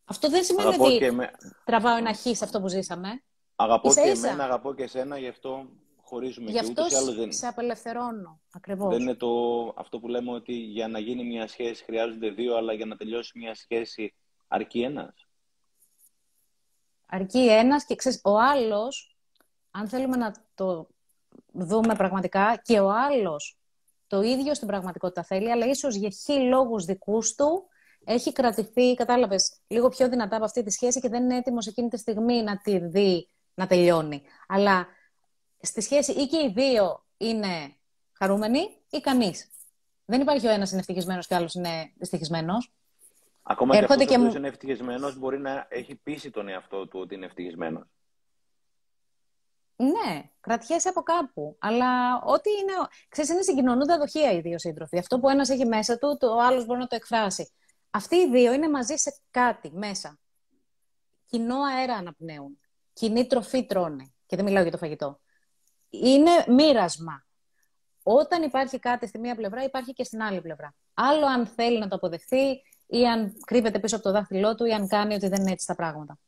Αυτό δεν σημαίνει ότι με... τραβάω ένα χ σε αυτό που ζήσαμε. Αγαπώ ίσα, και εμένα, αγαπώ και εσένα, γι' αυτό χωρίζουμε. Γι' αυτός δεν... σε απελευθερώνω, ακριβώς. Δεν είναι το... αυτό που λέμε ότι για να γίνει μια σχέση χρειάζονται δύο, αλλά για να τελειώσει μια σχέση αρκεί ένας; Αρκεί ένας και ξέρεις, ο άλλος, αν θέλουμε να το δούμε πραγματικά, και ο άλλος το ίδιο στην πραγματικότητα θέλει, αλλά ίσως για χι λόγους δικούς του, έχει κρατηθεί, κατάλαβες, λίγο πιο δυνατά από αυτή τη σχέση και δεν είναι έτοιμος εκείνη τη στιγμή να τη δει να τελειώνει. Αλλά στη σχέση ή και οι δύο είναι χαρούμενοι ή κανείς. Δεν υπάρχει ο ένας είναι ευτυχισμένος και ο άλλος είναι δυστυχισμένος. Ακόμα Έρχονται και αυτό είναι ευτυχισμένος μπορεί να έχει πείσει τον εαυτό του ότι είναι ευτυχισμένος. Ναι, κρατιέσαι από κάπου. Αλλά ό,τι είναι. Ξέρεις, είναι συγκοινωνούντα δοχεία οι δύο σύντροφοι. Αυτό που ένας έχει μέσα του, το άλλος μπορεί να το εκφράσει. Αυτοί οι δύο είναι μαζί σε κάτι μέσα. Κοινό αέρα αναπνέουν. Κοινή τροφή τρώνε. Και δεν μιλάω για το φαγητό είναι μοίρασμα. Όταν υπάρχει κάτι στη μία πλευρά, υπάρχει και στην άλλη πλευρά. Άλλο αν θέλει να το αποδεχθεί ή αν κρύβεται πίσω από το δάχτυλό του ή αν κάνει ότι δεν είναι έτσι τα πράγματα.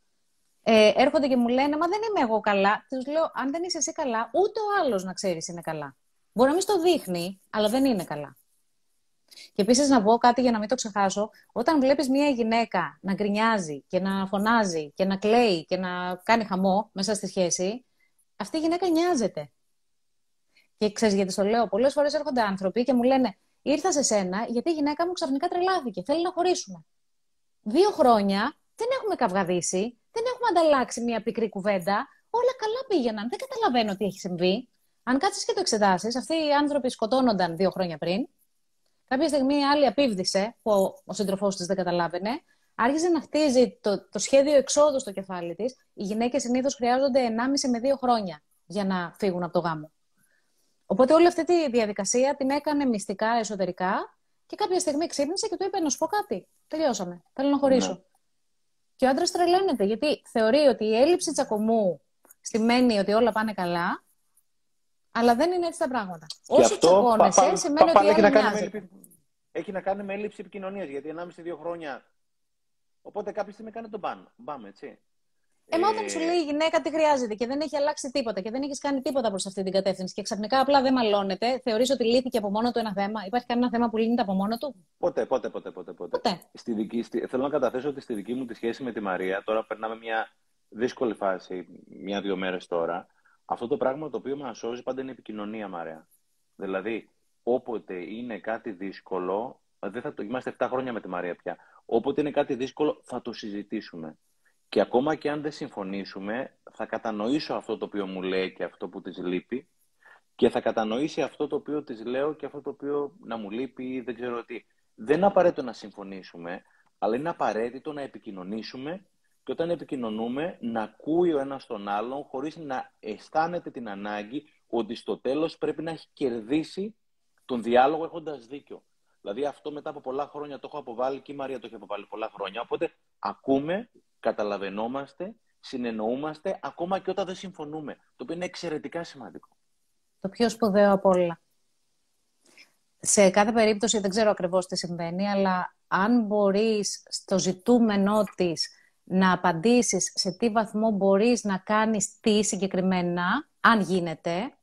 Ε, έρχονται και μου λένε, Μα δεν είμαι εγώ καλά. Τους λέω, Αν δεν είσαι εσύ καλά, ούτε ο άλλος να ξέρεις είναι καλά. Μπορεί να μην στο δείχνει, αλλά δεν είναι καλά. Και επίσης να πω κάτι για να μην το ξεχάσω. Όταν βλέπεις μια γυναίκα να γκρινιάζει και να φωνάζει και να κλαίει και να κάνει χαμό μέσα στη σχέση, αυτή η γυναίκα νοιάζεται. Και ξέρεις γιατί το λέω. Πολλές φορές έρχονται άνθρωποι και μου λένε Ήρθα σε σένα γιατί η γυναίκα μου ξαφνικά τρελάθηκε. Θέλει να χωρίσουμε. Δύο χρόνια δεν έχουμε καυγαδίσει, δεν έχουμε ανταλλάξει μια πικρή κουβέντα. Όλα καλά πήγαιναν. Δεν καταλαβαίνω τι έχει συμβεί. Αν κάτσεις και το εξετάσεις, αυτοί οι άνθρωποι σκοτώνονταν δύο χρόνια πριν. Κάποια στιγμή η άλλη απίβδησε, που ο, ο σύντροφός της δεν καταλάβαινε άρχισε να χτίζει το, το σχέδιο εξόδου στο κεφάλι της. Οι γυναίκες συνήθως χρειάζονται 1,5 με 2 χρόνια για να φύγουν από το γάμο. Οπότε όλη αυτή τη διαδικασία την έκανε μυστικά, εσωτερικά και κάποια στιγμή ξύπνησε και του είπε: Να σου πω κάτι. Τελειώσαμε. Θέλω να χωρίσω. Ναι. Και ο άντρας τρελαίνεται γιατί θεωρεί ότι η έλλειψη τσακωμού σημαίνει ότι όλα πάνε καλά, αλλά δεν είναι έτσι τα πράγματα. Και Όσο τσακώνεσαι, σημαίνει ότι έχει να, κάνει με, έχει να κάνει με έλλειψη επικοινωνίας. Γιατί 1,5-2 χρόνια Οπότε κάποια στιγμή κάνει τον μπαν. Μπαμ, έτσι. Ε, μα όταν σου λέει η γυναίκα τι χρειάζεται και δεν έχει αλλάξει τίποτα και δεν έχεις κάνει τίποτα προς αυτή την κατεύθυνση και ξαφνικά απλά δεν μαλώνεται, θεωρείς ότι λύθηκε από μόνο του ένα θέμα. Υπάρχει κανένα θέμα που λύνεται από μόνο του; Ποτέ, ποτέ, ποτέ. ποτέ, ποτέ. ποτέ. Στη δική, στη, θέλω να καταθέσω ότι στη δική μου τη σχέση με τη Μαρία, τώρα περνάμε μια δύσκολη φάση, μια-δύο μέρες τώρα. Αυτό το πράγμα το οποίο μας σώζει πάντα είναι η επικοινωνία, Μαρία. Δηλαδή, όποτε είναι κάτι δύσκολο, δεν θα το είμαστε 7 χρόνια με τη Μαρία πια. Όποτε είναι κάτι δύσκολο, θα το συζητήσουμε. Και ακόμα και αν δεν συμφωνήσουμε, θα κατανοήσω αυτό το οποίο μου λέει και αυτό που της λείπει και θα κατανοήσει αυτό το οποίο της λέω και αυτό το οποίο να μου λείπει ή δεν ξέρω τι. Δεν είναι απαραίτητο να συμφωνήσουμε, αλλά είναι απαραίτητο να επικοινωνήσουμε και όταν επικοινωνούμε να ακούει ο ένας τον άλλον χωρίς να αισθάνεται την ανάγκη ότι στο τέλος πρέπει να έχει κερδίσει τον διάλογο έχοντας δίκιο. Δηλαδή αυτό μετά από πολλά χρόνια το έχω αποβάλει και η Μαρία το έχει αποβάλει πολλά χρόνια. Οπότε ακούμε, καταλαβαίνόμαστε, συνεννοούμαστε ακόμα και όταν δεν συμφωνούμε. Το οποίο είναι εξαιρετικά σημαντικό. Το πιο σπουδαίο από όλα. Σε κάθε περίπτωση δεν ξέρω ακριβώς τι συμβαίνει, αλλά αν μπορείς στο ζητούμενό της να απαντήσεις σε τι βαθμό μπορείς να κάνεις τι συγκεκριμένα, αν γίνεται,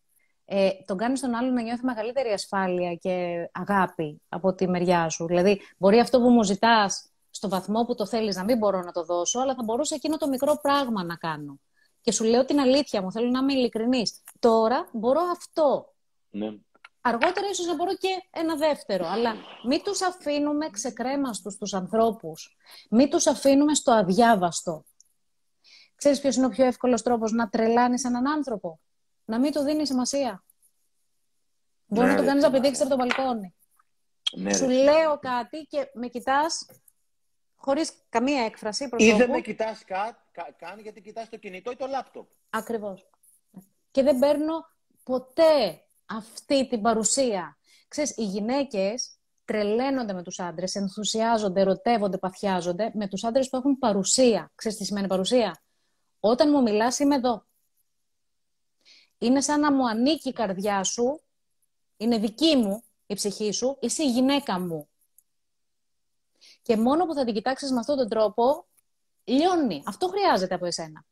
ε, τον κάνεις τον άλλο να νιώθει μεγαλύτερη ασφάλεια και αγάπη από τη μεριά σου. Δηλαδή, μπορεί αυτό που μου ζητάς στο βαθμό που το θέλεις να μην μπορώ να το δώσω, αλλά θα μπορούσα εκείνο το μικρό πράγμα να κάνω. Και σου λέω την αλήθεια μου, θέλω να είμαι ειλικρινής. Τώρα μπορώ αυτό. Ναι. Αργότερα ίσως να μπορώ και ένα δεύτερο, αλλά μην τους αφήνουμε ξεκρέμαστους τους ανθρώπους. Μην τους αφήνουμε στο αδιάβαστο. Ξέρεις ποιος είναι ο πιο εύκολος τρόπος να τρελάνεις έναν άνθρωπο; Να μην του δίνει σημασία. Μπορεί Ναι, να το ρε, κάνεις να τι πηδήξεις από το μπαλκόνι. Ναι, Σου ρε. λέω κάτι και με κοιτάς χωρίς καμία έκφραση Ή προσώπου. δεν με κοιτάς κα, κα- καν γιατί κοιτάς το κινητό ή το λάπτοπ. Ακριβώς. Και δεν παίρνω ποτέ αυτή την παρουσία. Ξέρεις, οι γυναίκες τρελαίνονται με τους άντρες, ενθουσιάζονται, ερωτεύονται, παθιάζονται με τους άντρες που έχουν παρουσία. Ξέρεις τι σημαίνει παρουσία; Όταν μου μιλάς είμαι εδώ. Είναι σαν να μου ανήκει η καρδιά σου, είναι δική μου η ψυχή σου, είσαι η γυναίκα μου. Και μόνο που θα την κοιτάξεις με αυτόν τον τρόπο, λιώνει. Αυτό χρειάζεται από εσένα.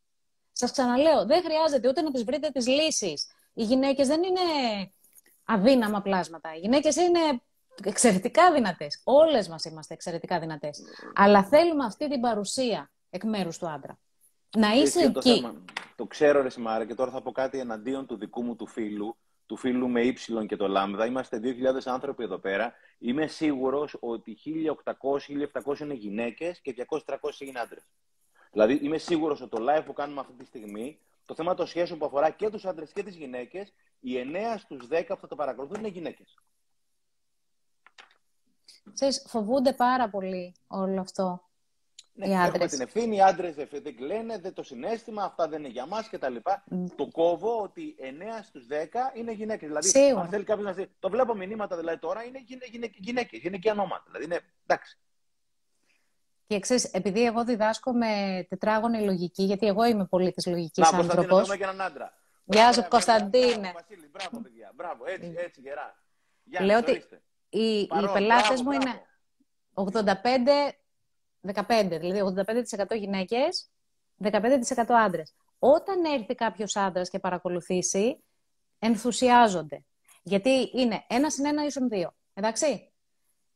Σας ξαναλέω, δεν χρειάζεται ούτε να τις βρείτε τις λύσεις. Οι γυναίκες δεν είναι αδύναμα πλάσματα. Οι γυναίκες είναι εξαιρετικά δυνατές. Όλες μας είμαστε εξαιρετικά δυνατές. Αλλά θέλουμε αυτή την παρουσία εκ μέρους του άντρα. Να είσαι Έτσι είναι το εκεί. θέμα. Το ξέρω ρε Σιμάρα και τώρα θα πω κάτι εναντίον του δικού μου του φίλου, του φίλου με ύψιλον και το λάμδα. Είμαστε 2.000 άνθρωποι εδώ πέρα. Είμαι σίγουρος ότι 1.800-1.700 είναι γυναίκες και 200-300 είναι άντρες. Δηλαδή είμαι σίγουρος ότι το live που κάνουμε αυτή τη στιγμή, το θέμα των σχέσεων που αφορά και τους άντρες και τις γυναίκες, οι 9 στους 10 που θα το παρακολουθούν είναι γυναίκες. Ξέρεις, φοβούνται πάρα πολύ όλο αυτό. Ναι, έχουμε άντρες. την ευθύνη, οι άντρες δεν κλαίνε, δεν το συνέστημα, αυτά δεν είναι για μας κτλ. Mm. Το κόβω ότι 9 στους 10 είναι γυναίκες. Δηλαδή, Σίγουρα. αν θέλει κάποιος να δει. Το βλέπω μηνύματα δηλαδή τώρα είναι γυναίκες, γυναικεία ονόματα. Δηλαδή είναι εντάξει. Και εξή, επειδή εγώ διδάσκω με τετράγωνη λογική, γιατί εγώ είμαι πολύ τη λογική άνθρωπος. Να, και έναν άντρα. Γεια σου, Κωνσταντίνε. Μπράβο, Βασίλη, μπράβο, παιδιά. Μπράβο, έτσι, έτσι, γερά. Λέω ότι οι, οι πελάτες μου είναι 85 15, δηλαδή 85% γυναίκες, 15% άντρες. Όταν έρθει κάποιος άντρας και παρακολουθήσει, ενθουσιάζονται. Γιατί είναι ένα συν ένα ίσον δύο. Εντάξει.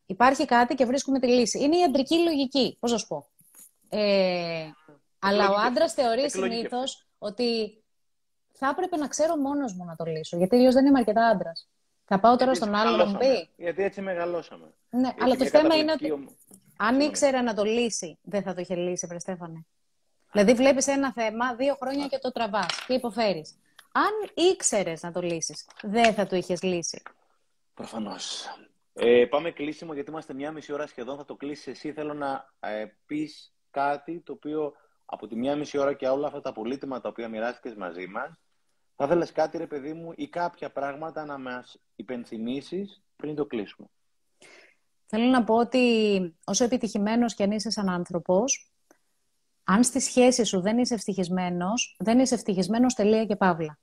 Υπάρχει κάτι και βρίσκουμε τη λύση. Είναι η αντρική λογική, πω να σου πω. Ε, αλλά ο άντρας θεωρεί συνήθως ότι θα έπρεπε να ξέρω μόνος μου να το λύσω. Γιατί αλλιώς δεν είμαι αρκετά άντρας. Θα πάω τώρα γιατί στον άλλο να μου πει. Γιατί έτσι μεγαλώσαμε. Ναι, γιατί αλλά το θέμα είναι ότι αν Συγγνώμη. ήξερε να το λύσει, δεν θα το είχε λύσει, βρε Στέφανε. Δηλαδή, βλέπεις ένα θέμα δύο χρόνια και το τραβάς και υποφέρεις. Αν ήξερες να το λύσεις, δεν θα το είχες λύσει. Προφανώς. Ε, πάμε κλείσιμο γιατί είμαστε μία μισή ώρα σχεδόν. Θα το κλείσεις εσύ. Θέλω να ε, πεις κάτι το οποίο από τη μία μισή ώρα και όλα αυτά τα πολύτιμα τα οποία μοιράστηκες μαζί μας. Θα ήθελε κάτι, ρε παιδί μου, ή κάποια πράγματα να μας υπενθυμίσεις πριν το κλείσουμε. Θέλω να πω ότι όσο επιτυχημένος και αν είσαι σαν άνθρωπος, αν στη σχέση σου δεν είσαι ευτυχισμένος, δεν είσαι ευτυχισμένος τελεία και παύλα.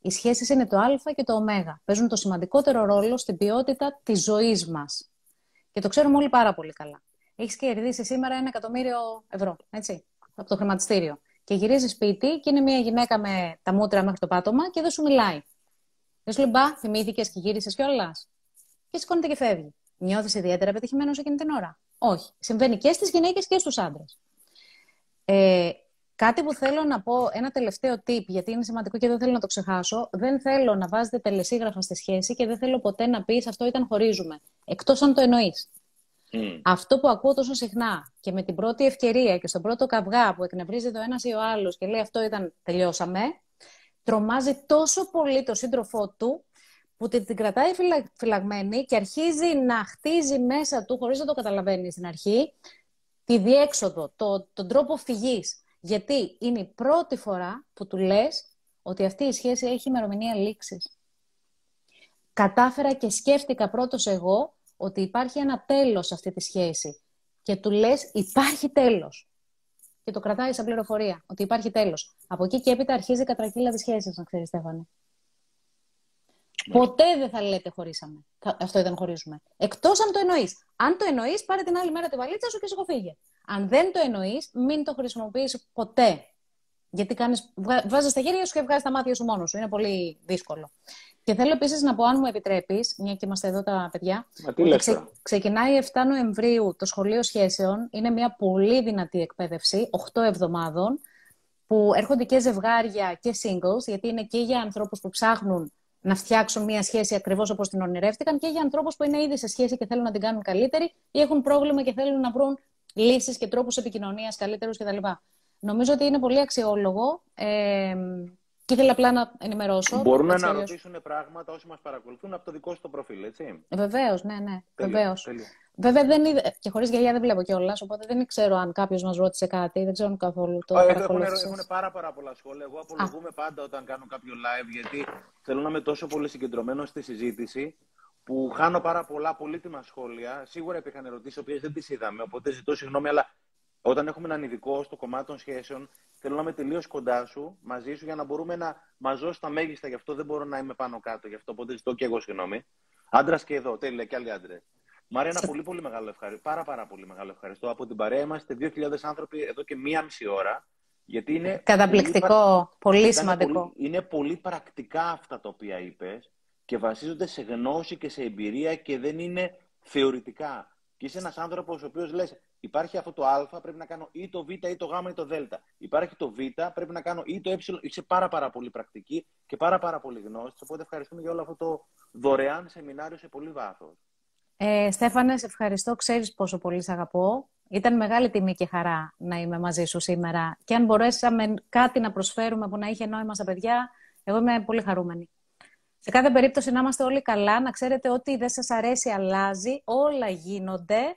Οι σχέσεις είναι το α και το ω. Παίζουν το σημαντικότερο ρόλο στην ποιότητα της ζωής μας. Και το ξέρουμε όλοι πάρα πολύ καλά. Έχεις κερδίσει σήμερα ένα εκατομμύριο ευρώ, έτσι, από το χρηματιστήριο. Και γυρίζεις σπίτι και είναι μια γυναίκα με τα μούτρα μέχρι το πάτωμα και δεν σου μιλάει. Δεν σου λέει μπα, θυμήθηκες και γύρισες κιόλας. Και σηκώνεται και φεύγει. Νιώθεις ιδιαίτερα πετυχημένος εκείνη την ώρα. Όχι. Συμβαίνει και στις γυναίκες και στους άντρες. Ε, κάτι που θέλω να πω, ένα τελευταίο tip, γιατί είναι σημαντικό και δεν θέλω να το ξεχάσω. Δεν θέλω να βάζετε τελεσίγραφα στη σχέση και δεν θέλω ποτέ να πεις αυτό ήταν χωρίζουμε. Εκτός αν το εννοείς. Αυτό που ακούω τόσο συχνά και με την πρώτη ευκαιρία και στον πρώτο καυγά που εκνευρίζει ο ένας ή ο άλλος και λέει αυτό ήταν τελειώσαμε, τρομάζει τόσο πολύ το σύντροφό του που την κρατάει φυλαγμένη και αρχίζει να χτίζει μέσα του, χωρίς να το καταλαβαίνει στην αρχή, τη διέξοδο, το, τον τρόπο φυγής. Γιατί είναι η πρώτη φορά που του λες ότι αυτή η σχέση έχει ημερομηνία λήξης. Κατάφερα και σκέφτηκα πρώτος εγώ ότι υπάρχει ένα τέλος σε αυτή τη σχέση. Και του λες υπάρχει τέλος. Και το κρατάει σαν πληροφορία, ότι υπάρχει τέλος. Από εκεί και έπειτα αρχίζει η κατρακύλα της σχέσης, να ξέρεις Στέφανε. Ποτέ δεν θα λέτε χωρίσαμε. Αυτό ήταν χωρίζουμε. Εκτός αν το εννοείς. Αν το εννοείς, πάρε την άλλη μέρα τη βαλίτσα σου και φύγε. Αν δεν το εννοείς, μην το χρησιμοποιείς ποτέ. Γιατί κάνεις, βάζεις τα χέρια σου και βγάζεις τα μάτια σου μόνος σου. Είναι πολύ δύσκολο. Και θέλω επίσης να πω, αν μου επιτρέπεις, μια και είμαστε εδώ τα παιδιά. Μα ξε, ξεκινάει 7 Νοεμβρίου το Σχολείο Σχέσεων. Είναι μια πολύ δυνατή εκπαίδευση, 8 εβδομάδων, που έρχονται και ζευγάρια και singles, γιατί είναι και για ανθρώπους που ψάχνουν να φτιάξουν μια σχέση ακριβώς όπως την ονειρεύτηκαν και για ανθρώπους που είναι ήδη σε σχέση και θέλουν να την κάνουν καλύτερη ή έχουν πρόβλημα και θέλουν να βρουν λύσεις και τρόπους επικοινωνίας καλύτερους κτλ. Νομίζω ότι είναι πολύ αξιόλογο. Ε, και ήθελα απλά να ενημερώσω. Μπορούν να ρωτήσουν πράγματα όσοι μας παρακολουθούν από το δικό σου το προφίλ, έτσι. Βεβαίως, ναι, ναι. Βεβαίως. Βέβαια δεν είδε, και χωρίς γυαλιά δεν βλέπω κιόλας, οπότε δεν ξέρω αν κάποιος μας ρώτησε κάτι, δεν ξέρω καθόλου το έχουν, έχουν πάρα, πάρα πολλά σχόλια. Εγώ απολογούμε πάντα όταν κάνω κάποιο live, γιατί θέλω να είμαι τόσο πολύ συγκεντρωμένος στη συζήτηση που χάνω πάρα πολλά πολύτιμα σχόλια. Σίγουρα υπήρχαν ερωτήσεις, οποίες δεν τις είδαμε, οπότε ζητώ συγγνώμη, αλλά όταν έχουμε έναν ειδικό στο κομμάτι των σχέσεων, θέλω να είμαι τελείως κοντά σου, μαζί σου, για να μπορούμε να μαζώσει τα μέγιστα. Γι' αυτό δεν μπορώ να είμαι πάνω κάτω. Γι' αυτό οπότε ζητώ και εγώ συγγνώμη. Άντρας και εδώ, τέλεια, και άλλοι άντρες. Μάρια, ένα πολύ, πολύ μεγάλο ευχαριστώ. Πάρα, πάρα πολύ μεγάλο ευχαριστώ. Από την παρέα είμαστε 2.000 άνθρωποι εδώ και μία μισή ώρα. Γιατί είναι Καταπληκτικό, πολύ, πολύ σημαντικό. Πολύ, είναι πολύ πρακτικά αυτά τα οποία είπες και βασίζονται σε γνώση και σε εμπειρία και δεν είναι θεωρητικά. Και είσαι ένας άνθρωπος ο οποίος λες: Υπάρχει αυτό το Α, πρέπει να κάνω ή το Β ή το Γ ή το Δ. Υπάρχει το Β, πρέπει να κάνω ή το Ε. Είσαι πάρα, πάρα πολύ πρακτική και πάρα, πάρα πολύ γνώση. Οπότε ευχαριστούμε για όλο αυτό το δωρεάν σεμινάριο σε πολύ βάθος. Ε, Στέφανε, σε ευχαριστώ. Ξέρεις πόσο πολύ σε αγαπώ. Ήταν μεγάλη τιμή και χαρά να είμαι μαζί σου σήμερα. Και αν μπορέσαμε κάτι να προσφέρουμε που να είχε νόημα στα παιδιά, εγώ είμαι πολύ χαρούμενη. Σε κάθε περίπτωση να είμαστε όλοι καλά, να ξέρετε ότι δεν σας αρέσει αλλάζει, όλα γίνονται.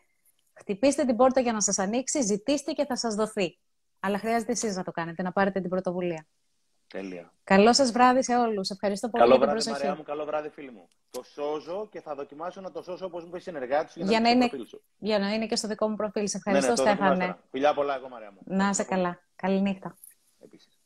Χτυπήστε την πόρτα για να σας ανοίξει, ζητήστε και θα σας δοθεί. Αλλά χρειάζεται εσείς να το κάνετε, να πάρετε την πρωτοβουλία. Τέλεια. Καλό σας βράδυ σε όλους. Ευχαριστώ πολύ καλό για την βράδυ, προσοχή. Μαριά μου, καλό βράδυ, φίλοι μου. Το σώζω και θα δοκιμάσω να το σώσω όπως μου είπε συνεργάτης σου για, να, είναι... σου. για να είναι και στο δικό μου προφίλ. Σε ευχαριστώ, ναι, ναι, Στέφανε. Φιλιά πολλά, εγώ, Μαριά μου. Να είσαι καλά. Καληνύχτα. Επίσης.